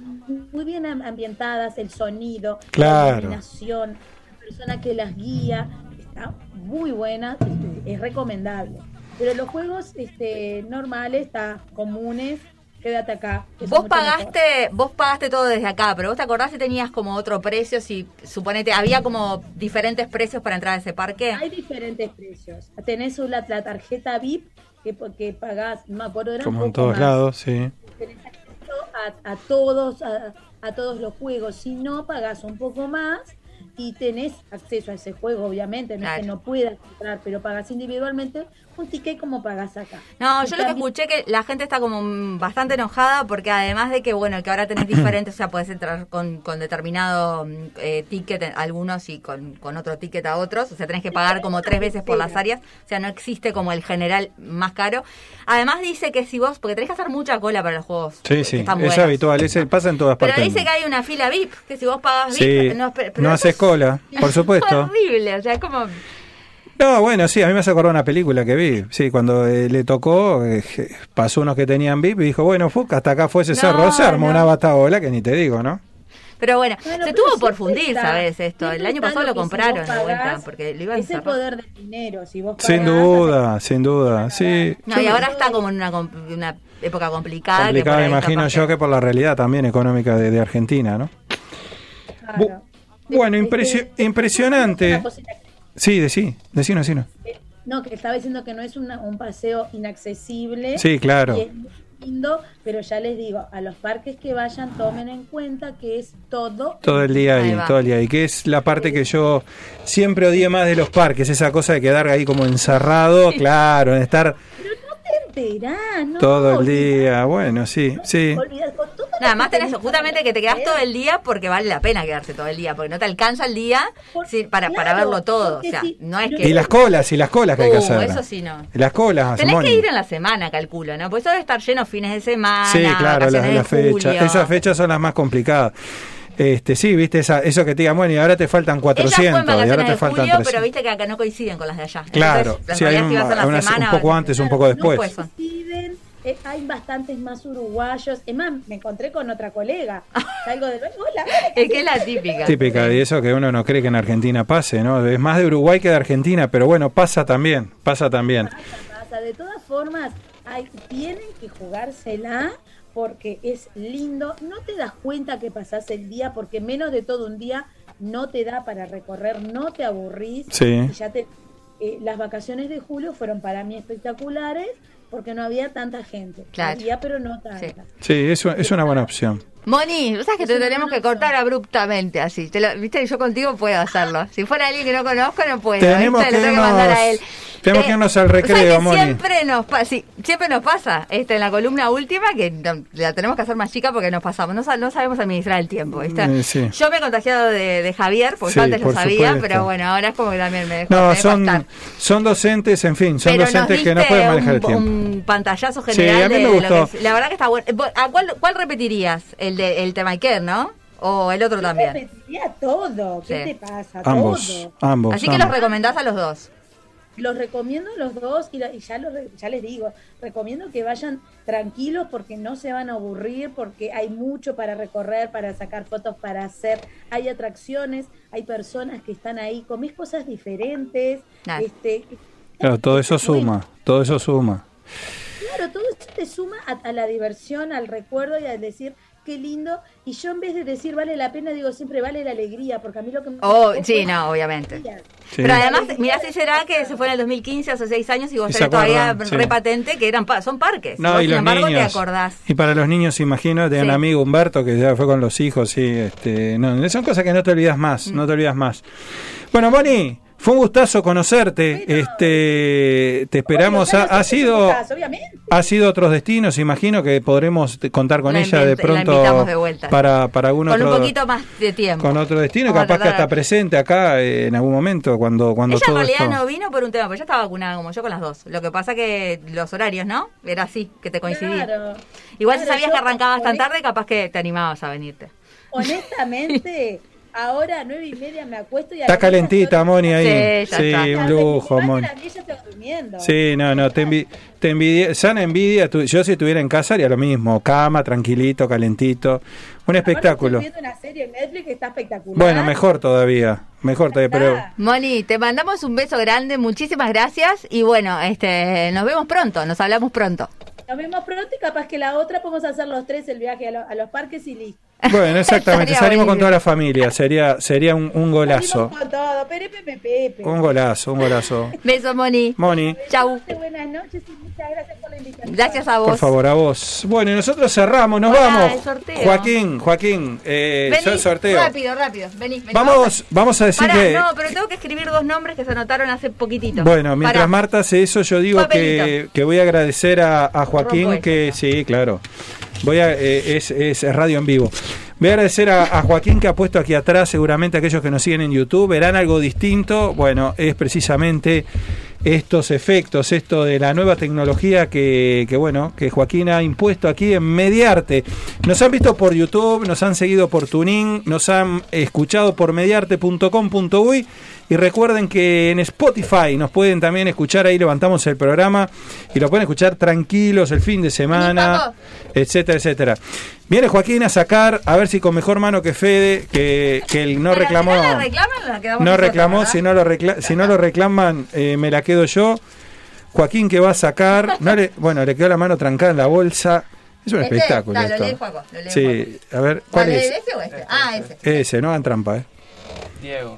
muy bien am- ambientadas, el sonido, Claro. la iluminación, la persona que las guía, está muy buena, este, es recomendable. Pero los juegos este, normales, está comunes, quédate acá. Vos pagaste, vos pagaste todo desde acá, pero vos te acordás si tenías como otro precio, si suponete, había como diferentes precios para entrar a ese parque. Hay diferentes precios. Tenés la, la tarjeta VIP que, que pagás, no me acuerdo, era un Como en poco todos más. lados, sí. tenés acceso a, a todos a, a todos los juegos. Si no, pagas un poco más y tenés acceso a ese juego, obviamente. No es que no puedas comprar, pero pagas individualmente un ticket como pagas acá. No, Y yo lo que escuché que la gente está como mm, bastante enojada porque además de que, bueno, que ahora tenés diferentes, o sea, podés entrar con, con determinado mm, eh, ticket a algunos y con, con otro ticket a otros, o sea, tenés que pagar como tres veces por las áreas, o sea, no existe como el general más caro. Además dice que si vos, porque tenés que hacer mucha cola para los juegos. Sí, sí, es buenos. habitual, ese pasa en todas Pero partes. del dice que hay una fila VIP, que si vos pagas Sí, VIP, no, pero- pero no haces cola, por es supuesto. horrible, o sea, es como... No, bueno, sí, a mí me hace acordar una película que vi. Sí, cuando eh, le tocó, eh, pasó unos que tenían VIP y dijo, bueno, fuck, hasta acá fue ese No, cerro, se armó no. una bataola que ni te digo, ¿no? Pero bueno, Bueno, se pero tuvo por fundir, ¿sabes? Esto. El año pasado lo si compraron vos de vuelta, pagás, porque lo iban a Es el poder del dinero. Si vos Sin pagás, duda, sin duda, sí. No, y ahora está como en una, una época complicada. Complicada, me imagino yo, que por la realidad también económica de, de Argentina, ¿no? claro. Bueno, impresio- impresionante. Una cosita que- Sí, decí, decino, decino. No, que estaba diciendo que no es una- un paseo inaccesible. Sí, claro. Y es muy lindo, pero ya les digo, a los parques que vayan, tomen en cuenta que es todo. Todo el día Ahí todo el día ahí, que es la parte que yo siempre odié más de los parques, esa cosa de quedar ahí como encerrado, claro, de estar Te enterás, ¿no? todo el día, bueno, sí, sí. Nada más tenés justamente que te quedás todo el día porque vale la pena quedarse todo el día, porque no te alcanza el día sí, para, para verlo todo. O sea, si- no es que. Y las colas, y las colas que hay que Uh, hacer. eso sí no. Y Las colas, Tenés que ir en la semana, calculo, ¿no? Porque eso debe estar lleno fines de semana. Sí, claro, las, fechas. Esas fechas son las más complicadas. Este, sí, viste, esa, eso que te digan, bueno, y ahora te faltan Ellas fue 400, en y ahora te de faltan julio, 300. pero viste que acá no coinciden con las de allá. Claro, Entonces, sí, en hay realidad, un, si vas a la unas- semana, un poco antes, un poco después. después son. coinciden, eh, hay bastantes más uruguayos. Es más, me encontré con otra colega. Salgo de hola. Es que es la típica. Típica de eso que uno no cree que en Argentina pase, ¿no? Es más de Uruguay que de Argentina, pero bueno, pasa también, pasa también. pasa. De todas formas, hay, tienen que jugársela porque es lindo. No te das cuenta que pasás el día porque menos de todo un día no te da para recorrer, no te aburrís. Sí. Y ya te, eh, las vacaciones de julio fueron para mí espectaculares porque no había tanta gente. Claro. Había, pero no tanta. Sí, eso es una buena opción. Moni, ¿sabes que te tenemos que cortar abruptamente así? Te lo- Viste, yo contigo puedo hacerlo. Si fuera alguien que no conozco, no puedo. Tenemos ¿viste? que Lo tengo que mandar a él. Tenemos Eh, que irnos al ¿sabes recreo, que Moni. Siempre nos, pa- sí, siempre nos pasa este, en la columna última que no- la tenemos que hacer más chica porque nos pasamos. No, no sabemos administrar el tiempo. ¿viste? Eh, sí. Yo me he contagiado de, de Javier, porque Sí, yo antes lo sabía, supuesto. pero bueno, ahora es como que también me dejó, No, me son, son docentes, en fin, son Pero docentes que no pueden manejar el un, tiempo. un pantallazo Sí, general a mí de, me de lo gustó. que es. La verdad que está bueno. ¿A cuál, cuál repetirías? ¿El de el tema Iker, no? ¿O el otro Yo también? repetiría todo. ¿Qué Sí. te pasa? Ambos, Todo. ambos. Así que los recomendás a los dos. Los recomiendo los dos y, la- y ya, los re- ya les digo, recomiendo que vayan tranquilos porque no se van a aburrir, porque hay mucho para recorrer, para sacar fotos, para hacer. Hay atracciones, hay personas que están ahí, comés cosas diferentes. Claro. Este, Claro, todo eso suma, todo eso suma. claro, todo eso te suma a, a la diversión, al recuerdo y al decir qué lindo. Y yo en vez de decir vale la pena, digo siempre vale la alegría, porque a mí lo que me Oh, sí, no, obviamente. Sí. Pero además, mirá si será que se fue en el 2015, hace seis años, y vos Y tenés todavía sí. repatente que eran pa- son parques. No, Vos, y sin los embargo, niños. te acordás. Y para los niños, imagino, de un amigo Humberto que ya fue con los hijos, sí, este, no, son cosas que no te olvidas más, Mm. no te olvidas más. Bueno, Moni, fue un gustazo conocerte, este, te esperamos, ha, ha sido, ha sido otros destinos, imagino que podremos contar con La ella de pronto invitamos de vuelta. para, para algún Con un poquito más de tiempo. con otro destino, Vamos capaz que hasta presente acá eh, en algún momento cuando cuando Ella en todo realidad esto no vino por un tema, porque ella estaba vacunada como yo con las dos. Lo que pasa que los horarios, ¿no? Era así, que te coincidía. Claro. Igual si sabías que arrancabas tan tarde, capaz que te animabas a venirte. Honestamente, ahora a nueve y media me acuesto y Está calentita, Moni, ahí. Sí, ya Sí, está. un lujo, Moni. Sí, no, no, te, envi te envidia, sana envidia. tu- yo si estuviera en casa haría lo mismo, cama, tranquilito, calentito, un espectáculo. Estoy viendo una serie en Netflix que está espectacular. Bueno, mejor todavía, mejor todavía, pero Moni, te mandamos un beso grande, muchísimas gracias y bueno, este, nos vemos pronto, nos hablamos pronto. Nos vemos pronto y capaz que la otra podemos hacer los tres el viaje a, lo- a los parques y listo. bueno, exactamente, salimos con toda la familia, sería sería un, un golazo, Salimos con todo, Pepe, Pepe, Pepe. un golazo, un golazo. Beso, Moni. Moni, Chau. Buenas noches y muchas gracias por la invitación. Gracias a vos. por favor, a vos. Bueno, y nosotros cerramos, nos Hola, vamos. el sorteo. Joaquín, Joaquín, eh, Vení, yo el sorteo. Rápido, rápido. Vení, vení. Vamos, vamos a decir Pará, que no, pero tengo que escribir dos nombres que se anotaron hace poquitito. Bueno, mientras Pará. Marta hace eso, yo digo que, que voy a agradecer a, a Joaquín, Rompo que sí, claro. Voy a, eh, es, es radio en vivo. Voy a agradecer a, Joaquín que ha puesto aquí atrás, seguramente aquellos que nos siguen en YouTube verán algo distinto. Bueno, es precisamente estos efectos, esto de la nueva tecnología que, que, bueno, que Joaquín ha impuesto aquí en Mediarte. Nos han visto por YouTube, nos han seguido por Tuning, nos han escuchado por mediarte.com.uy y recuerden que en Spotify nos pueden también escuchar, ahí levantamos el programa y lo pueden escuchar tranquilos el fin de semana, etcétera, etcétera. Viene Joaquín a sacar, a ver si con mejor mano que Fede, que, que él no Pero reclamó. Si no la reclaman, la No nosotros, reclamó, si no lo, recla- si no lo reclaman, eh, me la quedo yo. Joaquín que va a sacar, no le, bueno, le quedó la mano trancada en la bolsa. Es un Este, espectáculo dale, lo esto. lee Juaco, lo lee Sí, a ver, ¿cuál ¿Cuál es? ¿Ese o este? Ah, ese. Ese, no hagan trampa, ¿eh? Diego.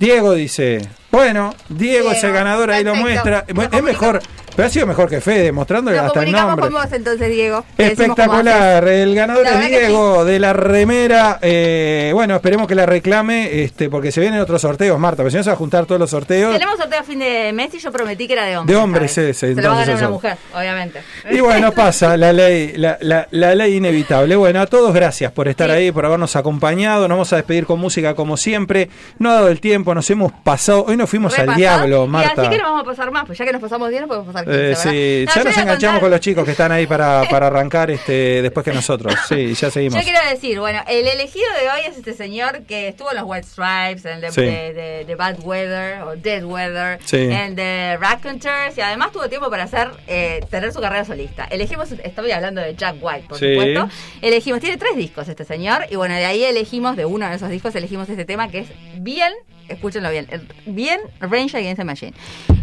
Diego dice, bueno, Diego, es el ganador, ahí lo muestra. Es mejor, Pero ha sido mejor que Fede, mostrándole Nos hasta el nombre. con vos entonces, Diego. Espectacular, el ganador es Diego de la remera. eh, bueno, esperemos que la reclame, este, porque se vienen otros sorteos, Marta, porque si no se va a juntar todos los sorteos. Tenemos sorteo a fin de mes y yo prometí que era de hombres. De hombres, ese, Se lo va a entonces ganar una mujer, obviamente. Y bueno, pasa la ley, la, la- la ley inevitable. Bueno, a todos gracias por estar ahí, por habernos acompañado. Nos vamos a despedir con música como siempre. No ha dado el tiempo, nos hemos pasado. Hoy nos fuimos al diablo, Y Marta. así que no vamos a pasar más, pues ya que nos pasamos bien, nos podemos pasar 15, Eh, ¿verdad? sí, No, ya nos enganchamos contar- con los chicos que están ahí para, para arrancar este después que nosotros. Sí, ya seguimos. Yo quiero decir, bueno, el elegido de hoy es este señor que estuvo en los White Stripes, en el de, Sí. de- de- de Bad Weather o Dead Weather, Sí. en de Raconteurs y además tuvo tiempo para hacer eh, tener su carrera solista. Elegimos, estoy hablando de Jack White, por Sí. supuesto. Elegimos, tiene tres discos este señor y bueno, de ahí elegimos, de uno de esos discos, elegimos este tema que es bien, escúchenlo bien, bien Range Against the Machine.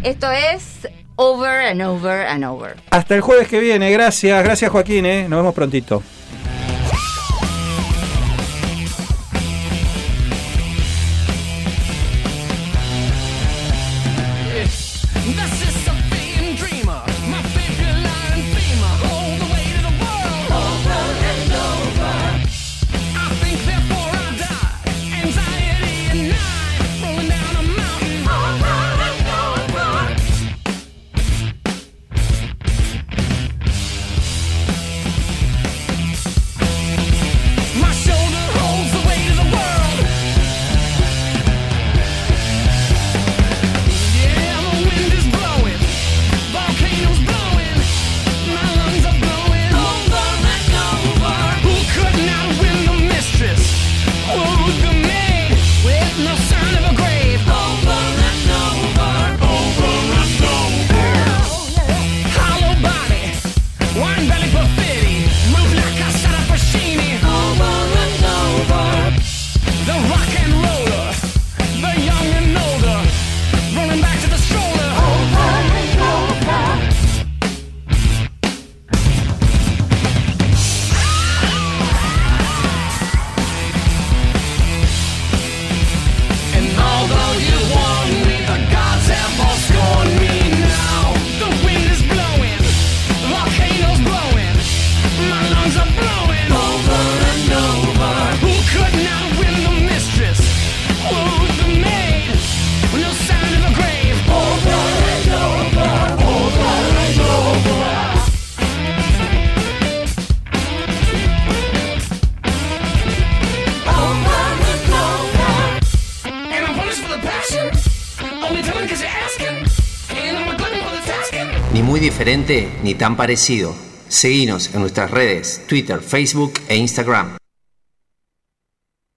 Esto es Over and Over and Over. Hasta el jueves que viene. Gracias, gracias Joaquín. eh. Nos vemos prontito. Ni tan parecido. Seguinos en nuestras redes, Twitter, Facebook e Instagram.